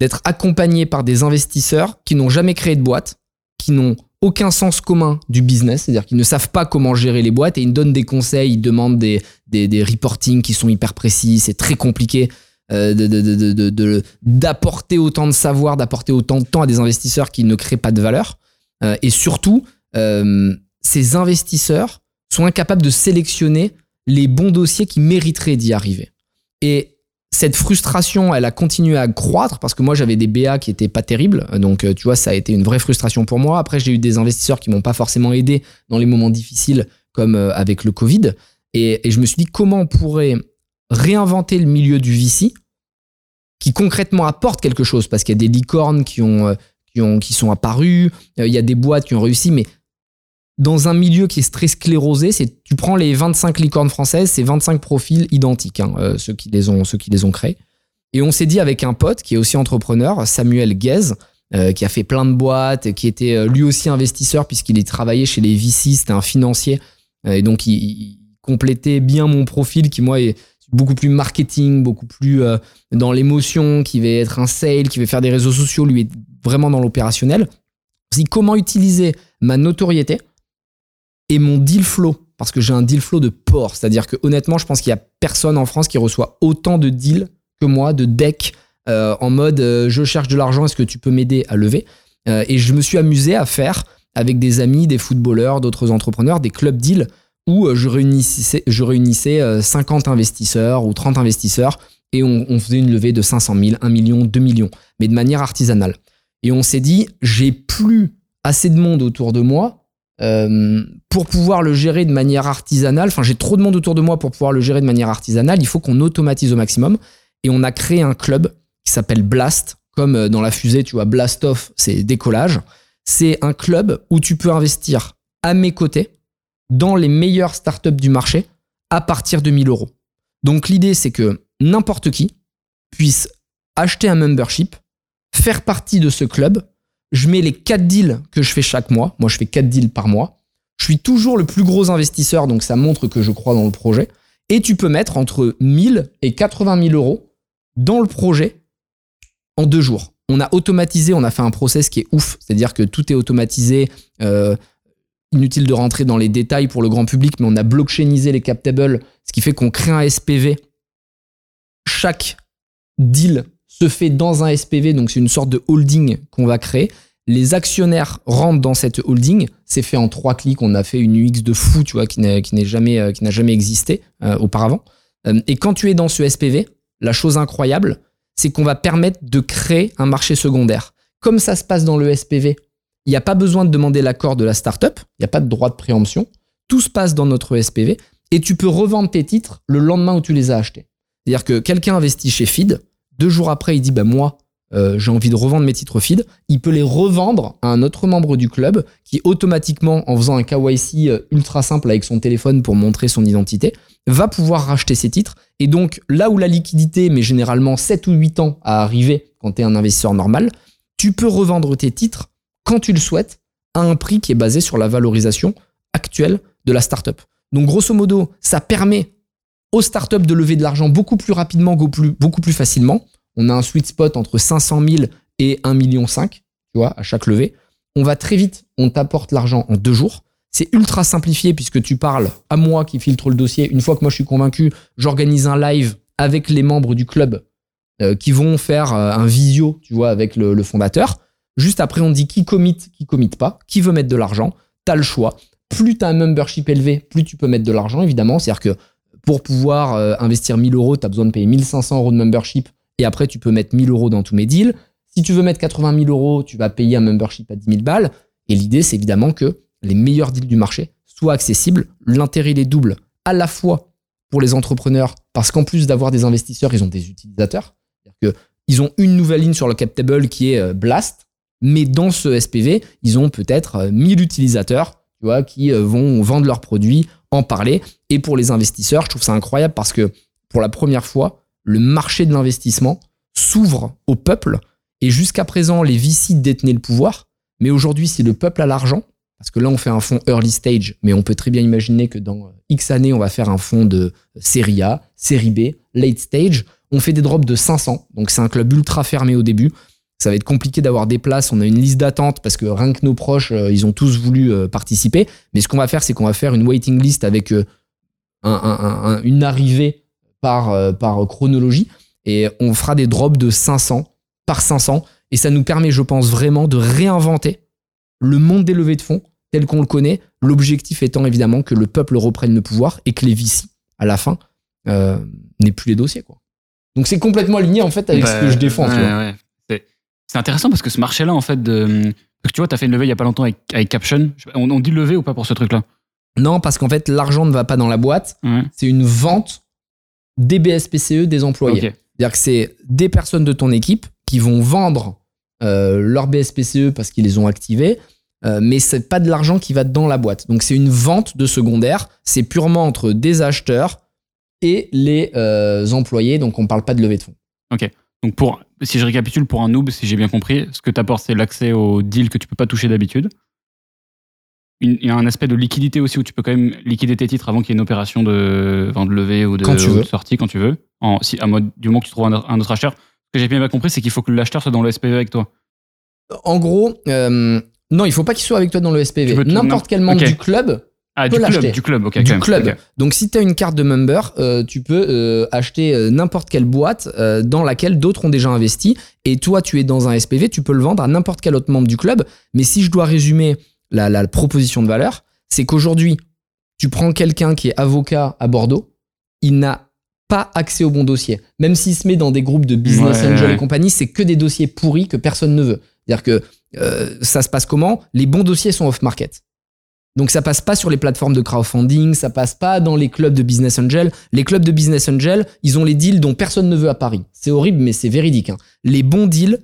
d'être accompagnés par des investisseurs qui n'ont jamais créé de boîte, qui n'ont aucun sens commun du business, c'est-à-dire qu'ils ne savent pas comment gérer les boîtes et ils donnent des conseils, ils demandent des, des, des reportings qui sont hyper précis, c'est très compliqué euh, d'apporter autant de savoir, d'apporter autant de temps à des investisseurs qui ne créent pas de valeur. Euh, et surtout, euh, ces investisseurs sont incapables de sélectionner les bons dossiers qui mériteraient d'y arriver. Et cette frustration, elle a continué à croître parce que moi j'avais des BA qui étaient pas terribles, donc euh, tu vois ça a été une vraie frustration pour moi. Après j'ai eu des investisseurs qui m'ont pas forcément aidé dans les moments difficiles comme avec le Covid, et je me suis dit comment on pourrait réinventer le milieu du VC qui concrètement apporte quelque chose parce qu'il y a des licornes qui ont euh, qui ont qui sont apparues, euh, il y a des boîtes qui ont réussi, mais dans un milieu qui est très sclérosé, c'est tu prends les 25 licornes françaises, c'est 25 profils identiques, hein, euh, ceux qui les ont ceux qui les ont créés. Et on s'est dit avec un pote qui est aussi entrepreneur, Samuel Guez, qui a fait plein de boîtes, qui était lui aussi investisseur puisqu'il est travaillé chez les VC, c'était un financier, et donc il, il complétait bien mon profil qui moi est beaucoup plus marketing, beaucoup plus euh, dans l'émotion, qui va être un sale, qui va faire des réseaux sociaux, lui est vraiment dans l'opérationnel. Comment utiliser ma notoriété et mon deal flow? Parce que j'ai un deal flow de porc, c'est-à-dire que honnêtement, je pense qu'il y a personne en France qui reçoit autant de deals que moi, de decks euh, en mode euh, je cherche de l'argent, est-ce que tu peux m'aider à lever? Et je me suis amusé à faire avec des amis, des footballeurs, d'autres entrepreneurs, des clubs deals où euh, je réunissais, je réunissais euh, 50 investisseurs ou 30 investisseurs et on, faisait une levée de 500 000, 1 million, 2 millions, mais de manière artisanale. Et on s'est dit, j'ai plus assez de monde autour de moi euh, pour pouvoir le gérer de manière artisanale. Enfin, j'ai trop de monde autour de moi pour pouvoir le gérer de manière artisanale. Il faut qu'on automatise au maximum. Et on a créé un club qui s'appelle Blast, comme dans la fusée, tu vois, Blast Off, c'est décollage. C'est un club où tu peux investir à mes côtés dans les meilleures startups du marché à partir de 1000 euros. Donc l'idée, c'est que n'importe qui puisse acheter un membership, faire partie de ce club. Je mets les 4 deals que je fais chaque mois. Moi, je fais 4 deals par mois. Je suis toujours le plus gros investisseur, donc ça montre que je crois dans le projet. Et tu peux mettre entre 1000 et 80 000 euros dans le projet en deux jours. On a automatisé, on a fait un process qui est ouf, c'est-à-dire que tout est automatisé. euh, inutile de rentrer dans les détails pour le grand public, mais on a blockchainisé les captables, ce qui fait qu'on crée un SPV. Chaque deal se fait dans un SPV, donc c'est une sorte de holding qu'on va créer. Les actionnaires rentrent dans cette holding. C'est fait en trois clics. On a fait une UX de fou, tu vois, qui euh, n'a jamais existé euh, auparavant. Euh, et quand tu es dans ce SPV, la chose incroyable, c'est qu'on va permettre de créer un marché secondaire. Comme ça se passe dans le SPV, il n'y a pas besoin de demander l'accord de la startup, il n'y a pas de droit de préemption. Tout se passe dans notre SPV et tu peux revendre tes titres le lendemain où tu les as achetés. C'est-à-dire que quelqu'un investit chez Feed, deux jours après, il dit bah moi, euh, j'ai envie de revendre mes titres Feed, il peut les revendre à un autre membre du club qui automatiquement, en faisant un KYC euh, ultra simple avec son téléphone pour montrer son identité, va pouvoir racheter ses titres. Et donc là où la liquidité met généralement 7 ou 8 ans à arriver quand tu es un investisseur normal, tu peux revendre tes titres quand tu le souhaites à un prix qui est basé sur la valorisation actuelle de la startup. Donc grosso modo, ça permet aux startups de lever de l'argent beaucoup plus rapidement, beaucoup plus, facilement. On a un sweet spot entre 500 000 et 1,5 million, tu vois, à chaque levée. On va très vite, on t'apporte l'argent en deux jours. C'est ultra simplifié puisque tu parles à moi qui filtre le dossier. Une fois que moi je suis convaincu, j'organise un live avec les membres du club euh, qui vont faire euh, un visio, tu vois, avec le fondateur. Juste après, on dit qui commit, qui commit pas, qui veut mettre de l'argent. T'as le choix. Plus t'as un membership élevé, plus tu peux mettre de l'argent, évidemment. C'est-à-dire que pour pouvoir euh, investir 1000 euros, tu as besoin de payer 1500 euros de membership et après tu peux mettre 1000 euros dans tous mes deals. Si tu veux mettre 80 000 euros, tu vas payer un membership à 10 000 balles. Et l'idée, c'est évidemment que les meilleurs deals du marché soient accessibles. L'intérêt, il est double, à la fois pour les entrepreneurs, parce qu'en plus d'avoir des investisseurs, ils ont des utilisateurs. C'est-à-dire qu'ils ont une nouvelle ligne sur le cap table qui est euh, Blast. Mais dans ce SPV, ils ont peut-être euh, 1000 utilisateurs tu vois, qui euh, vont vendre leurs produits, en parler. Et pour les investisseurs, je trouve ça incroyable parce que pour la première fois, le marché de l'investissement s'ouvre au peuple. Et jusqu'à présent, les VC détenaient le pouvoir. Mais aujourd'hui, si le peuple a l'argent, parce que là, on fait un fonds early stage, mais on peut très bien imaginer que dans X années, on va faire un fonds de série A, série B, late stage. On fait des drops de 500. Donc, c'est un club ultra fermé au début. Ça va être compliqué d'avoir des places. On a une liste d'attente parce que rien que nos proches, euh, ils ont tous voulu euh, participer. Mais ce qu'on va faire, c'est qu'on va faire une waiting list avec euh, un- un- un- une arrivée par, par chronologie. Et on fera des drops de 500 par 500. Et ça nous permet, je pense, vraiment de réinventer le monde des levées de fonds tel qu'on le connaît. L'objectif étant évidemment que le peuple reprenne le pouvoir et que les VC, à la fin, euh, n'aient plus les dossiers. Quoi. Donc c'est complètement aligné en fait avec ce que je défends. tu ouais, vois. ouais. C'est- intéressant parce que ce marché-là, en fait, de... parce que tu vois, tu as fait une levée il y a pas longtemps avec, avec Caption. On, on dit levée ou pas pour ce truc-là? Non, parce qu'en fait, l'argent ne va pas dans la boîte. C'est une vente des BSPCE des employés. Ok. C'est-à-dire que c'est des personnes de ton équipe qui vont vendre euh, leur BSPCE parce qu'ils les ont activés, euh, mais c'est pas de l'argent qui va dans la boîte. Donc c'est une vente de secondaire. C'est purement entre des acheteurs et les euh, employés. Donc on parle pas de levée de fonds. Donc, pour, si je récapitule, pour un noob, si j'ai bien compris, ce que tu apportes, c'est l'accès au deal que tu peux pas toucher d'habitude. Il y a un aspect de liquidité aussi où tu peux quand même liquider tes titres avant qu'il y ait une opération de, enfin, de levée ou de, Quand tu ou de veux. sortie quand tu veux. En, si, à mode, du moment que tu trouves un, un autre acheteur. Ce que j'ai bien compris, c'est qu'il faut que l'acheteur soit dans le SPV avec toi. En gros, euh, non, il faut pas qu'il soit avec toi dans le SPV. N'importe quel membre du club Ah, du club, du club, ok. du quand même. club. Ok. Donc si tu as une carte de member, euh, tu peux euh, acheter euh, n'importe quelle boîte dans laquelle d'autres ont déjà investi et toi tu es dans un SPV, tu peux le vendre à n'importe quel autre membre du club. Mais si je dois résumer la, la proposition de valeur, c'est qu'aujourd'hui, tu prends quelqu'un qui est avocat à Bordeaux, il n'a pas accès au bon dossier. Même s'il se met dans des groupes de business Ouais, angel ouais. et compagnie, c'est que des dossiers pourris que personne ne veut. C'est-à-dire que ça se passe comment? Les bons dossiers sont off-market. Donc ça passe pas sur les plateformes de crowdfunding, ça passe pas dans les clubs de business angel. Les clubs de business angel, ils ont les deals dont personne ne veut à Paris. C'est horrible, mais c'est véridique. hein. Les bons deals,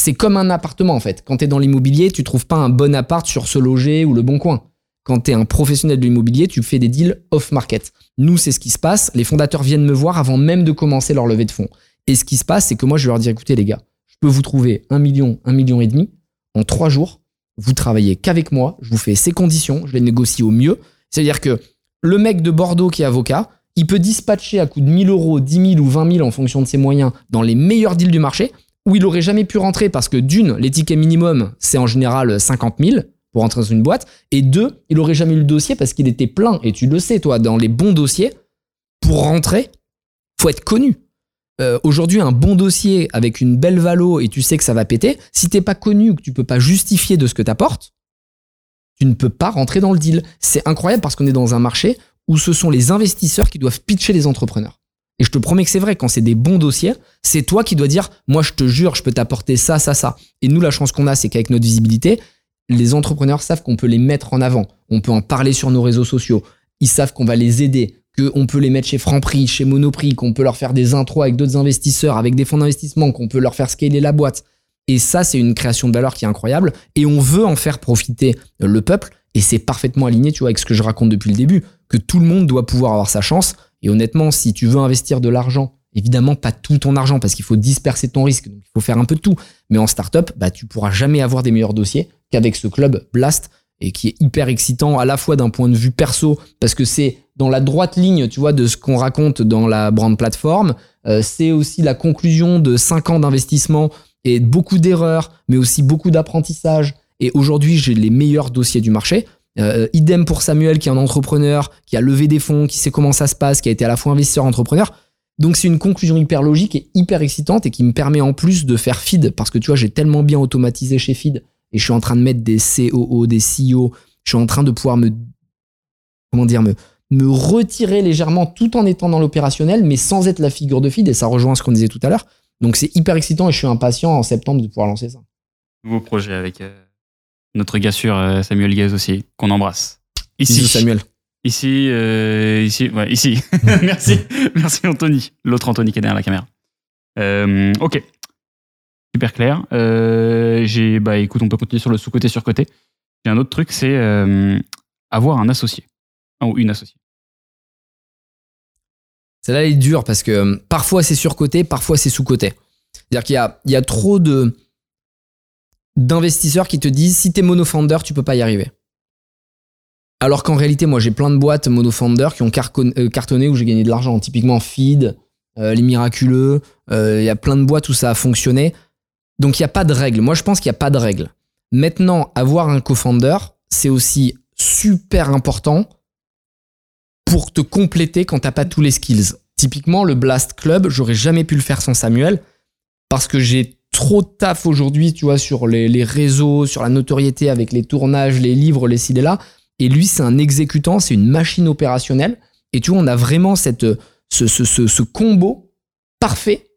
c'est comme un appartement en fait. Quand tu es dans l'immobilier, tu trouves pas un bon appart sur se loger ou le bon coin. Quand tu es un professionnel de l'immobilier, tu fais des deals off-market. Nous, c'est ce qui se passe. Les fondateurs viennent me voir avant même de commencer leur levée de fonds. Et ce qui se passe, c'est que moi, je leur dire, écoutez les gars, je peux vous trouver un million, un million et demi en trois jours. Vous travaillez qu'avec moi, je vous fais ces conditions, je les négocie au mieux. C'est-à-dire que le mec de Bordeaux qui est avocat, il peut dispatcher à coût de 1000 euros, 10 000 ou 20 000 en fonction de ses moyens dans les meilleurs deals du marché, où il aurait jamais pu rentrer parce que d'une, les tickets minimum, c'est en général 50 000 pour rentrer dans une boîte, et deux, il aurait jamais eu le dossier parce qu'il était plein. Et tu le sais, toi, dans les bons dossiers, pour rentrer, faut être connu. Euh, Aujourd'hui, un bon dossier avec une belle valo et tu sais que ça va péter, si t'es pas connu ou que tu peux pas justifier de ce que t'apportes, tu ne peux pas rentrer dans le deal. C'est incroyable parce qu'on est dans un marché où ce sont les investisseurs qui doivent pitcher les entrepreneurs. Et je te promets que c'est vrai, quand c'est des bons dossiers, c'est toi qui dois dire, moi je te jure, je peux t'apporter ça, ça, ça. Et nous, la chance qu'on a, c'est qu'avec notre visibilité, les entrepreneurs savent qu'on peut les mettre en avant. On peut en parler sur nos réseaux sociaux. Ils savent qu'on va les aider, qu'on peut les mettre chez Franprix, chez Monoprix, qu'on peut leur faire des intros avec d'autres investisseurs, avec des fonds d'investissement, qu'on peut leur faire scaler la boîte. Et ça, c'est une création de valeur qui est incroyable. Et on veut en faire profiter le peuple. Et c'est parfaitement aligné, tu vois, avec ce que je raconte depuis le début, que tout le monde doit pouvoir avoir sa chance. Et honnêtement, si tu veux investir de l'argent, évidemment pas tout ton argent parce qu'il faut disperser ton risque, donc il faut faire un peu de tout. Mais en startup, bah, tu pourras jamais avoir des meilleurs dossiers qu'avec ce club Blast et qui est hyper excitant à la fois d'un point de vue perso parce que c'est dans la droite ligne, tu vois, de ce qu'on raconte dans la brand plateforme. Euh, c'est aussi la conclusion de cinq ans d'investissement et beaucoup d'erreurs, mais aussi beaucoup d'apprentissage. Et aujourd'hui, j'ai les meilleurs dossiers du marché. Euh, idem pour Samuel, qui est un entrepreneur, qui a levé des fonds, qui sait comment ça se passe, qui a été à la fois investisseur entrepreneur. Donc c'est une conclusion hyper logique et hyper excitante et qui me permet en plus de faire feed parce que tu vois, j'ai tellement bien automatisé chez feed et je suis en train de mettre des COO, des CEO. Je suis en train de pouvoir me, comment dire, me, me retirer légèrement tout en étant dans l'opérationnel, mais sans être la figure de feed et ça rejoint ce qu'on disait tout à l'heure. Donc c'est hyper excitant et je suis impatient en septembre de pouvoir lancer ça. Nouveau projet avec euh, notre gars sûr euh, Samuel Gaz aussi, qu'on embrasse. Ici, Samuel. ici, euh, ici, ouais, ici. merci, merci Anthony. L'autre Anthony qui est derrière la caméra. Ok. Super clair. Euh, j'ai, bah, écoute, on peut continuer sur le sous-côté, sur-côté. J'ai un autre truc, c'est euh, avoir un associé. Ou une associée. Celle-là elle est dure parce que euh, parfois c'est sur-côté, parfois c'est sous-côté. C'est-à-dire qu'il y a, il y a trop de d'investisseurs qui te disent si t'es monofounder, tu peux pas y arriver. Alors qu'en réalité, moi j'ai plein de boîtes monofounder qui ont cartonné où j'ai gagné de l'argent. Typiquement Feed, Les Miraculeux, il y a plein de boîtes où ça a fonctionné. Donc il n'y a pas de règle. Moi je pense qu'il n'y a pas de règle. Maintenant, avoir un co-founder, c'est aussi super important pour te compléter quand t'as pas tous les skills. Typiquement, le Blast Club, j'aurais jamais pu le faire sans Samuel parce que j'ai trop de taf aujourd'hui, tu vois, sur les, réseaux, sur la notoriété avec les tournages, les livres, les ci, là. Et lui, c'est un exécutant, c'est une machine opérationnelle. Et tu vois, on a vraiment cette, ce, ce, ce, ce combo parfait.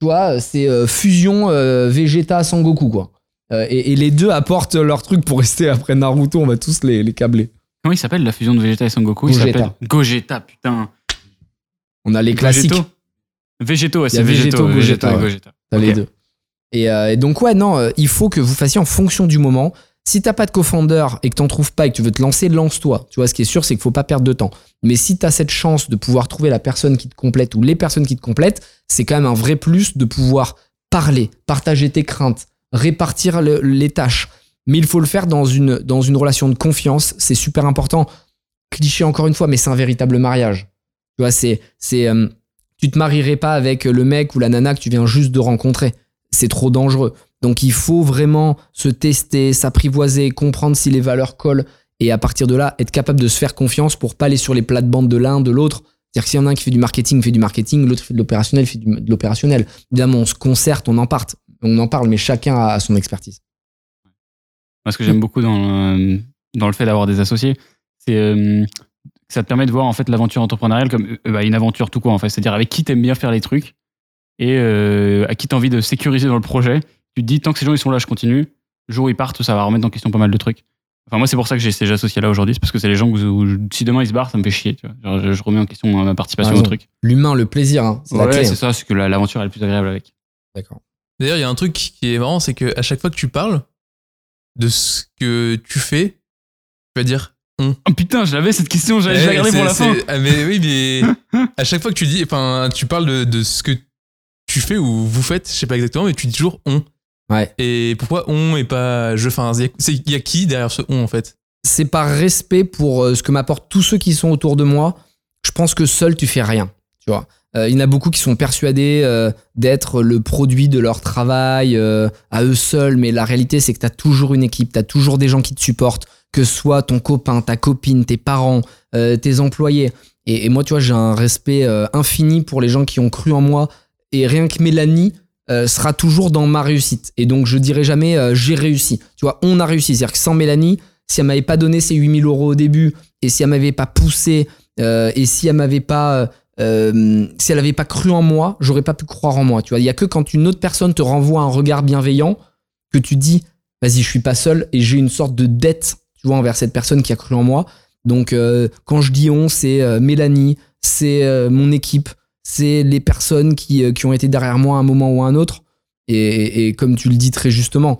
Tu vois, c'est euh, fusion euh, Vegeta Sangoku, quoi. Euh, et, et les deux apportent leur truc pour rester après Naruto, on va tous les, les câbler. Comment il s'appelle la fusion de Vegeta et Son Goku Il Gogeta. s'appelle Gogeta, putain. On a les classiques. Végétaux, ouais, c'est Végétaux Gogeta. Gogeta. T'as les deux. Et, euh, et donc, ouais, non, euh, il faut que vous fassiez en fonction du moment. Si t'as pas de co-founder et que t'en trouves pas et que tu veux te lancer, lance-toi. Tu vois, ce qui est sûr, c'est qu'il faut pas perdre de temps. Mais si t'as cette chance de pouvoir trouver la personne qui te complète ou les personnes qui te complètent, c'est quand même un vrai plus de pouvoir parler, partager tes craintes, répartir le- les tâches. Mais il faut le faire dans une, dans une relation de confiance. C'est super important. Cliché encore une fois, mais c'est un véritable mariage. Tu vois, c'est, c'est, euh, tu te marierais pas avec le mec ou la nana que tu viens juste de rencontrer. C'est trop dangereux. Donc il faut vraiment se tester, s'apprivoiser, comprendre si les valeurs collent et à partir de là, être capable de se faire confiance pour pas aller sur les plates-bandes de l'un, de l'autre. C'est-à-dire que s'il y en a un qui fait du marketing, fait du marketing, l'autre fait de l'opérationnel, fait de l'opérationnel. Évidemment, on se concerte, on en on en parle, mais chacun a son expertise. Ce que j'aime beaucoup dans, euh, dans le fait d'avoir des associés, c'est euh, ça te permet de voir en fait l'aventure entrepreneuriale comme euh, bah, une aventure tout court en fait. C'est-à-dire avec qui t'aimes bien faire les trucs et euh, à qui t'as envie de sécuriser dans le projet. Tu te dis tant que ces gens ils sont là, je continue. Le jour où ils partent, ça va remettre en question pas mal de trucs. Enfin moi c'est pour ça que j'ai ces associés là aujourd'hui, c'est parce que c'est les gens où, je- si demain ils se barrent, ça me fait chier. Tu vois. Genre, je, je remets en question ma participation au truc. L'humain, le plaisir, hein, c'est la Ouais, clé. c'est hein. ça, c'est que la- l'aventure est le plus agréable avec. D'accord. D'ailleurs, il y a un truc qui est marrant, c'est que à chaque fois que tu parles de ce que tu fais, tu vas dire Oh putain, j'avais cette question, j'allais Eh, la garder c'est- pour la fin. ah, mais oui, mais à chaque fois que tu dis, enfin, tu parles de, de ce que tu fais ou vous faites, je sais pas exactement, mais tu dis toujours on. Ouais. Et pourquoi on et pas je Enfin, il y a- c'est- il y a qui derrière ce on en fait? C'est par respect pour euh, ce que m'apportent tous ceux qui sont autour de moi. Je pense que seul tu fais rien. Tu vois. Euh, il y en a beaucoup qui sont persuadés euh, d'être le produit de leur travail euh, à eux seuls, mais la réalité c'est que tu as toujours une équipe, tu as toujours des gens qui te supportent, que ce soit ton copain, ta copine, tes parents, tes employés. Et, et moi, tu vois, j'ai un respect infini pour les gens qui ont cru en moi. Et rien que Mélanie euh, sera toujours dans ma réussite. Et donc, je dirai jamais euh, j'ai réussi. Tu vois, on a réussi. C'est-à-dire que sans Mélanie, si elle m'avait pas donné ces 8000 euros au début, et si elle m'avait pas poussé, euh, et si elle m'avait pas, si elle avait pas cru en moi, j'aurais pas pu croire en moi. Tu vois, il y a que quand une autre personne te renvoie un regard bienveillant que tu dis, vas-y, je suis pas seul, et j'ai une sorte de dette, tu vois, envers cette personne qui a cru en moi. Donc, quand je dis on, c'est Mélanie, c'est mon équipe, c'est les personnes qui, euh, qui ont été derrière moi à un moment ou à un autre. Et, et- comme tu le dis très justement,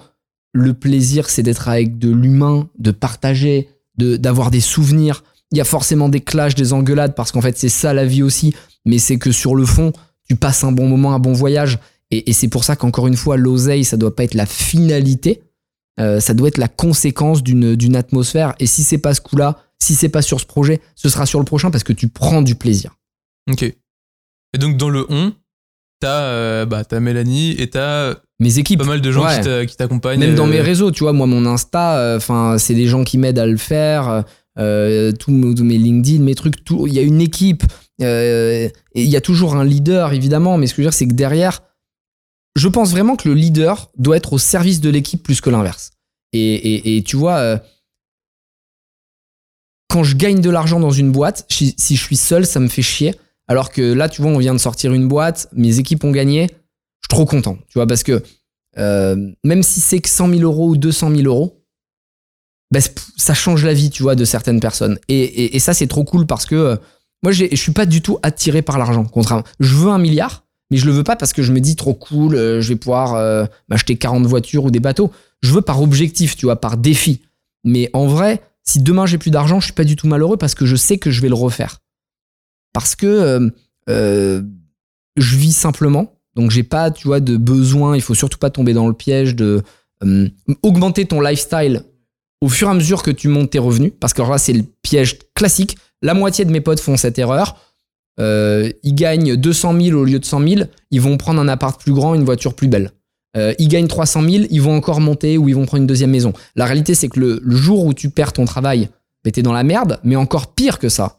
le plaisir, c'est d'être avec de l'humain, de partager, d'avoir des souvenirs. Il y a forcément des clashs, des engueulades, parce qu'en fait, c'est ça la vie aussi. Mais c'est que sur le fond, tu passes un bon moment, un bon voyage. Et, c'est pour ça qu'encore une fois, l'oseille, ça doit pas être la finalité. Euh, ça doit être la conséquence d'une d'une atmosphère. Et si c'est pas ce coup-là, si c'est pas sur ce projet, ce sera sur le prochain parce que tu prends du plaisir. Ok. Et donc dans le on, t'as euh, bah, Mélanie et t'as Mes équipes, pas mal de gens Ouais. qui t'a- qui t'accompagnent. Même dans euh, mes réseaux, tu vois, moi, mon Insta, enfin, c'est des gens qui m'aident à le faire. Euh, tous mes- LinkedIn, mes trucs, tout. Il y a une équipe. euh, et il y a toujours un leader, évidemment. Mais ce que je veux dire, c'est que derrière, je pense vraiment que le leader doit être au service de l'équipe plus que l'inverse. Et, et- et tu vois, euh, quand je gagne de l'argent dans une boîte, si, si je suis seul, ça me fait chier. Alors que là, tu vois, on vient de sortir une boîte, mes équipes ont gagné, je suis trop content. Tu vois, parce que euh, même si c'est que 100 000 euros ou 200 000 euros, bah, ça change la vie, tu vois, de certaines personnes. Et, et- ça, c'est trop cool parce que euh, moi, je suis pas du tout attiré par l'argent. Contrairement, je veux un milliard, Mais je le veux pas parce que je me dis trop cool, euh, je vais pouvoir m'acheter 40 voitures ou des bateaux. Je veux par objectif, tu vois, par défi. Mais en vrai, si demain j'ai plus d'argent, je suis pas du tout malheureux parce que je sais que je vais le refaire. Parce que euh, euh, je vis simplement, donc j'ai pas, tu vois, de besoin. Il faut surtout pas tomber dans le piège de euh, augmenter ton lifestyle au fur et à mesure que tu montes tes revenus, parce que là c'est le piège classique. La moitié de mes potes font cette erreur. Ils gagnent 200 000 au lieu de 100 000, ils vont prendre un appart plus grand, une voiture plus belle. Ils gagnent 300 000, ils vont encore monter ou ils vont prendre une deuxième maison. La réalité, c'est que le, jour où tu perds ton travail, ben, t'es dans la merde, mais encore pire que ça.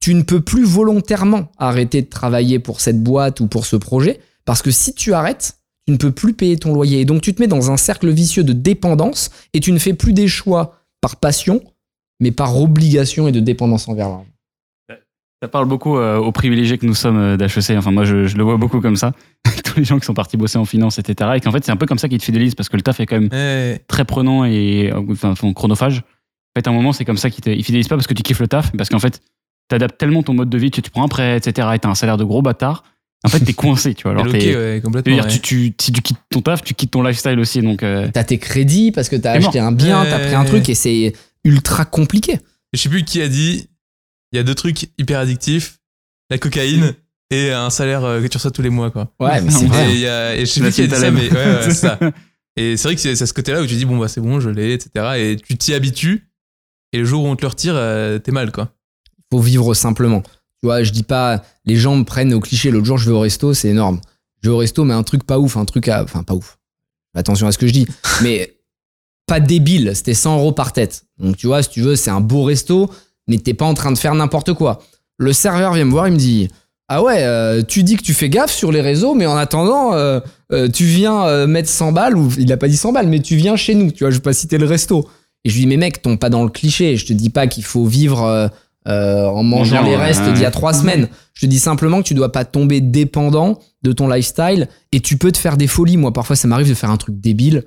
Tu ne peux plus volontairement arrêter de travailler pour cette boîte ou pour ce projet, parce que si tu arrêtes, tu ne peux plus payer ton loyer. Et donc tu te mets dans un cercle vicieux de dépendance et tu ne fais plus des choix par passion, mais par obligation et de dépendance envers l'argent. Ça parle beaucoup euh, aux privilégiés que nous sommes euh, d'HEC. Enfin, moi, je, je le vois beaucoup comme ça. Tous les gens qui sont partis bosser en finance, etc. Et qu'en fait, c'est un peu comme ça qu'ils te fidélisent parce que le taf est quand même Ouais. très prenant et euh, enfin, chronophage. En fait, à un moment, c'est comme ça qu'ils te ils fidélisent pas parce que tu kiffes le taf, mais parce qu'en fait, tu adaptes tellement ton mode de vie, tu, tu prends un prêt, etc. Et t'as un salaire de gros bâtard. En fait, t'es coincé, tu vois. Alors, Ok, t'es- ouais, complètement. dire, ouais. tu, tu, si tu quittes ton taf, tu quittes ton lifestyle aussi. Donc, euh, T'as tes crédits parce que t'as acheté un bien, t'as pris un truc et c'est ultra compliqué. Je sais plus qui a dit, il y a deux trucs hyper addictifs, la cocaïne et un salaire euh, que tu reçois tous les mois, quoi. Ouais, mais c'est vrai. Et, il y a- et je sais plus qui a c'est dit ça, mais ouais, ouais, c'est ça. Et c'est vrai que c'est c'est à ce côté-là où tu dis, bon, bah, c'est bon, je l'ai, etc. Et tu t'y habitues. Et le jour où on te le retire, euh, t'es mal, quoi. Faut vivre simplement. Tu vois, je dis pas, les gens me prennent au cliché. L'autre jour, je vais au resto, c'est énorme. Je vais au resto, mais un truc pas ouf, un truc à. Enfin, pas ouf. Attention à ce que je dis. Mais pas débile, c'était 100 euros par tête. Donc, tu vois, si tu veux, c'est un beau resto, mais t'es pas en train de faire n'importe quoi. Le serveur vient me voir, il me dit Ah ouais, euh, tu dis que tu fais gaffe sur les réseaux, mais en attendant, euh, euh, tu viens mettre 100 balles, ou il a pas dit 100 balles, mais tu viens chez nous, tu vois, je vais pas citer le resto. Et je lui dis Mais mec, tombe pas dans le cliché, je te dis pas qu'il faut vivre. Euh, en mangeant Bien, les restes d'il y a trois semaines. Je te dis simplement que tu dois pas tomber dépendant de ton lifestyle et tu peux te faire des folies. Moi, parfois, ça m'arrive de faire un truc débile.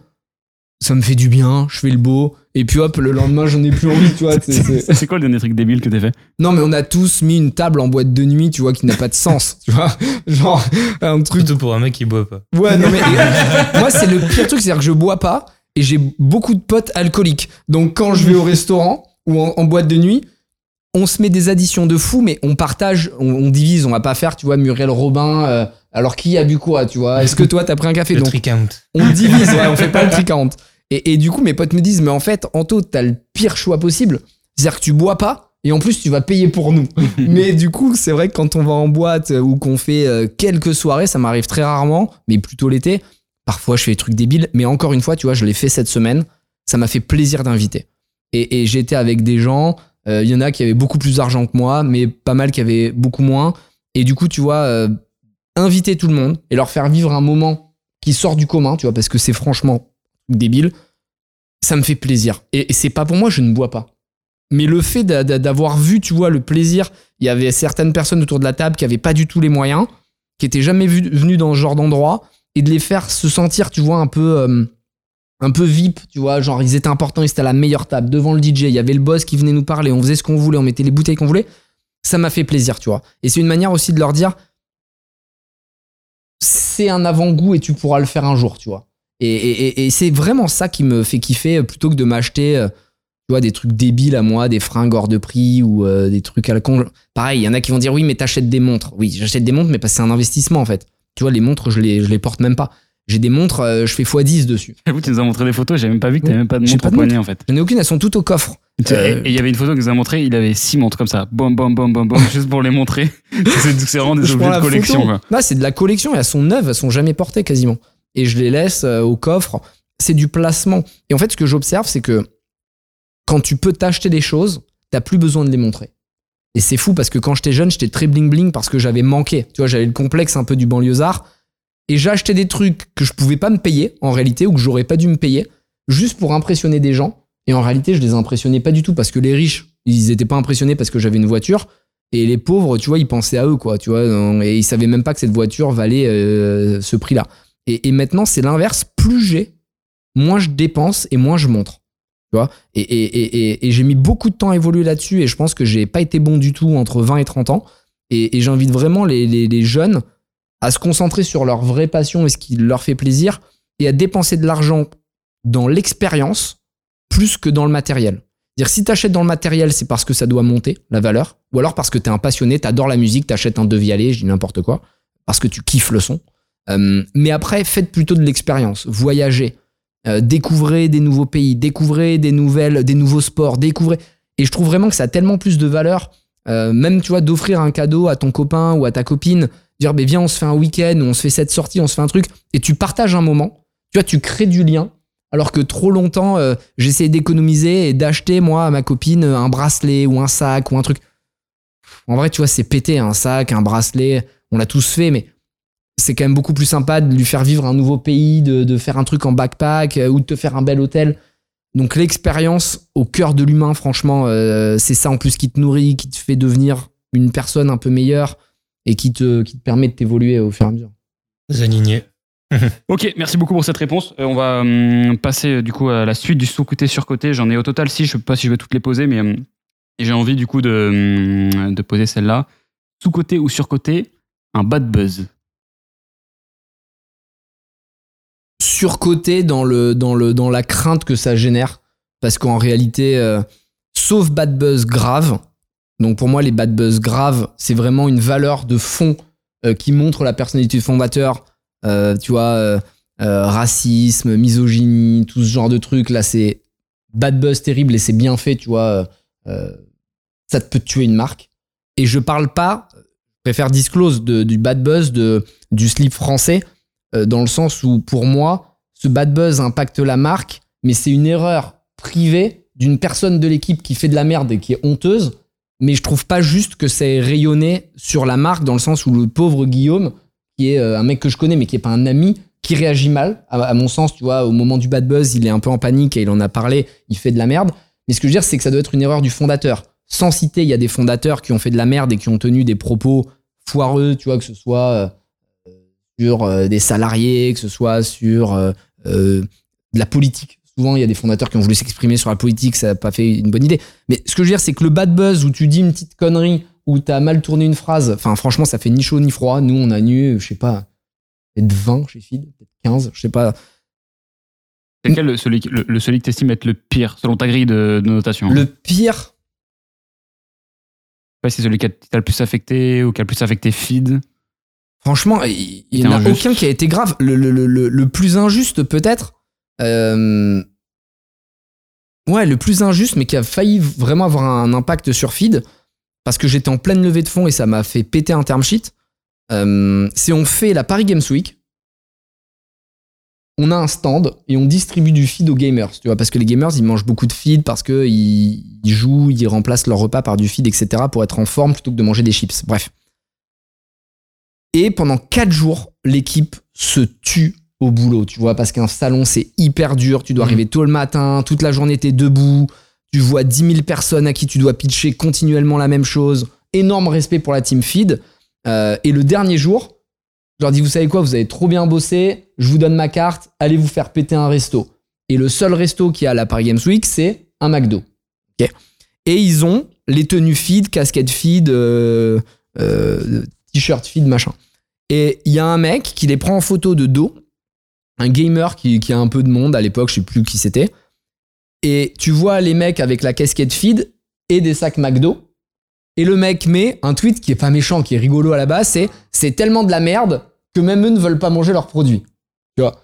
Ça me fait du bien, je fais le beau, et puis hop, le lendemain, j'en ai plus envie, tu vois. c'est- quoi le dernier truc débile que t'as fait? Non, mais on a tous mis une table en boîte de nuit, tu vois, qui n'a pas de sens, tu vois. Genre, un truc Surtout pour un mec qui boit pas. Ouais, non, mais moi, c'est le pire truc, c'est-à-dire que je bois pas et j'ai beaucoup de potes alcooliques. Donc, quand je vais au restaurant ou en, en boîte de nuit, on se met des additions de fou, mais on partage, on, on divise. On va pas faire, tu vois, Muriel Robin. euh, alors, qui a bu quoi, tu vois Est-ce que toi, t'as pris un café Le Donc, tricount. on divise, ouais, on fait pas le tri 40. Et, et du coup, mes potes me disent, mais en fait, Anto, t'as le pire choix possible. C'est-à-dire que tu bois pas et en plus, tu vas payer pour nous. mais du coup, c'est vrai que quand on va en boîte euh, ou qu'on fait euh, quelques soirées, ça m'arrive très rarement, mais plutôt l'été. Parfois, je fais des trucs débiles, mais encore une fois, tu vois, je l'ai fait cette semaine. Ça m'a fait plaisir d'inviter. Et, et j'étais avec des gens. Euh, Il y en a qui avaient beaucoup plus d'argent que moi, mais pas mal qui avaient beaucoup moins. Et du coup, tu vois, euh, inviter tout le monde et leur faire vivre un moment qui sort du commun, tu vois, parce que c'est franchement débile, ça me fait plaisir. Et, c'est pas pour moi, je ne bois pas. Mais le fait d'a- d'a- d'avoir vu, tu vois, le plaisir, il y avait certaines personnes autour de la table qui avaient pas du tout les moyens, qui étaient jamais venues dans ce genre d'endroit, et de les faire se sentir, tu vois, un peu, euh, un peu VIP, tu vois, genre ils étaient importants, ils étaient à la meilleure table, devant le DJ, il y avait le boss qui venait nous parler, on faisait ce qu'on voulait, on mettait les bouteilles qu'on voulait. Ça m'a fait plaisir, tu vois. Et c'est une manière aussi de leur dire, c'est un avant-goût et tu pourras le faire un jour, tu vois. Et, et- et- c'est vraiment ça qui me fait kiffer euh, plutôt que de m'acheter euh, tu vois, des trucs débiles à moi, des fringues hors de prix ou euh, des trucs à la con. Pareil, il y en a qui vont dire oui, mais t'achètes des montres. Oui, j'achète des montres, mais parce que c'est un investissement en fait. Tu vois, les montres, je les, je les porte même pas. J'ai des montres, euh, je fais x10 dessus. J'avoue, tu nous as montré des photos, j'ai même pas vu que t'avais même pas de montre au poignet en fait. J'en ai aucune, elles sont toutes au coffre. Et Euh, et il y avait une photo que nous a montré, il avait six montres comme ça, bom bom bom bom bom, juste pour les montrer. c'est c'est vraiment des Je objets de la collection photo. quoi. Non, c'est de la collection. Elles sont neuves, elles sont jamais portées quasiment. Et je les laisse euh, au coffre. C'est du placement. Et en fait, ce que j'observe, c'est que quand tu peux t'acheter des choses, t'as plus besoin de les montrer. Et c'est fou parce que quand j'étais jeune, j'étais très bling bling parce que j'avais manqué. Tu vois, j'avais le complexe un peu du banlieusard. Et j'achetais des trucs que je pouvais pas me payer en réalité ou que j'aurais pas dû me payer juste pour impressionner des gens. Et en réalité, je les impressionnais pas du tout parce que les riches, ils étaient pas impressionnés parce que j'avais une voiture. Et les pauvres, tu vois, ils pensaient à eux, quoi, tu vois, et ils savaient même pas que cette voiture valait euh, ce prix-là. Et, maintenant, c'est l'inverse. Plus j'ai, moins je dépense et moins je montre. Tu vois? Et, j'ai mis beaucoup de temps à évoluer là-dessus et je pense que j'ai pas été bon du tout entre 20 et 30 ans. Et, j'invite vraiment les jeunes à se concentrer sur leur vraie passion et ce qui leur fait plaisir et à dépenser de l'argent dans l'expérience plus que dans le matériel. Dire si t'achètes dans le matériel, c'est parce que ça doit monter la valeur, ou alors parce que t'es un passionné, t'adores la musique, t'achètes un devialet, je dis n'importe quoi, parce que tu kiffes le son. Euh, mais après, faites plutôt de l'expérience, voyagez, euh, découvrez des nouveaux pays, découvrez des nouvelles, des nouveaux sports, découvrez. Et je trouve vraiment que ça a tellement plus de valeur, euh, même tu vois, d'offrir un cadeau à ton copain ou à ta copine, dire ben viens on se fait un week-end, on se fait cette sortie, on se fait un truc, et tu partages un moment. Tu vois, tu crées du lien. Alors que trop longtemps, euh, j'essayais d'économiser et d'acheter, moi, à ma copine, un bracelet ou un sac ou un truc. En vrai, tu vois, c'est pété, un sac, un bracelet. On l'a tous fait, mais c'est quand même beaucoup plus sympa de lui faire vivre un nouveau pays, de, de faire un truc en backpack euh, ou de te faire un bel hôtel. Donc l'expérience au cœur de l'humain, franchement, euh, c'est ça en plus qui te nourrit, qui te fait devenir une personne un peu meilleure et qui te, qui te permet de t'évoluer au fur et à mesure. Aligné. Ok, merci beaucoup pour cette réponse. Euh, on va hum, passer euh, du coup à la suite du sous-côté sur-côté. J'en ai au total six, je sais pas si je vais toutes les poser, mais hum, j'ai envie du coup de, hum, de poser celle-là. Sous-côté ou sur-côté, un bad buzz. surcoté dans, le, dans, le, dans la crainte que ça génère. Parce qu'en réalité, euh, sauf bad buzz grave, donc pour moi, les bad buzz graves, c'est vraiment une valeur de fond euh, qui montre la personnalité du fondateur. Euh, tu vois, euh, racisme, misogynie, tout ce genre de trucs. Là, c'est bad buzz terrible et c'est bien fait, tu vois. ça peut tuer une marque. Et je parle pas, je préfère disclose du bad buzz du slip français, dans le sens où pour moi, ce bad buzz impacte la marque, mais c'est une erreur privée d'une personne de l'équipe qui fait de la merde et qui est honteuse. Mais je trouve pas juste que c'est rayonné sur la marque dans le sens où le pauvre Guillaume, qui est euh, un mec que je connais mais qui est pas un ami, qui réagit mal, à, mon sens, tu vois, au moment du bad buzz, il est un peu en panique et il en a parlé, il fait de la merde. Mais ce que je veux dire, c'est que ça doit être une erreur du fondateur. Sans citer, il y a des fondateurs qui ont fait de la merde et qui ont tenu des propos foireux, tu vois, que ce soit euh, sur euh, des salariés, que ce soit sur de la politique. Souvent, il y a des fondateurs qui ont voulu s'exprimer sur la politique, ça n'a pas fait une bonne idée. Mais ce que je veux dire, c'est que le bad buzz où tu dis une petite connerie, où tu as mal tourné une phrase, enfin, franchement, ça fait ni chaud ni froid. Nous, on a nu, je sais pas, peut-être 20 chez Feed, peut-être 15, je sais pas. C'est lequel le- celui, le, le- celui que tu estimes être le pire, selon ta grille de, de notation? Le pire, Je sais pas si c'est celui qui t'a le plus affecté ou qui a le plus affecté feed. Franchement, il n'y en a injuste. aucun qui a été grave. Le, le- le- le- le plus injuste, peut-être? Euh, Ouais, le plus injuste, mais qui a failli vraiment avoir un impact sur Feed, parce que j'étais en pleine levée de fonds et ça m'a fait péter un term sheet. euh, c'est on fait la Paris Games Week. On a un stand et on distribue du feed aux gamers, tu vois, parce que les gamers ils mangent beaucoup de feed parce que ils, jouent, ils remplacent leur repas par du feed, etc. pour être en forme plutôt que de manger des chips. Bref. Et pendant 4 jours, l'équipe se tue au boulot, tu vois, parce qu'un salon, c'est hyper dur. Tu dois Mhm. arriver tôt le matin, toute la journée, t'es debout. Tu vois 10 000 personnes à qui tu dois pitcher continuellement la même chose. Énorme respect pour la team feed. Euh, et le dernier jour, je leur dis, vous savez quoi, vous avez trop bien bossé, je vous donne ma carte, allez vous faire péter un resto. Et le seul resto qui a à la Paris Games Week, c'est un McDo. Ok et ils ont les tenues feed, casquettes feed, euh, euh, t-shirt feed, machin. Et il y a un mec qui les prend en photo de dos, un gamer qui, qui a un peu de monde à l'époque, je sais plus qui c'était. Et tu vois les mecs avec la casquette feed et des sacs McDo. Et le mec met un tweet qui est pas méchant, qui est rigolo à la base, c'est c'est tellement de la merde que même eux ne veulent pas manger leurs produits. Tu vois.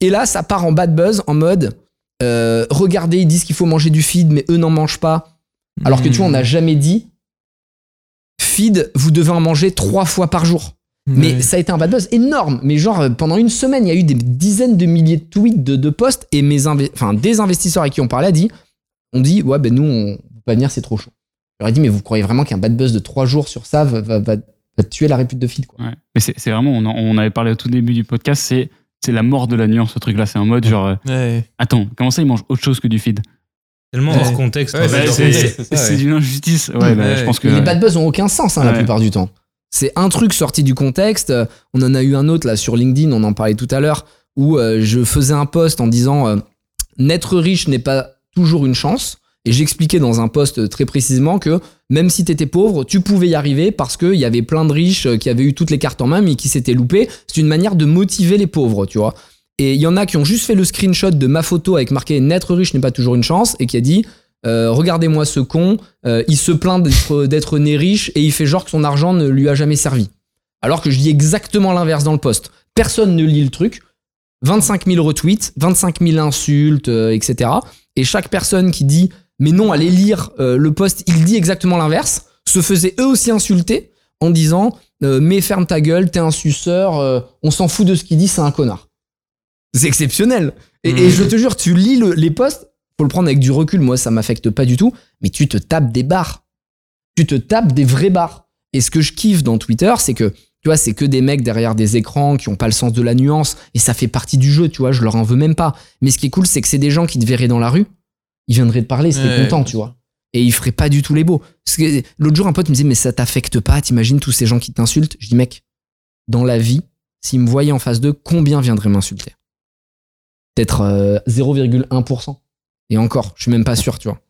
Et là, ça part en bad buzz en mode euh, regardez, ils disent qu'il faut manger du feed, mais eux n'en mangent pas. Alors que tu vois, on n'a jamais dit feed, vous devez en manger trois fois par jour. Mais Ouais. ça a été un bad buzz énorme. Mais genre, euh, pendant une semaine, il y a eu des dizaines de milliers de tweets, de, de posts, et mes enfin, des investisseurs avec qui on parlait a dit, on dit, ouais, ben nous, on peut pas venir, c'est trop chaud. Ai dit, mais vous croyez vraiment qu'un bad buzz de trois jours sur ça va, va- va- va tuer la répute de feed, quoi? Ouais. Mais c'est vraiment, on, en- on avait parlé au tout début du podcast, c'est c'est la mort de la nuance, ce truc-là. C'est en mode genre, euh, Ouais. attends, comment ça, ils mangent autre chose que du feed? Tellement Ouais. hors contexte. C'est- d'une injustice. Ouais, bah, Ouais. je pense que. Mais les bad buzz ont aucun sens, hein, la plupart du temps. C'est un truc sorti du contexte. On en a eu un autre là sur LinkedIn, on en parlait tout à l'heure, où euh, je faisais un post en disant euh, N'être riche n'est pas toujours une chance. Et j'expliquais dans un post très précisément que même si t'étais pauvre, tu pouvais y arriver parce qu'il y avait plein de riches euh, qui avaient eu toutes les cartes en main mais qui s'étaient loupés. C'est une manière de motiver les pauvres, tu vois. Et il y en a qui ont juste fait le screenshot de ma photo avec marqué N'être riche n'est pas toujours une chance et qui a dit euh, Regardez-moi ce con, euh, il se plaint d'être- né riche et il fait genre que son argent ne lui a jamais servi. Alors que je dis exactement l'inverse dans le post. Personne ne lit le truc. 25 000 retweets, 25 000 insultes, euh, etc. Et chaque personne qui dit mais non, allez lire le post, il dit exactement l'inverse, se faisait eux aussi insulter en disant mais ferme ta gueule, t'es un suceur, on s'en fout de ce qu'il dit, c'est un connard. C'est exceptionnel. Et, et je te jure, tu lis le- les posts, faut le prendre avec du recul, moi ça m'affecte pas du tout, mais tu te tapes des barres. Tu te tapes des vrais barres. Et ce que je kiffe dans Twitter, c'est que tu vois, c'est que des mecs derrière des écrans qui ont pas le sens de la nuance et ça fait partie du jeu, tu vois, je leur en veux même pas. Mais ce qui est cool, c'est que c'est des gens qui te verraient dans la rue, ils viendraient te parler, ils seraient Ouais, contents, tu vois. Et ils feraient pas du tout les beaux. L'autre jour, un pote me disait, mais ça t'affecte pas, t'imagines tous ces gens qui t'insultent? Je dis, mec, dans la vie, s'ils me voyaient en face d'eux, combien viendraient m'insulter? Peut-être euh, 0,1%. Et encore, je suis même pas sûr, tu vois.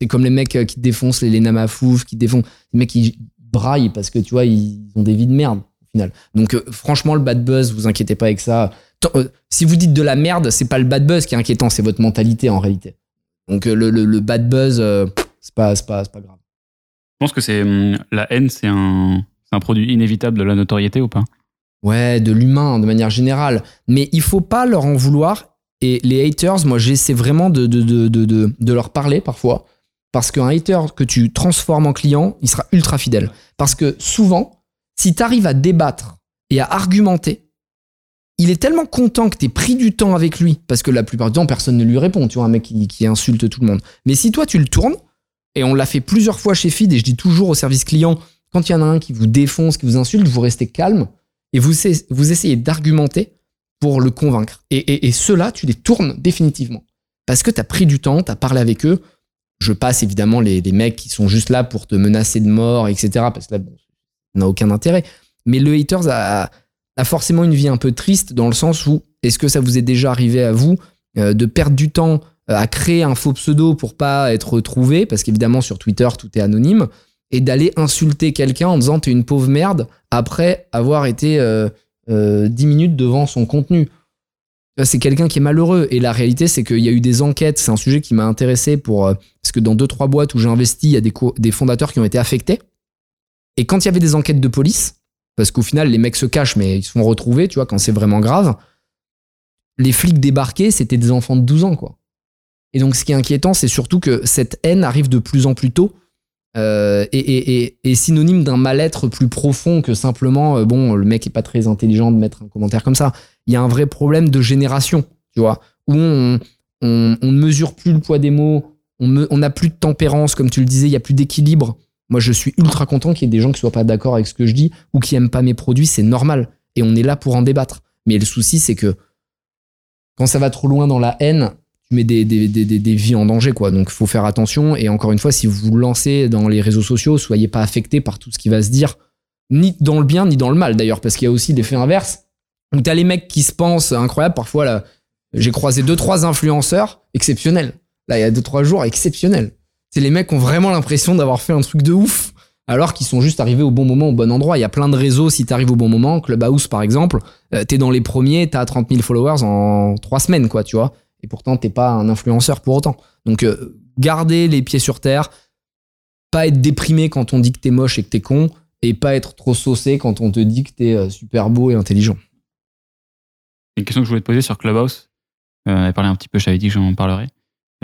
C'est comme les mecs euh, qui te défoncent, les Lena Mafouf, qui te défoncent. Les mecs qui braillent parce que, tu vois, ils ont des vies de merde, au final. Donc, euh, franchement, le bad buzz, vous inquiétez pas avec ça. Tant- euh, si vous dites de la merde, c'est pas le bad buzz qui est inquiétant, c'est votre mentalité en réalité. Donc, euh, le, le- le bad buzz, c'est pas, pas, pas grave. Je pense que c'est hum, la haine, c'est un, un produit inévitable de la notoriété ou pas? Ouais, de l'humain de manière générale. Mais il faut pas leur en vouloir. Et les haters, moi, j'essaie vraiment de, leur parler parfois. Parce qu'un hater que tu transformes en client, il sera ultra fidèle. Parce que souvent, si tu arrives à débattre et à argumenter, il est tellement content que tu pris du temps avec lui. Parce que la plupart du temps, personne ne lui répond. Tu vois, un mec qui, insulte tout le monde. Mais si toi, tu le tournes, et on l'a fait plusieurs fois chez Feed, et je dis toujours au service client, quand il y en a un qui vous défonce, qui vous insulte, vous restez calme et vous essayez d'argumenter pour le convaincre. Et, et, ceux-là, tu les tournes définitivement. Parce que tu as pris du temps, tu as parlé avec eux. Je passe évidemment les, les mecs qui sont juste là pour te menacer de mort, etc. Parce que là, bon, n'a aucun intérêt. Mais le haters a, a forcément une vie un peu triste dans le sens où, est-ce que ça vous est déjà arrivé à vous euh, de perdre du temps euh, à créer un faux pseudo pour pas être retrouvé Parce qu'évidemment, sur Twitter, tout est anonyme. Et d'aller insulter quelqu'un en disant t'es une pauvre merde après avoir été euh, euh, 10 minutes devant son contenu. C'est quelqu'un qui est malheureux. Et la réalité, c'est qu'il y a eu des enquêtes. C'est un sujet qui m'a intéressé pour. euh, parce que dans deux, trois boîtes où j'ai investi, il y a des, des fondateurs qui ont été affectés. Et quand il y avait des enquêtes de police, parce qu'au final, les mecs se cachent, mais ils se font retrouver, tu vois, quand c'est vraiment grave, les flics débarqués, c'était des enfants de 12 ans, quoi. Et donc, ce qui est inquiétant, c'est surtout que cette haine arrive de plus en plus tôt euh, et synonyme d'un mal-être plus profond que simplement, euh, bon, le mec est pas très intelligent de mettre un commentaire comme ça. Il y a un vrai problème de génération, tu vois, où on, ne mesure plus le poids des mots, on n'a plus de tempérance, comme tu le disais, il y a plus d'équilibre. Moi, je suis ultra content qu'il y ait des gens qui soient pas d'accord avec ce que je dis ou qui aiment pas mes produits, c'est normal. Et on est là pour en débattre. Mais le souci, c'est que quand ça va trop loin dans la haine, tu mets des, des, des, des- vies en danger, quoi. Donc, il faut faire attention. Et encore une fois, si vous vous lancez dans les réseaux sociaux, soyez pas affectés par tout ce qui va se dire, ni dans le bien, ni dans le mal, d'ailleurs, parce qu'il y a aussi l'effet inverse. Donc, t'as les mecs qui se pensent incroyables. Parfois, là, j'ai croisé deux, trois influenceurs exceptionnels. Là, il y a deux, trois jours, exceptionnels. C'est les mecs qui ont vraiment l'impression d'avoir fait un truc de ouf, alors qu'ils sont juste arrivés au bon moment, au bon endroit. Il y a plein de réseaux si t'arrives au bon moment. Clubhouse, par exemple, euh, t'es dans les premiers, t'as 30 000 followers en trois semaines, quoi, tu vois. Et pourtant, t'es pas un influenceur pour autant. Donc, euh, gardez les pieds sur terre, pas être déprimé quand on dit que t'es moche et que t'es con, et pas être trop saucé quand on te dit que t'es euh, super beau et intelligent. Une question que je voulais te poser sur Clubhouse. Euh, on avait parlé un petit peu, je t'avais dit que j'en parlerais.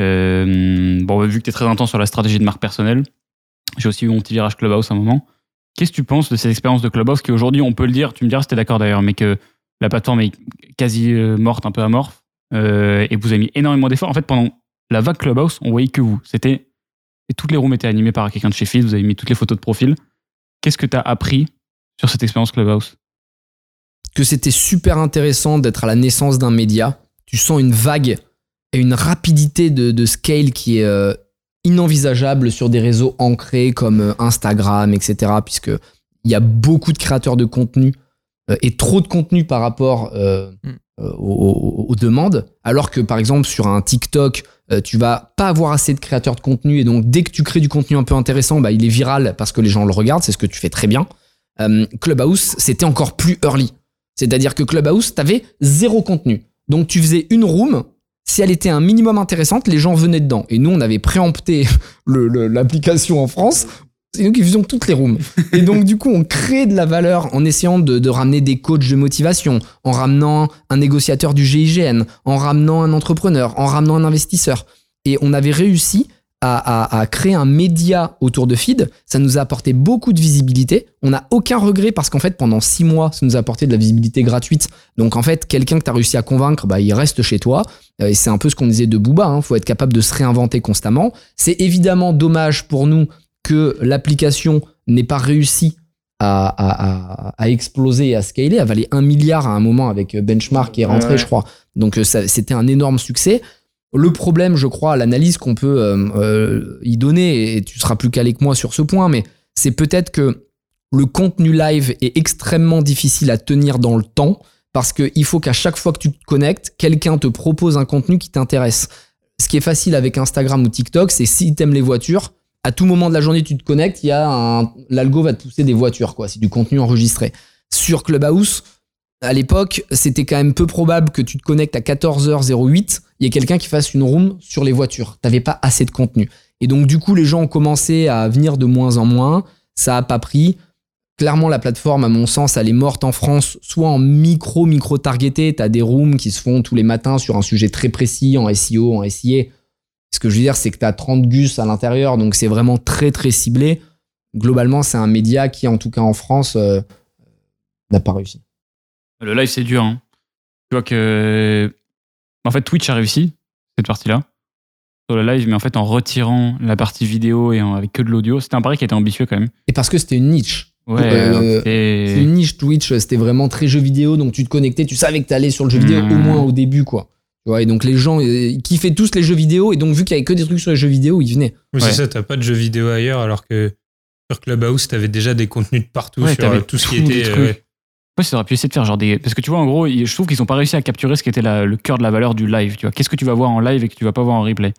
Euh, bon, vu que tu es très intense sur la stratégie de marque personnelle, j'ai aussi eu mon petit virage Clubhouse à un moment. Qu'est-ce que tu penses de cette expérience de Clubhouse qui aujourd'hui, on peut le dire, tu me diras si t'es d'accord d'ailleurs, mais que la plateforme est quasi euh, morte, un peu amorphe, euh, et vous avez mis énormément d'efforts. En fait, pendant la vague Clubhouse, on voyait que vous. C'était et toutes les rooms étaient animées par quelqu'un de chez Feed, vous avez mis toutes les photos de profil. Qu'est-ce que tu as appris sur cette expérience Clubhouse? Que c'était super intéressant d'être à la naissance d'un média. Tu sens une vague et une rapidité de, de scale qui est euh, inenvisageable sur des réseaux ancrés comme euh, Instagram, etc. Puisque il y a beaucoup de créateurs de contenu euh, et trop de contenu par rapport euh, Mm. Euh, aux, demandes. Alors que par exemple sur un TikTok, euh, tu vas pas avoir assez de créateurs de contenu et donc dès que tu crées du contenu un peu intéressant, bah, il est viral parce que les gens le regardent, c'est ce que tu fais très bien. Euh, Clubhouse, c'était encore plus early. C'est-à-dire que Clubhouse, t'avais zéro contenu. Donc tu faisais une room, si elle était un minimum intéressante, les gens venaient dedans. Et nous, on avait préempté l'application en France. C'est nous qui faisions toutes les rooms. Et donc, du coup, on crée de la valeur en essayant de, ramener des coachs de motivation, en ramenant un négociateur du GIGN, en ramenant un entrepreneur, en ramenant un investisseur. Et on avait réussi à, créer un média autour de Feed. Ça nous a apporté beaucoup de visibilité. On n'a aucun regret parce qu'en fait, pendant six mois, ça nous a apporté de la visibilité gratuite. Donc, en fait, quelqu'un que tu as réussi à convaincre, bah, il reste chez toi. Euh, Et c'est un peu ce qu'on disait de Booba. Il faut être capable de se réinventer constamment. C'est évidemment dommage pour nous que l'application n'ait pas réussi à, à- à- à exploser et à scaler, à valer un milliard à un moment avec euh, Benchmark qui est rentré, Ouais. je crois. Donc euh, c'était un énorme succès. Le problème, je crois, l'analyse qu'on peut euh, euh, y donner, et tu seras plus calé que moi sur ce point, mais c'est peut-être que le contenu live est extrêmement difficile à tenir dans le temps parce qu'il faut qu'à chaque fois que tu te connectes, quelqu'un te propose un contenu qui t'intéresse. Ce qui est facile avec Instagram ou TikTok, c'est si t'aimes les voitures, à tout moment de la journée tu te connectes, il y a un l'algo va te pousser des voitures quoi, c'est du contenu enregistré. Sur Clubhouse, à l'époque, c'était quand même peu probable que tu te connectes à 14h08, il y ait quelqu'un qui fasse une room sur les voitures. T'avais pas assez de contenu. Et donc du coup, les gens ont commencé à venir de moins en moins, ça a pas pris. Clairement, la plateforme, à mon sens, elle est morte en France, soit en micro, micro targeté. T'as des rooms qui se font tous les matins sur un sujet très précis, en SEO, en SIA. Ce que je veux dire, c'est que t'as 30 gus à l'intérieur, donc c'est vraiment très, très ciblé. Globalement, c'est un média qui, en tout cas en France, euh, n'a pas réussi. Le live, c'est dur. hein. Tu vois que. En fait, Twitch a réussi, cette partie-là, sur le live, mais en fait, en retirant la partie vidéo et en- avec que de l'audio, c'était un pari qui était ambitieux quand même. Et parce que c'était une niche. Ouais, Euh, C'est une niche Twitch, c'était vraiment très jeu vidéo, donc tu te connectais, tu savais que t'allais sur le jeu vidéo Mmh. au moins au début, quoi. Tu vois, et donc les gens euh, kiffaient tous les jeux vidéo, et donc vu qu'il y avait que des trucs sur les jeux vidéo, ils venaient. Oui, Ouais. c'est ça, t'as pas de jeux vidéo ailleurs, alors que sur Clubhouse, t'avais déjà des contenus de partout Ouais, sur t'avais euh, tout ce qui était. euh, ouais. Ouais, ça aurait pu essayer de faire genre des. Parce que tu vois, en gros, je trouve qu'ils ont pas réussi à capturer ce qui était la- le cœur de la valeur du live. Tu vois, qu'est-ce que tu vas voir en live et que tu vas pas voir en replay?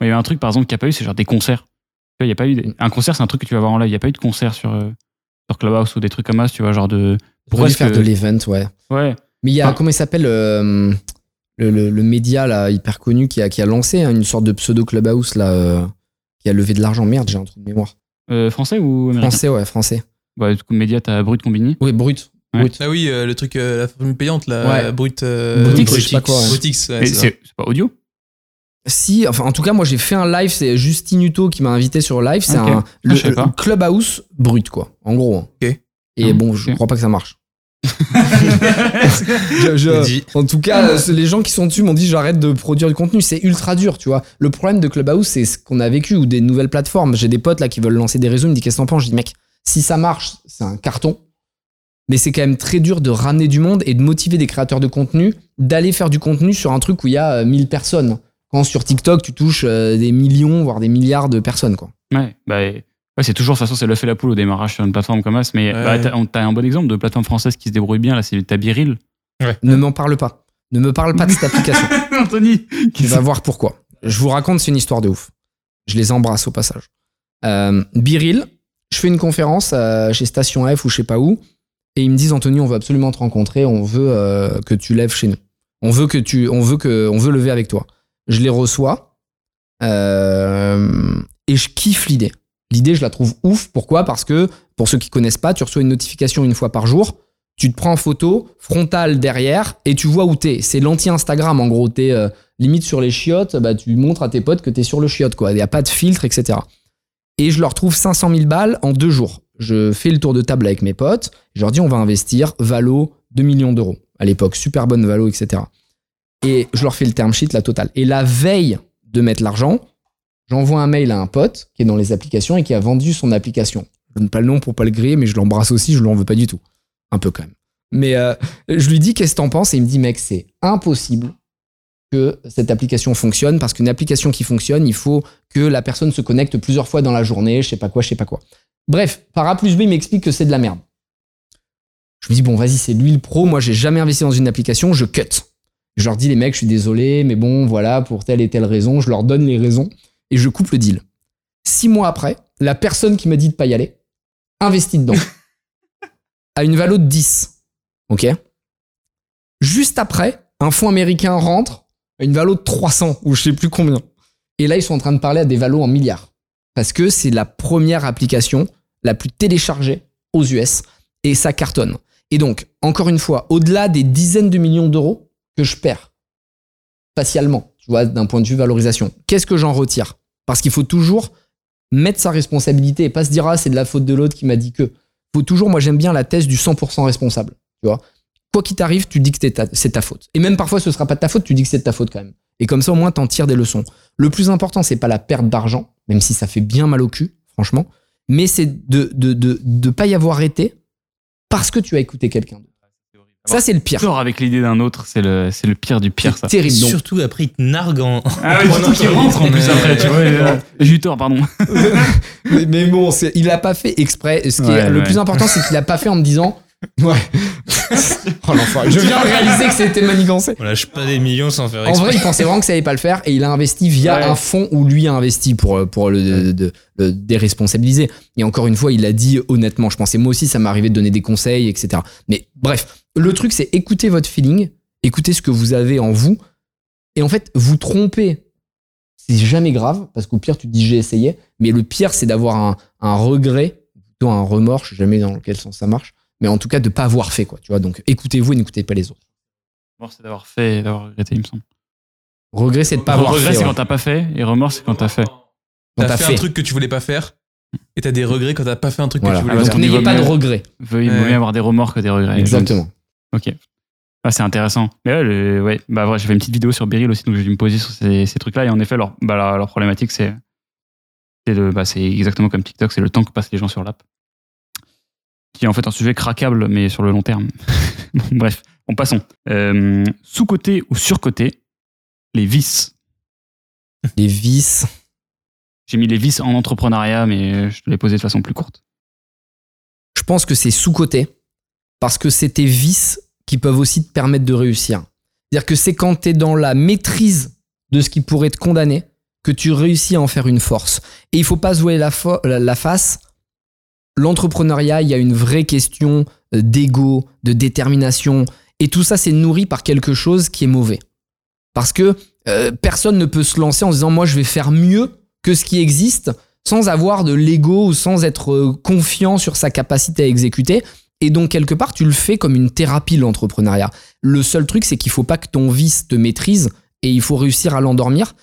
Il y a eu un truc, par exemple, qui a pas eu, c'est genre des concerts. Tu vois, il y a pas eu. des- Un concert, c'est un truc que tu vas voir en live. Il y a pas eu de concert sur, euh, sur Clubhouse ou des trucs comme ça, tu vois, genre de. Pourquoi faire que- de l'event, ouais. Ouais. Mais il y a, Ah. comment il s'appelle, euh, le, le- le média là, hyper connu qui a, qui a lancé hein, une sorte de pseudo Clubhouse là, euh, qui a levé de l'argent. Merde, j'ai un trou de mémoire. Euh, français ou américain? Français, ouais, français. Ouais, du coup, média, t'as Brut Combini? Oui, brut. Ouais. Brut. Ah oui, euh, le truc, euh, la formule payante, là, Ouais. brut. Euh, Brutix, Brutix, je sais pas quoi, ouais. Brutix, c'est pas audio? Si, enfin, en tout cas, moi j'ai fait un live, c'est Justine Hutto qui m'a invité sur live. C'est un Ah, le, le Clubhouse brut, quoi, en gros. hein. Ok. Et Ah, bon, je crois pas que ça marche. Je- je- en tout cas, euh, les gens qui sont dessus m'ont dit j'arrête de produire du contenu. C'est ultra dur, tu vois. Le problème de Clubhouse, c'est ce qu'on a vécu ou des nouvelles plateformes. J'ai des potes là qui veulent lancer des réseaux. Ils me disent qu'est-ce que t'en penses? Je dis mec, si ça marche, c'est un carton. Mais c'est quand même très dur de ramener du monde et de motiver des créateurs de contenu d'aller faire du contenu sur un truc où il y a euh, 1000 personnes. Quand sur TikTok, tu touches euh, des millions, voire des milliards de personnes, quoi. Ouais, bah, ouais, c'est toujours, de toute façon, c'est l'œuf et la poule au démarrage sur une plateforme comme ça. Mais Ouais. bah, t'as un bon exemple de plateforme française qui se débrouille bien, là, c'est Tabiril. Ne m'en parle pas. Ne me parle pas de cette application. Anthony Tu vas voir pourquoi. Je vous raconte, c'est une histoire de ouf. Je les embrasse au passage. Euh, Biril, je fais une conférence euh, chez Station F ou je sais pas où, et ils me disent Anthony, on veut absolument te rencontrer, on veut euh, que tu lèves chez nous. On veut que tu, on veut que, on veut lever avec toi. Je les reçois euh, et je kiffe l'idée. L'idée, je la trouve ouf. Pourquoi? Parce que pour ceux qui connaissent pas, tu reçois une notification une fois par jour. Tu te prends en photo, frontale derrière, et tu vois où t'es. C'est l'anti-Instagram, en gros. T'es euh, limite sur les chiottes, bah, tu montres à tes potes que t'es sur le chiotte, quoi. Il n'y a pas de filtre, etc. Et je leur trouve 500 000 balles en deux jours. Je fais le tour de table avec mes potes. Je leur dis, on va investir Valo 2 millions d'euros. À l'époque, super bonne Valo, etc. Et je leur fais le term sheet, la totale. Et la veille de mettre l'argent, j'envoie un mail à un pote qui est dans les applications et qui a vendu son application. Je donne pas le nom pour pas le griller, mais je l'embrasse aussi, je lui en veux pas du tout. Un peu quand même. Mais euh, je lui dis qu'est-ce que t'en penses? Et il me dit mec c'est impossible que cette application fonctionne parce qu'une application qui fonctionne il faut que la personne se connecte plusieurs fois dans la journée, je sais pas quoi, je sais pas quoi. Bref, par A plus B il m'explique que c'est de la merde. Je me dis bon vas-y c'est lui le pro, moi j'ai jamais investi dans une application, je cut. Je leur dis, les mecs, je suis désolé, mais bon, voilà, pour telle et telle raison, je leur donne les raisons et je coupe le deal. Six mois après, la personne qui m'a dit de pas y aller investit dedans. à une valeur de 10. Ok? Juste après, un fonds américain rentre à une valeur de 300 ou je sais plus combien. Et là, ils sont en train de parler à des valos en milliards. Parce que c'est la première application la plus téléchargée aux US et ça cartonne. Et donc, encore une fois, au-delà des dizaines de millions d'euros que je perds facialement, tu vois, d'un point de vue valorisation, qu'est-ce que j'en retire? Parce qu'il faut toujours mettre sa responsabilité et pas se dire ah c'est de la faute de l'autre qui m'a dit que. Faut toujours, moi j'aime bien la thèse du 100% responsable. Tu vois, quoi qu'il t'arrive, tu dis que c'est ta faute. Et même parfois ce sera pas de ta faute, tu dis que c'est de ta faute quand même. Et comme ça au moins t'en tires des leçons. Le plus important c'est pas la perte d'argent, même si ça fait bien mal au cul, franchement, mais c'est de de, de de pas y avoir été parce que tu as écouté quelqu'un d'autre. Ça, c'est le pire. Tort avec l'idée d'un autre, c'est le, c'est le pire du pire, ça. C'est terrible. Donc, Surtout après, il te nargue en. Ah oui, surtout qu'il rentre en plus après, tu vois. J'ai eu tort, pardon. mais, mais bon, c'est- il l'a pas fait exprès. Ce qui est Ouais, le plus important, c'est qu'il l'a pas fait en me disant. Ouais. oh l'enfoiré. Je viens de réaliser que c'était manigancé. On lâche pas des millions sans faire En exprès. vrai, il pensait vraiment que ça allait pas le faire et il a investi via Ouais. un fonds où lui a investi pour, pour le, de- de- le déresponsabiliser. Et encore une fois, il a dit honnêtement, je pensais moi aussi, ça m'est arrivé de donner des conseils, etc. Mais bref, le truc, c'est écouter votre feeling, écouter ce que vous avez en vous. Et en fait, vous tromper, c'est jamais grave, parce qu'au pire, tu te dis j'ai essayé. Mais le pire, c'est d'avoir un, un regret, plutôt un remords, je sais jamais dans quel sens ça marche. Mais en tout cas, de pas avoir fait, quoi. Tu vois, donc écoutez-vous et n'écoutez pas les autres. Remords, c'est d'avoir fait et d'avoir regretté, il me semble. Regret, c'est de pas avoir regret, fait. c'est ouais. quand t'as pas fait, et remords, c'est quand t'as fait. Quand T'as fait, fait. un truc que tu voulais pas faire et t'as des regrets quand t'as pas fait un truc Voilà. que tu Ah, voulais parce faire. qu'on y n'ayez pas de regrets. Veuille vaut Ouais. mieux avoir des remords que des regrets. Exactement. Ok. Ah, c'est intéressant. Mais ouais, ouais. Bah, ouais, j'ai fait une petite vidéo sur Beryl aussi, donc j'ai dû me poser sur ces, ces trucs-là. Et en effet, leur, bah, leur, leur problématique, c'est bah, exactement comme TikTok, c'est le temps que passent les gens sur l'app. Qui est en fait un sujet craquable, mais sur le long terme. Bon, bref, bon, passons. Euh, Sous-côté ou sur-côté, les vices. Les vices. J'ai mis les vices en entrepreneuriat, mais je te l'ai posé de façon plus courte. Je pense que c'est sous-côté parce que c'est tes vices qui peuvent aussi te permettre de réussir. C'est-à-dire que c'est quand tu es dans la maîtrise de ce qui pourrait te condamner que tu réussis à en faire une force. Et il faut pas se voiler la, face. L'entrepreneuriat, il y a une vraie question euh, d'ego, de détermination. Et tout ça, c'est nourri par quelque chose qui est mauvais. Parce que euh, personne ne peut se lancer en disant moi je vais faire mieux que ce qui existe sans avoir de l'ego ou sans être euh, confiant sur sa capacité à exécuter. Et donc, quelque part, tu le fais comme une thérapie, l'entrepreneuriat. Le seul truc, c'est qu'il faut pas que ton vice te maîtrise et il faut réussir à l'endormir.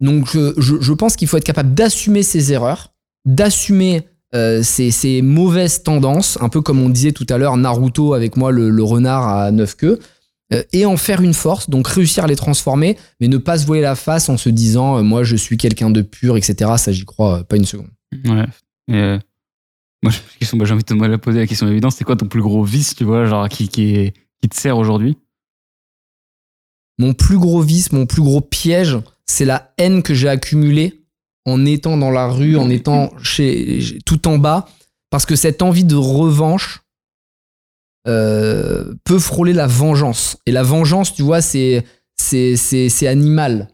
Donc, je, pense qu'il faut être capable d'assumer ses erreurs, d'assumer euh, ses, ses mauvaises tendances, un peu comme on disait tout à l'heure, Naruto avec moi, le, renard à neuf queues, euh, et en faire une force, donc réussir à les transformer, mais ne pas se voiler la face en se disant, euh, moi, je suis quelqu'un de pur, etc. Ça, j'y crois euh, pas une seconde. Ouais. Moi, bah, j'ai envie de te la poser la question évidente. C'est quoi ton plus gros vice, tu vois, genre qui, qui, te sert aujourd'hui? Mon plus gros vice, mon plus gros piège, c'est la haine que j'ai accumulée en étant dans la rue, en étant chez, tout en bas, parce que cette envie de revanche euh, peut frôler la vengeance. Et la vengeance, tu vois, c'est c'est animal.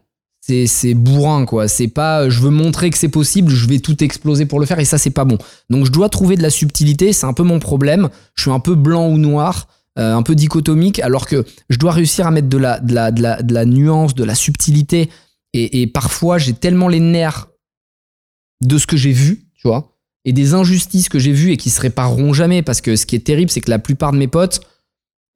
C'est bourrin quoi. C'est pas je veux montrer que c'est possible, je vais tout exploser pour le faire et ça c'est pas bon. Donc je dois trouver de la subtilité, c'est un peu mon problème. Je suis un peu blanc ou noir, euh, un peu dichotomique, alors que je dois réussir à mettre de la de la de la, de la nuance, de la subtilité. Et, et parfois j'ai tellement les nerfs de ce que j'ai vu, tu vois, et des injustices que j'ai vues et qui se répareront jamais parce que ce qui est terrible c'est que la plupart de mes potes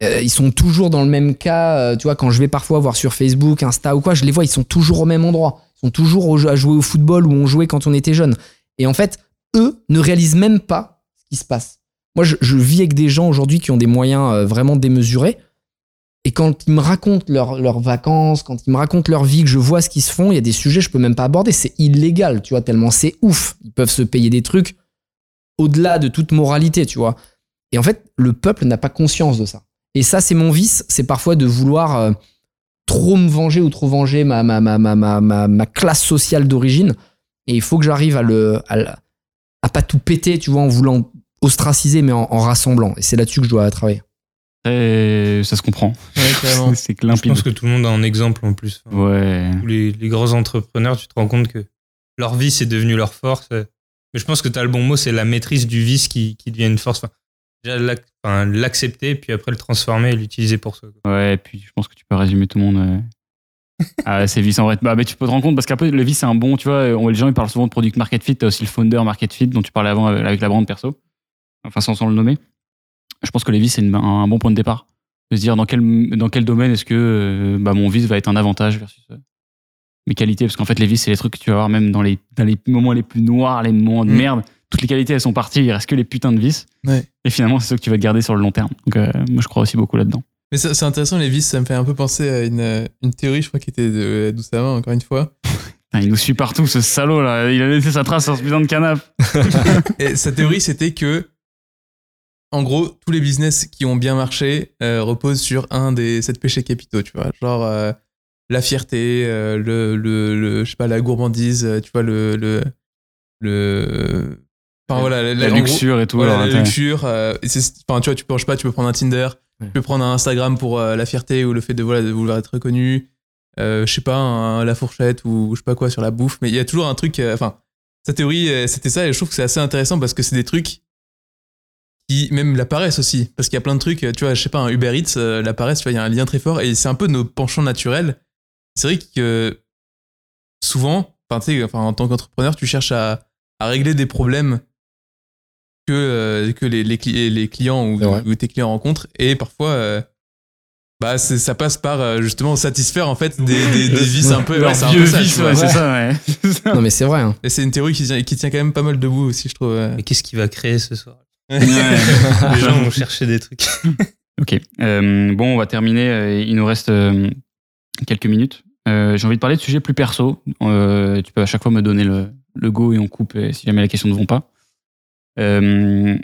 euh, ils sont toujours dans le même cas, euh, tu vois, quand je vais parfois voir sur Facebook, Insta ou quoi, je les vois, ils sont toujours au même endroit. Ils sont toujours à jouer au football où on jouait quand on était jeune. Et en fait, eux ne réalisent même pas ce qui se passe. Moi, je, vis avec des gens aujourd'hui qui ont des moyens euh, vraiment démesurés. Et quand ils me racontent leur- leurs vacances, quand ils me racontent leur vie, que je vois ce qu'ils se font, il y a des sujets que je peux même pas aborder. C'est illégal, tu vois, tellement c'est ouf. Ils peuvent se payer des trucs au-delà de toute moralité, tu vois. Et en fait, le peuple n'a pas conscience de ça. Et ça, c'est mon vice, c'est parfois de vouloir euh, trop me venger ou trop venger ma, ma, ma, ma, ma, ma, ma classe sociale d'origine. Et il faut que j'arrive à le, à, le- à pas tout péter, tu vois, en voulant ostraciser, mais en, en rassemblant. Et c'est là-dessus que je dois travailler. ça se comprend. Ouais. C'est Je limpide. pense que tout le monde a un exemple en plus. Ouais. tous les, les grands entrepreneurs, tu te rends compte que leur vie, c'est devenu leur force. Mais je pense que tu as le bon mot, c'est la maîtrise du vice qui, qui devient une force. Enfin, l'accepter, puis après le transformer et l'utiliser pour ça. Ouais, et puis je pense que tu peux résumer tout le monde. euh, Ah, c'est vice en vrai. Bah, mais tu peux te rendre compte parce qu'après, le vice, c'est un bon, tu vois, on- les gens ils parlent souvent de product market fit. T'as aussi le founder market fit dont tu parlais avant avec avec la brand perso. Enfin, sans, sans le nommer. Je pense que le vice, c'est un, un bon point de départ. De se dire dans quel, dans quel domaine est-ce que euh, bah, mon vice va être un avantage versus euh, mes qualités. Parce qu'en fait, les vices, c'est les trucs que tu vas voir même dans les, dans les moments les plus noirs, les moments de Mm. merde. Toutes les qualités, elles sont parties. Il reste que les putains de vices. Ouais. Et finalement, c'est ceux que tu vas te garder sur le long terme. Donc, euh, moi, je crois aussi beaucoup là-dedans. Mais c'est intéressant, les vices, ça me fait un peu penser à une, euh, une théorie, je crois, qui était de Doucement, encore une fois. Il nous suit partout, ce salaud là. Il a laissé sa trace sur ce putain de canapé. Et sa théorie, c'était que, en gros, tous les business qui ont bien marché euh, reposent sur un des sept péchés capitaux, tu vois. Genre euh, la fierté, euh, le, le, le- je sais pas, la gourmandise, euh, tu vois, le. le, le enfin voilà, la, La en gros- luxure et tout. Voilà, alors, la luxure. euh, enfin, tu vois, tu peux, je sais pas, tu peux prendre un Tinder, Ouais. tu peux prendre un Instagram pour euh, la fierté ou le fait de, voilà, de vouloir être reconnu. Euh, je sais pas, un- la fourchette ou je sais pas quoi sur la bouffe. Mais il y a toujours un truc. euh, Enfin, sa théorie, euh, c'était ça et je trouve que c'est assez intéressant parce que c'est des trucs qui, même la paresse aussi. Parce qu'il y a plein de trucs, tu vois, je sais pas, un Uber Eats, la paresse, tu vois, il y a un lien très fort et c'est un peu nos penchants naturels. C'est vrai que souvent, enfin, tu sais, enfin, en tant qu'entrepreneur, tu cherches à, à régler des problèmes que, euh, que les, les, cli- les clients ou, tes clients rencontrent. Et parfois, euh, bah, ça passe par euh, justement satisfaire en fait des, des, des vices un peu. Ouais, c'est ouais, c'est ça, ouais. Non, mais c'est vrai. hein. Et c'est une théorie qui tient, qui tient quand même pas mal debout aussi, je trouve. Mais qu'est-ce qu'il va créer ce soir? Les gens vont chercher des trucs. Ok. Euh, bon, on va terminer. Il nous reste quelques minutes. Euh, J'ai envie de parler de sujets plus perso. Euh, tu peux à chaque fois me donner le, le go et on coupe si jamais la question ne vont pas. Euh,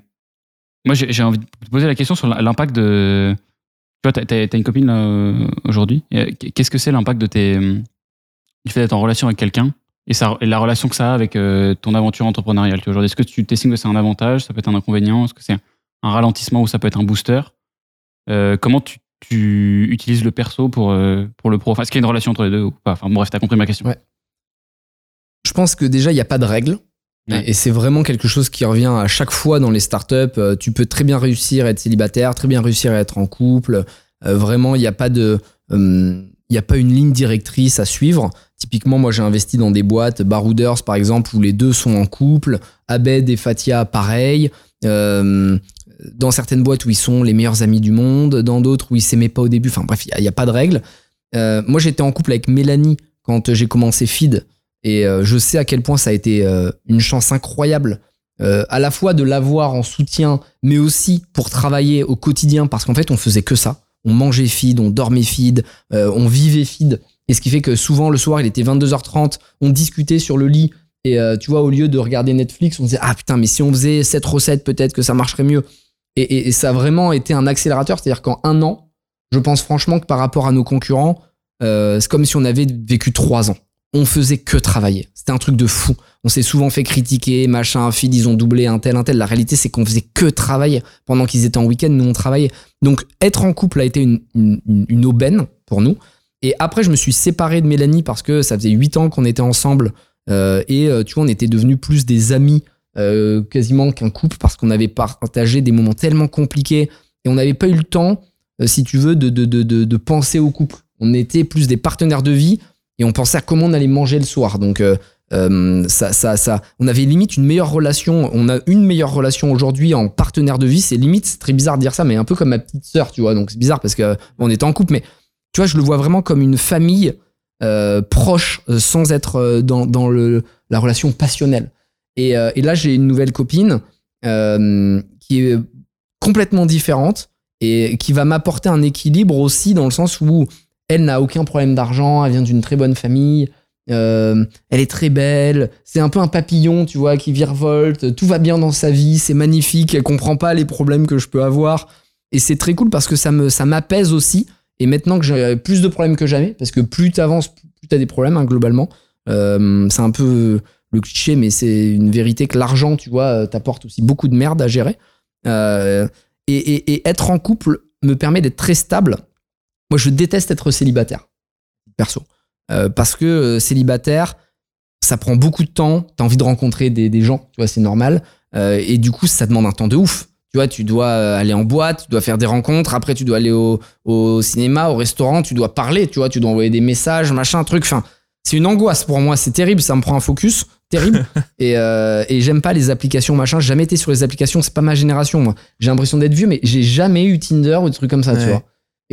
moi, j'ai envie de te poser la question sur l'impact de. Tu vois, t'as as, une copine euh, aujourd'hui. Euh, Qu'est-ce que c'est l'impact de tes du fait d'être en relation avec quelqu'un et, la relation que ça a avec ton aventure entrepreneuriale tu aujourd'hui Est-ce que tu t'estimes que c'est un avantage Ça peut être un inconvénient? Est-ce que c'est un ralentissement ou ça peut être un booster? Comment tu, tu utilises le perso pour, pour le pro enfin, Est-ce qu'il y a une relation entre les deux ou pas? Bref, t'as compris ma question. Ouais. Je pense que déjà, il n'y a pas de règles. Et c'est vraiment quelque chose qui revient à chaque fois dans les startups. Euh, Tu peux très bien réussir à être célibataire, très bien réussir à être en couple. Euh, vraiment, il n'y a pas de, euh, il a pas une ligne directrice à suivre. Typiquement, moi, j'ai investi dans des boîtes, Barouders par exemple, où les deux sont en couple. Abed et Fatia, pareil. Dans certaines boîtes où ils sont les meilleurs amis du monde, dans d'autres où ils s'aimaient pas au début. Enfin bref, il n'y a, pas de règles. Euh, moi, j'étais en couple avec Mélanie quand j'ai commencé Feed. Et euh, je sais à quel point ça a été euh, une chance incroyable, euh, à la fois de l'avoir en soutien, mais aussi pour travailler au quotidien, parce qu'en fait, on faisait que ça. On mangeait feed, on dormait feed, on vivait feed. Et ce qui fait que souvent, le soir, il était 22h30, on discutait sur le lit. Et tu vois, au lieu de regarder Netflix, on disait Ah putain, mais si on faisait cette recette, peut-être que ça marcherait mieux. Et, ça a vraiment été un accélérateur. C'est-à-dire qu'en un an, je pense franchement que par rapport à nos concurrents, c'est comme si on avait vécu trois ans on faisait que travailler. C'était un truc de fou. On s'est souvent fait critiquer, machin, feed, ils ont doublé un tel, un tel. La réalité, c'est qu'on faisait que travailler. Pendant qu'ils étaient en week-end, nous, on travaillait. Donc, être en couple a été une, aubaine pour nous. Et après, je me suis séparé de Mélanie parce que ça faisait huit ans qu'on était ensemble. Euh, et euh, tu vois, on était devenus plus des amis euh, quasiment qu'un couple parce qu'on avait partagé des moments tellement compliqués et on n'avait pas eu le temps, si tu veux, de, de penser au couple. On était plus des partenaires de vie et on pensait à comment on allait manger le soir. Donc euh, euh, ça, ça, ça, on avait limite une meilleure relation. On a une meilleure relation aujourd'hui en partenaire de vie. C'est limite, c'est très bizarre de dire ça, mais un peu comme ma petite sœur, tu vois. Donc c'est bizarre parce que bon, on était en couple, mais tu vois, je le vois vraiment comme une famille euh, proche, sans être dans, dans le, la relation passionnelle. Et, là, j'ai une nouvelle copine qui est complètement différente et qui va m'apporter un équilibre aussi dans le sens où elle n'a aucun problème d'argent, elle vient d'une très bonne famille, euh, elle est très belle, c'est un peu un papillon, tu vois, qui virevolte, tout va bien dans sa vie, c'est magnifique, elle comprend pas les problèmes que je peux avoir. Et c'est très cool parce que ça me ça m'apaise aussi. Et maintenant que j'ai plus de problèmes que jamais, parce que plus tu avances, plus tu as des problèmes, hein, globalement. Euh, c'est un peu le cliché, mais c'est une vérité que l'argent, tu vois, t'apporte aussi beaucoup de merde à gérer. Euh, et être en couple me permet d'être très stable. Moi, je déteste être célibataire, perso. Euh, parce que euh, célibataire, ça prend beaucoup de temps. T'as envie de rencontrer des, des gens, tu vois, c'est normal. Euh, et du coup, ça demande un temps de ouf. Tu vois, tu dois aller en boîte, tu dois faire des rencontres. Après, tu dois aller au, au cinéma, au restaurant, tu dois parler, tu vois, tu dois envoyer des messages, machin, truc. Enfin, c'est une angoisse pour moi. C'est terrible. Ça me prend un focus terrible. et euh, et j'aime pas les applications, machin. J'ai jamais été sur les applications. C'est pas ma génération, moi. J'ai l'impression d'être vieux, mais j'ai jamais eu Tinder ou des trucs comme ça, tu vois.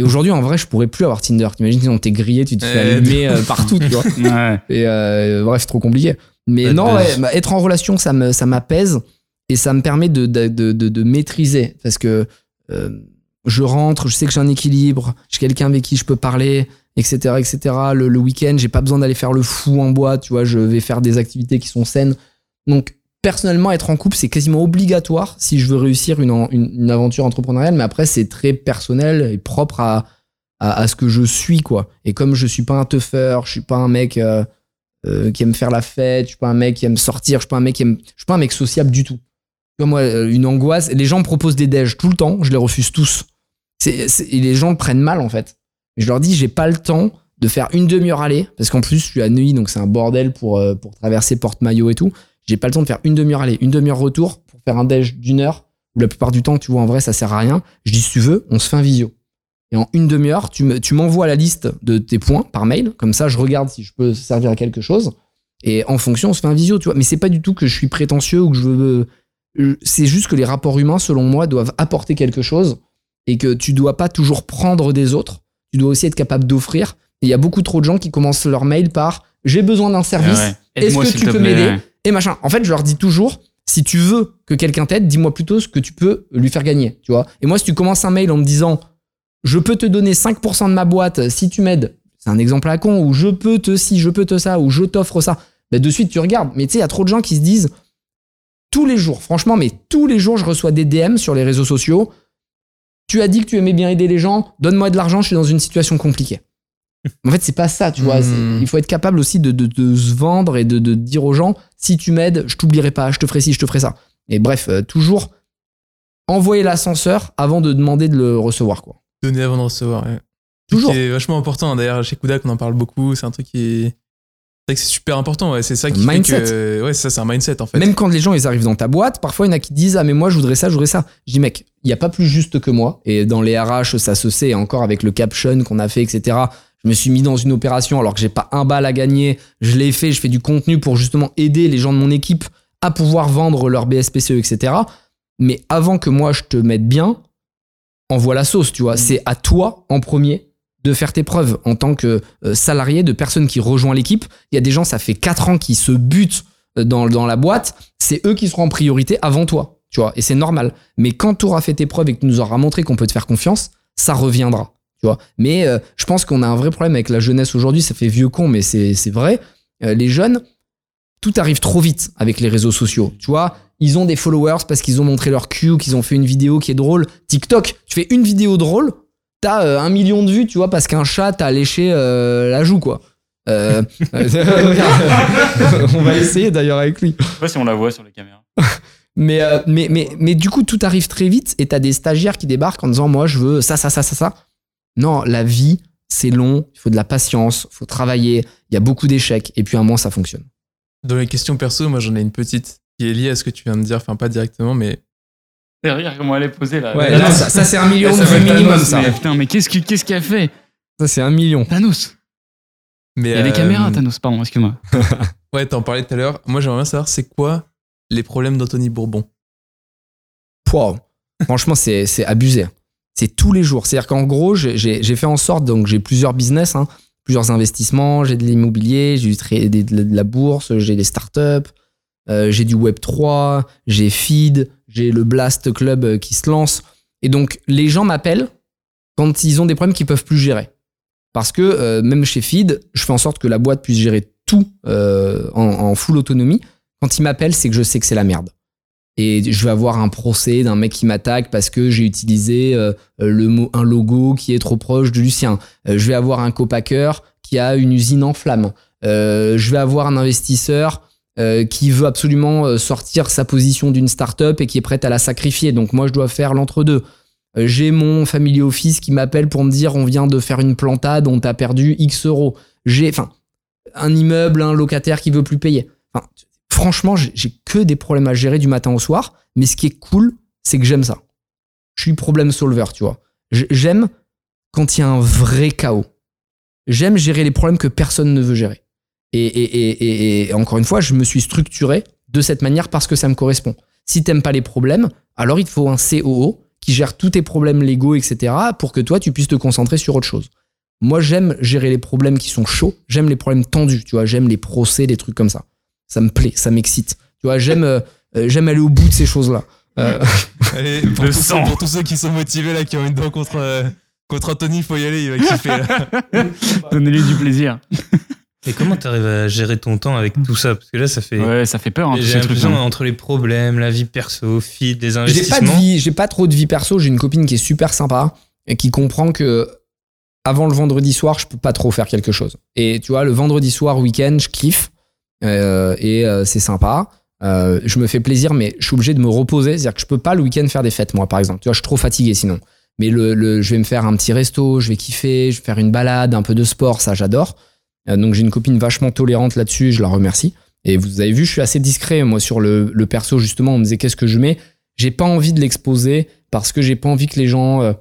Et aujourd'hui, en vrai, je pourrais plus avoir Tinder. T'imagines, on t'es grillé, tu te fais allumer euh, partout, tu vois. Ouais. Et euh, bref, trop compliqué. Mais non, ouais, bah, être en relation, ça me, ça m'apaise et ça me permet de, de, de, de- de maîtriser parce que euh, je rentre, je sais que j'ai un équilibre, j'ai quelqu'un avec qui je peux parler, etc., etc. Le, le week-end, j'ai pas besoin d'aller faire le fou en boîte, tu vois, je vais faire des activités qui sont saines. Donc, personnellement, être en couple, c'est quasiment obligatoire si je veux réussir une, une, aventure entrepreneuriale, mais après, c'est très personnel et propre à, à, ce que je suis, quoi. Et comme je suis pas un teufeur, je suis pas un mec euh, euh, qui aime faire la fête, je suis pas un mec qui aime sortir, je suis pas un mec qui aime, je suis pas un mec sociable du tout. Vois, moi, euh, une angoisse, les gens me proposent des déj tout le temps, je les refuse tous. Et les gens le prennent mal, en fait. Je leur dis, j'ai pas le temps de faire une demi-heure aller, parce qu'en plus, je suis à Neuilly, donc c'est un bordel pour, pour traverser Porte-Maillot et tout. J'ai pas le temps de faire une demi-heure aller, une demi-heure retour pour faire un déj d'une heure, où la plupart du temps, tu vois, en vrai, ça sert à rien. Je dis, si tu veux, on se fait un visio. Et en une demi-heure, tu, me- tu m'envoies la liste de tes points par mail. Comme ça, je regarde si je peux servir à quelque chose. Et en fonction, on se fait un visio, tu vois. Mais c'est pas du tout que je suis prétentieux ou que je veux. euh, C'est juste que les rapports humains, selon moi, doivent apporter quelque chose et que tu dois pas toujours prendre des autres. Tu dois aussi être capable d'offrir. Et il y a beaucoup trop de gens qui commencent leur mail par j'ai besoin d'un service. Ouais. Est-ce que tu peux m'aider et machin. En fait, je leur dis toujours, si tu veux que quelqu'un t'aide, dis-moi plutôt ce que tu peux lui faire gagner, tu vois. Et moi, si tu commences un mail en me disant, je peux te donner 5% de ma boîte si tu m'aides, c'est un exemple à con, ou je peux te si, je peux te ça, ou je t'offre ça, bah, de suite, tu regardes. Mais tu sais, il y a trop de gens qui se disent, tous les jours, franchement, mais tous les jours, je reçois des DM sur les réseaux sociaux. Tu as dit que tu aimais bien aider les gens, donne-moi de l'argent, je suis dans une situation compliquée. En fait, c'est pas ça, tu vois. Hmm. Il faut être capable aussi de, de- de se vendre et de, de dire aux gens si tu m'aides, je t'oublierai pas, je te ferai ci, je te ferai ça. Et bref, euh, toujours envoyer l'ascenseur avant de demander de le recevoir, quoi. Donner avant de recevoir. ouais. Toujours. C'est vachement important. D'ailleurs, chez Kudak, on en parle beaucoup. C'est un truc qui est. C'est c'est super important. Ouais. C'est ça qui Mindset. fait que. Ouais, ça, c'est un mindset en fait. Même quand les gens ils arrivent dans ta boîte, parfois il y en a qui disent ah mais moi je voudrais ça, je voudrais ça. Je dis mec, il y a pas plus juste que moi. Et dans les RH ça se sait. Encore avec le caption qu'on a fait, etc. Je me suis mis dans une opération alors que j'ai pas un bal à gagner. Je l'ai fait, je fais du contenu pour justement aider les gens de mon équipe à pouvoir vendre leur BSPCE, etc. Mais avant que moi je te mette bien, envoie la sauce, tu vois. C'est à toi en premier de faire tes preuves en tant que euh, salarié, de personne qui rejoint l'équipe. Il y a des gens, ça fait 4 ans qui se butent euh, dans, dans la boîte, c'est eux qui seront en priorité avant toi, tu vois, et c'est normal. Mais quand tu auras fait tes preuves et que tu nous auras montré qu'on peut te faire confiance, ça reviendra, tu vois. Mais euh, je pense qu'on a un vrai problème avec la jeunesse aujourd'hui, ça fait vieux con, mais c'est c'est vrai. Euh, les jeunes, tout arrive trop vite avec les réseaux sociaux, tu vois. Ils ont des followers parce qu'ils ont montré leur cul, qu'ils ont fait une vidéo qui est drôle. TikTok, tu fais une vidéo drôle, t'as euh, un million de vues, tu vois, parce qu'un chat t'a léché euh, la joue, quoi. Euh, on va essayer d'ailleurs avec lui. Je sais pas si on la voit sur les caméras. Mais, euh, mais, mais, mais du coup, tout arrive très vite et t'as des stagiaires qui débarquent en disant Moi, je veux ça, ça, ça, ça, ça. Non, la vie, c'est long, il faut de la patience, il faut travailler, il y a beaucoup d'échecs et puis à un moment, ça fonctionne. Dans les questions perso, moi j'en ai une petite qui est liée à ce que tu viens de dire. Enfin, pas directement, mais. Derrière, comment elle est posée là. Ouais, Là, là, ça, ça, c'est un million de vues minimum, Thanos, ça. Mais, putain, mais qu'est-ce qu'il qu'est-ce qu'il a fait? Ça, c'est un million. Thanos mais Il y a des euh, caméras, Thanos, pardon, excuse-moi. Ouais, t'en parlais tout à l'heure. Moi j'aimerais bien savoir c'est quoi les problèmes d'Anthony Bourbon? Wow. Franchement, c'est c'est abusé. C'est tous les jours. C'est-à-dire qu'en gros, j'ai- fait en sorte, donc j'ai plusieurs business, hein, plusieurs investissements, j'ai de l'immobilier, j'ai de, la bourse, j'ai des startups, euh, j'ai du Web3, j'ai Feed, j'ai le Blast Club euh, qui se lance. Et donc, les gens m'appellent quand ils ont des problèmes qu'ils peuvent plus gérer. Parce que euh, même chez Feed, je fais en sorte que la boîte puisse gérer tout en, en full autonomie. Quand ils m'appellent, c'est que je sais que c'est la merde et je vais avoir un procès d'un mec qui m'attaque parce que j'ai utilisé euh, un logo qui est trop proche de Lucien. Euh, je vais avoir un copacker qui a une usine en flammes. Euh, je vais avoir un investisseur qui veut absolument sortir sa position d'une startup et qui est prête à la sacrifier. Donc moi je dois faire l'entre-deux. J'ai mon family office qui m'appelle pour me dire on vient de faire une plantade, on t'a perdu X euros. J'ai, enfin, un immeuble, un locataire qui veut plus payer. Franchement, j'ai que des problèmes à gérer du matin au soir. Mais ce qui est cool, c'est que j'aime ça. Je suis problème solver, tu vois. J'aime quand il y a un vrai chaos. J'aime gérer les problèmes que personne ne veut gérer. Et encore une fois, je me suis structuré de cette manière parce que ça me correspond. Si t'aimes pas les problèmes, alors il te faut un COO qui gère tous tes problèmes légaux, etc., pour que toi, tu puisses te concentrer sur autre chose. Moi, j'aime gérer les problèmes qui sont chauds. J'aime les problèmes tendus, tu vois. J'aime les procès, des trucs comme ça. Ça me plaît, ça m'excite. Tu vois, j'aime euh, euh, j'aime aller au bout de ces choses-là. Euh, Allez, pour, Le tous ceux, sang. pour tous ceux qui sont motivés là, qui ont une dent contre, euh, contre Anthony, faut y aller, il va kiffer. Donnez-lui du plaisir. Et comment t'arrives à gérer ton temps avec tout ça? Parce que là, ça fait. Ouais, ça fait peur, hein, tous J'ai trucs. l'impression hein. entre les problèmes, la vie perso, feed, les j'ai pas investissements. de vie, j'ai pas trop de vie perso. J'ai une copine qui est super sympa et qui comprend que avant le vendredi soir, je peux pas trop faire quelque chose. Et tu vois, le vendredi soir, week-end, je kiffe euh, et euh, c'est sympa. Euh, je me fais plaisir, mais je suis obligé de me reposer. C'est-à-dire que je peux pas le week-end faire des fêtes, moi, par exemple. Tu vois, je suis trop fatigué sinon. Mais le, je vais me faire un petit resto, je vais kiffer, je vais faire une balade, un peu de sport, ça j'adore. Euh, donc j'ai une copine vachement tolérante là-dessus, je la remercie. Et vous avez vu, je suis assez discret, moi, sur le, le perso, justement. On me disait qu'est-ce que je mets? J'ai pas envie de l'exposer parce que j'ai pas envie que les gens. euh,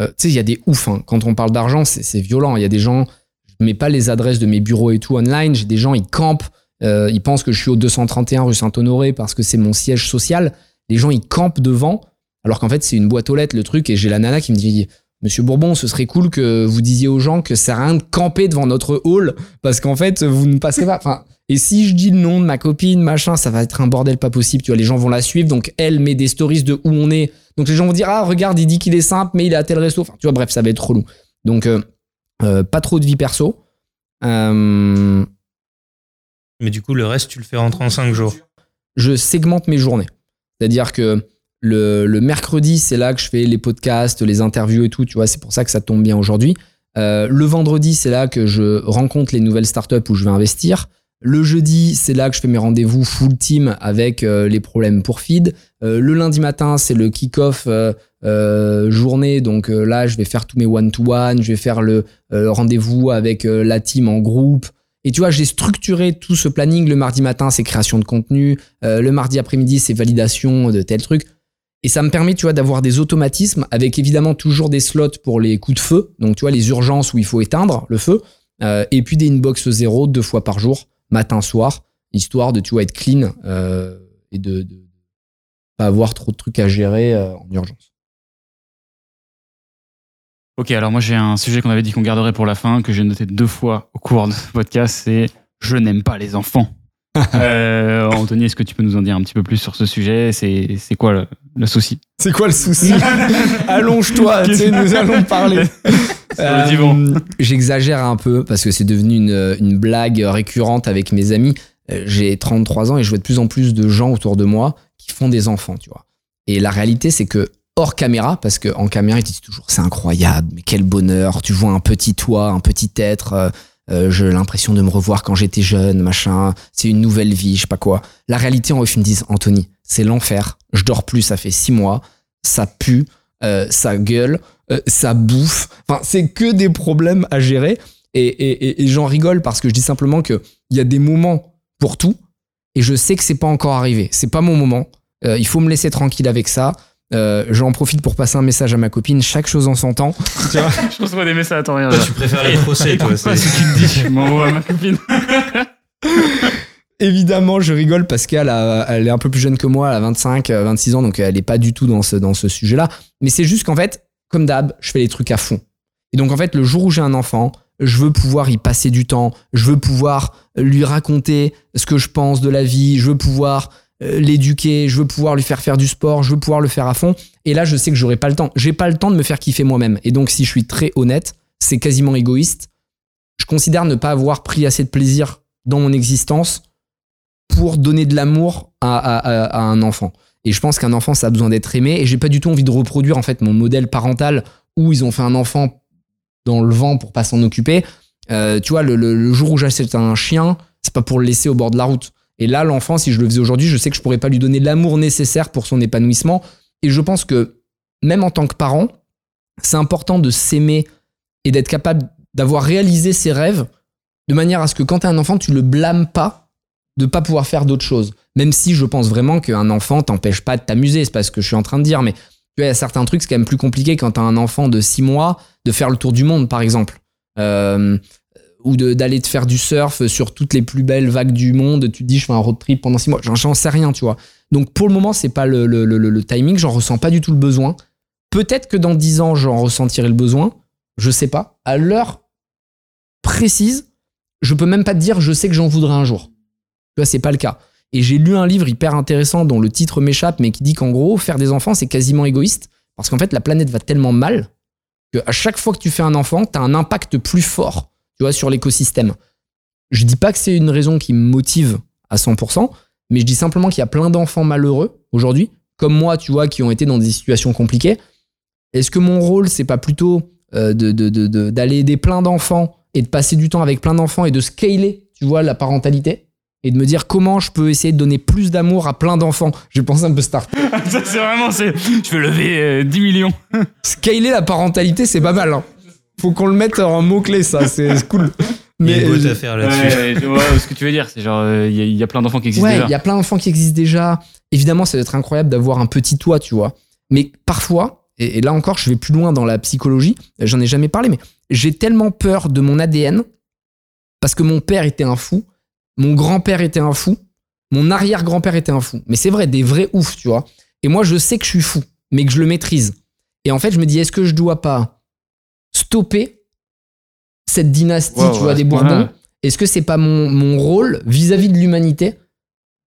euh, tu sais, il y a des oufs. hein. Quand on parle d'argent, c'est violent. Il y a des gens. Je mets pas les adresses de mes bureaux et tout online. J'ai des gens, ils campent. Euh, ils pensent que je suis au 231 rue Saint-Honoré parce que c'est mon siège social. Les gens, ils campent devant. Alors qu'en fait, c'est une boîte aux lettres, le truc. Et j'ai la nana qui me dit Monsieur Bourbon, ce serait cool que vous disiez aux gens que ça sert à rien de camper devant notre hall parce qu'en fait, vous ne passez pas. Enfin, et si je dis le nom de ma copine, machin, ça va être un bordel pas possible. Tu vois, les gens vont la suivre. Donc, elle met des stories de où on est. Donc, les gens vont dire Ah, regarde, il dit qu'il est simple, mais il est à tel resto. Enfin, tu vois, bref, ça va être relou. Donc, euh, euh, pas trop de vie perso. Euh, Mais du coup, le reste, tu le fais rentrer en 5 jours. je segmente mes journées. C'est-à-dire que le, mercredi, c'est là que je fais les podcasts, les interviews et tout. Tu vois, c'est pour ça que ça tombe bien aujourd'hui. Euh, le vendredi, c'est là que je rencontre les nouvelles startups où je vais investir. Le jeudi, c'est là que je fais mes rendez-vous full team avec euh, les problèmes pour feed. Euh, le lundi matin, c'est le kick-off journée. Donc là, je vais faire tous mes one-to-one. Je vais faire le rendez-vous avec la team en groupe. Et tu vois, j'ai structuré tout ce planning. Le mardi matin, c'est création de contenu. Euh, le mardi après-midi, c'est validation de tel truc. Et ça me permet, tu vois, d'avoir des automatismes avec évidemment toujours des slots pour les coups de feu. Donc, tu vois, les urgences où il faut éteindre le feu. Euh, et puis des inbox zéro deux fois par jour, matin, soir, histoire de, tu vois, être clean euh, et de, de pas avoir trop de trucs à gérer en urgence. Ok, alors moi j'ai un sujet qu'on avait dit qu'on garderait pour la fin, que j'ai noté deux fois au cours de ce podcast, c'est je n'aime pas les enfants. Euh, Anthony, est-ce que tu peux nous en dire un petit peu plus sur ce sujet? C'est c'est quoi le, le souci? C'est quoi le souci? Allonge-toi, tu sais, nous allons parler. Euh, J'exagère un peu parce que c'est devenu une, une blague récurrente avec mes amis. Euh, J'ai 33 ans et je vois de plus en plus de gens autour de moi qui font des enfants, tu vois. Et la réalité, c'est que hors caméra, parce qu'en caméra, ils disent toujours c'est incroyable, mais quel bonheur, tu vois un petit toi, un petit être. euh, euh, j'ai l'impression de me revoir quand j'étais jeune, machin. C'est une nouvelle vie, je sais pas quoi. La réalité, en off, ils me disent Anthony, c'est l'enfer. Je dors plus, ça fait six mois. Ça pue, euh, ça gueule, ça bouffe. Enfin, c'est que des problèmes à gérer. Et, et, et- et j'en rigole parce que je dis simplement qu'il y a des moments pour tout. Et je sais que c'est pas encore arrivé. C'est pas mon moment. Il faut me laisser tranquille avec ça. Euh, J'en profite pour passer un message à ma copine. Chaque chose en son temps. Je reçois des messages temps rien. Toi, tu préfères les procès, toi. Pas c'est- ce qu'il me dit, je m'envoie à ma copine. Évidemment, je rigole parce qu'elle a- elle est un peu plus jeune que moi, elle a 25, euh, 26 ans, donc elle est pas du tout dans ce, dans ce sujet-là. Mais c'est juste qu'en fait, comme d'hab, je fais les trucs à fond. Et donc en fait, le jour où j'ai un enfant, je veux pouvoir y passer du temps, je veux pouvoir lui raconter ce que je pense de la vie, je veux pouvoir euh, l'éduquer, je veux pouvoir lui faire faire du sport, je veux pouvoir le faire à fond. Et là, je sais que j'aurai pas le temps. J'ai pas le temps de me faire kiffer moi-même. Et donc, si je suis très honnête, c'est quasiment égoïste. Je considère ne pas avoir pris assez de plaisir dans mon existence pour donner de l'amour à un enfant. Et je pense qu'un enfant, ça a besoin d'être aimé. Et j'ai pas du tout envie de reproduire en fait mon modèle parental où ils ont fait un enfant dans le vent pour pas s'en occuper. Euh, tu vois, le, le- le jour où j'achète un chien, c'est pas pour le laisser au bord de la route. Et là, l'enfant, si je le faisais aujourd'hui, je sais que je pourrais pas lui donner l'amour nécessaire pour son épanouissement. Et je pense que même en tant que parent, c'est important de s'aimer et d'être capable d'avoir réalisé ses rêves de manière à ce que quand tu as un enfant, tu le blâmes pas de pas pouvoir faire d'autres choses. Même si je pense vraiment qu'un enfant t'empêche pas de t'amuser, c'est pas ce que je suis en train de dire, mais tu vois, il y a certains trucs, c'est quand même plus compliqué quand tu as un enfant de 6 mois de faire le tour du monde, par exemple. Euh, ou d'aller te faire du surf sur toutes les plus belles vagues du monde. Tu te dis, je fais un road trip pendant 6 mois. J'en- sais rien, tu vois. Donc pour le moment, c'est pas le, le- le- le timing, j'en ressens pas du tout le besoin. Peut-être que dans 10 ans, j'en ressentirai le besoin. Je sais pas. À l'heure précise, je peux même pas te dire, je sais que j'en voudrais un jour. Tu vois, c'est pas le cas. Et j'ai lu un livre hyper intéressant dont le titre m'échappe, mais qui dit qu'en gros, faire des enfants, c'est quasiment égoïste. Parce qu'en fait, la planète va tellement mal que à chaque fois que tu fais un enfant, tu as un impact plus fort tu vois, sur l'écosystème. Je dis pas que c'est une raison qui me motive à 100%, mais je dis simplement qu'il y a plein d'enfants malheureux aujourd'hui, comme moi, tu vois, qui ont été dans des situations compliquées. Est-ce que mon rôle, c'est pas plutôt euh, de- de- de- de- d'aller aider plein d'enfants et de passer du temps avec plein d'enfants et de scaler, tu vois, la parentalité et de me dire comment je peux essayer de donner plus d'amour à plein d'enfants? J'ai pensé un peu start. Ça, c'est vraiment, c'est, je vais lever euh, 10 millions. Scaler la parentalité, c'est pas mal. Hein. Faut qu'on le mette en mot-clé, ça, c'est cool. Il y a Mais euh, à faire là-dessus. Ouais, je vois ce que tu veux dire. C'est genre, euh, il y, a- il y a plein d'enfants qui existent ouais, il déjà. y a plein d'enfants qui existent déjà. Évidemment, ça va être incroyable d'avoir un petit toit, tu vois. Mais parfois, et, et là encore, je vais plus loin dans la psychologie, j'en ai jamais parlé, mais j'ai tellement peur de mon ADN parce que mon père était un fou, mon grand-père était un fou, mon arrière-grand-père était un fou. Mais c'est vrai, des vrais oufs, tu vois. Et moi, je sais que je suis fou, mais que je le maîtrise. Et en fait, je me dis, est-ce que je dois pas stopper cette dynastie, Wow, tu vois, des. Bourbons? Est-ce que c'est pas mon, mon rôle vis-à-vis de l'humanité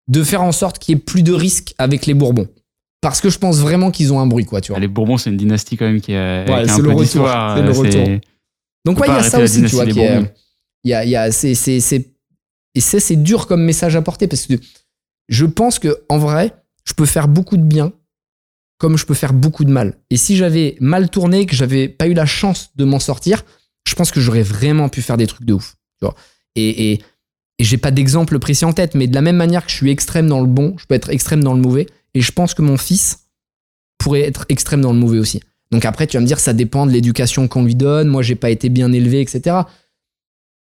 de faire en sorte qu'il y ait plus de risques avec les Bourbons? Parce que je pense vraiment qu'ils ont un bruit, quoi, tu vois. Les Bourbons, c'est une dynastie quand même qui a, Ouais, qui a un c'est le peu retour, d'histoire. c'est le retour. Donc ouais, il y a ça aussi, tu vois, qui est- y a, il y a- c'est, c'est, c'est- et ça, c'est dur comme message à porter parce que je pense que en vrai, je peux faire beaucoup de bien comme je peux faire beaucoup de mal. Et si j'avais mal tourné, que j'avais pas eu la chance de m'en sortir, je pense que j'aurais vraiment pu faire des trucs de ouf. Et, et j'ai pas d'exemple précis en tête, mais de la même manière que je suis extrême dans le bon, je peux être extrême dans le mauvais. Et je pense que mon fils pourrait être extrême dans le mauvais aussi. Donc après, tu vas me dire, ça dépend de l'éducation qu'on lui donne. Moi, j'ai pas été bien élevé, etc.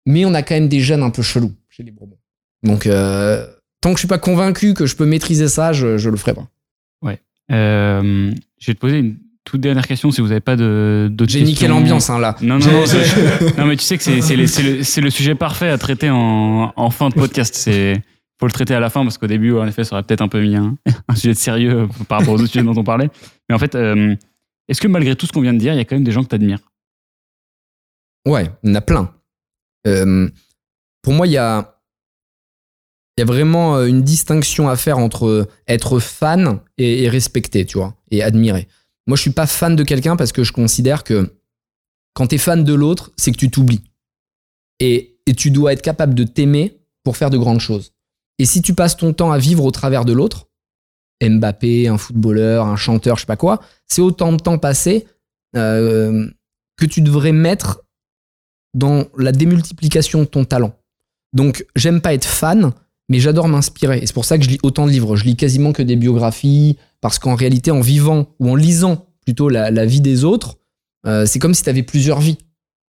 Mais on a quand même des jeunes un peu chelous chez les Bourbons. Donc, euh, tant que je suis pas convaincu que je peux maîtriser ça, je, je le ferai pas. Euh, je vais te poser une toute dernière question si vous n'avez pas d'autres J'ai niqué l'ambiance hein, là. Non, non, non, non, mais tu sais que c'est, le, le- sujet parfait à traiter en, en fin de podcast. C'est faut le traiter à la fin parce qu'au début, en effet, ça aurait peut-être un peu mis un, un sujet de sérieux par rapport aux autres sujets dont on parlait. Mais en fait, euh, est-ce que malgré tout ce qu'on vient de dire, il y a quand même des gens que tu admires Ouais, il y en a plein. Euh, pour moi, il y a, il y a vraiment euh, une distinction à faire entre être fan et, et respecter, tu vois, et admirer. Moi, je suis pas fan de quelqu'un parce que je considère que quand tu es fan de l'autre, c'est que tu t'oublies. Et, et tu dois être capable de t'aimer pour faire de grandes choses. Et si tu passes ton temps à vivre au travers de l'autre, Mbappé, un footballeur, un chanteur, je sais pas quoi, c'est autant de temps passé euh, que tu devrais mettre dans la démultiplication de ton talent. Donc, j'aime pas être fan, mais j'adore m'inspirer. Et c'est pour ça que je lis autant de livres. Je lis quasiment que des biographies, parce qu'en réalité, en vivant, ou en lisant plutôt la, vie des autres, euh, c'est comme si tu avais plusieurs vies.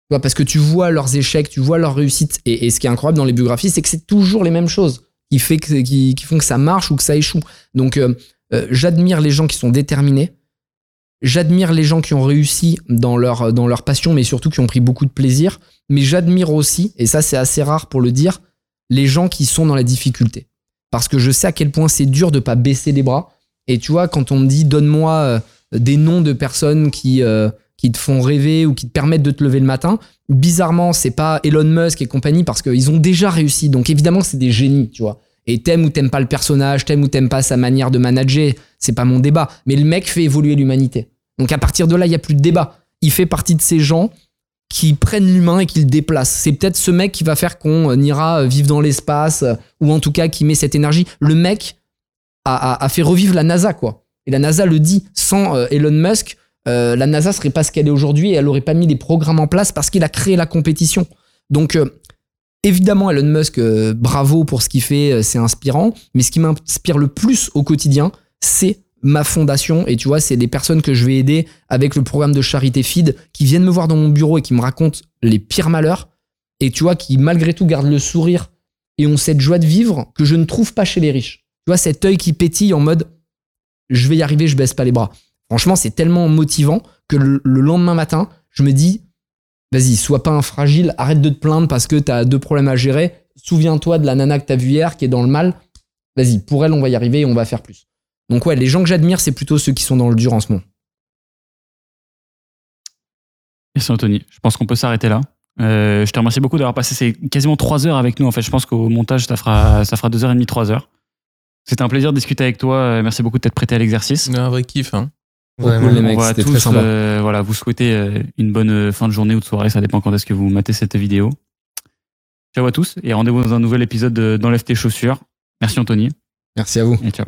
Parce que tu vois leurs échecs, tu vois leurs réussites. Et, ce qui est incroyable dans les biographies, c'est que c'est toujours les mêmes choses qui font que ça marche ou que ça échoue. Donc, euh, euh, j'admire les gens qui sont déterminés. J'admire les gens qui ont réussi dans leur, dans leur passion, mais surtout qui ont pris beaucoup de plaisir. Mais j'admire aussi, et ça c'est assez rare pour le dire, les gens qui sont dans la difficulté. Parce que je sais à quel point c'est dur de pas baisser les bras. Et tu vois, quand on me dit donne-moi euh, des noms de personnes qui, euh, qui te font rêver ou qui te permettent de te lever le matin, bizarrement, c'est pas Elon Musk et compagnie parce qu'ils ont déjà réussi. Donc évidemment, c'est des génies, tu vois. Et t'aimes ou t'aimes pas le personnage, t'aimes ou t'aimes pas sa manière de manager, c'est pas mon débat. Mais le mec fait évoluer l'humanité. Donc à partir de là, il y a plus de débat. Il fait partie de ces gens qui prennent l'humain et qui le déplacent. C'est peut-être ce mec qui va faire qu'on euh, ira euh, vivre dans l'espace, euh, ou en tout cas qui met cette énergie. Le mec a, fait revivre la NASA, quoi. Et la NASA le dit, sans Elon Musk, la NASA serait pas ce qu'elle est aujourd'hui et elle aurait pas mis les programmes en place parce qu'il a créé la compétition. Donc, évidemment, Elon Musk, bravo pour ce qu'il fait, c'est inspirant. Mais ce qui m'inspire le plus au quotidien, c'est ma fondation. Et tu vois, c'est des personnes que je vais aider avec le programme de charité feed qui viennent me voir dans mon bureau et qui me racontent les pires malheurs. Et tu vois, qui malgré tout gardent le sourire et ont cette joie de vivre que je ne trouve pas chez les riches. Tu vois, cet œil qui pétille en mode je vais y arriver, je baisse pas les bras. Franchement, c'est tellement motivant que le, le lendemain matin, je me dis vas-y, sois pas un fragile, arrête de te plaindre parce que t'as deux problèmes à gérer. Souviens-toi de la nana que t'as vue hier qui est dans le mal. Vas-y, pour elle, on va y arriver et on va faire plus. Donc ouais, les gens que j'admire, c'est plutôt ceux qui sont dans le dur en ce moment. Merci Anthony. Je pense qu'on peut s'arrêter là. Euh, je te remercie beaucoup d'avoir passé ces quasiment trois heures avec nous. En fait, je pense qu'au montage, ça fera, ça fera deux heures et demie, trois heures. C'était un plaisir de discuter avec toi. Euh, Merci beaucoup de t'être prêté à l'exercice. Un vrai kiff. Hein. Cool, les mecs, on va tous très sympa. euh, voilà, vous souhaiter euh, une bonne fin de journée ou de soirée. Ça dépend quand est-ce que vous matez cette vidéo. Ciao à tous et rendez-vous dans un nouvel épisode de- d'Enlève tes chaussures. Merci Anthony Merci à vous. et ciao.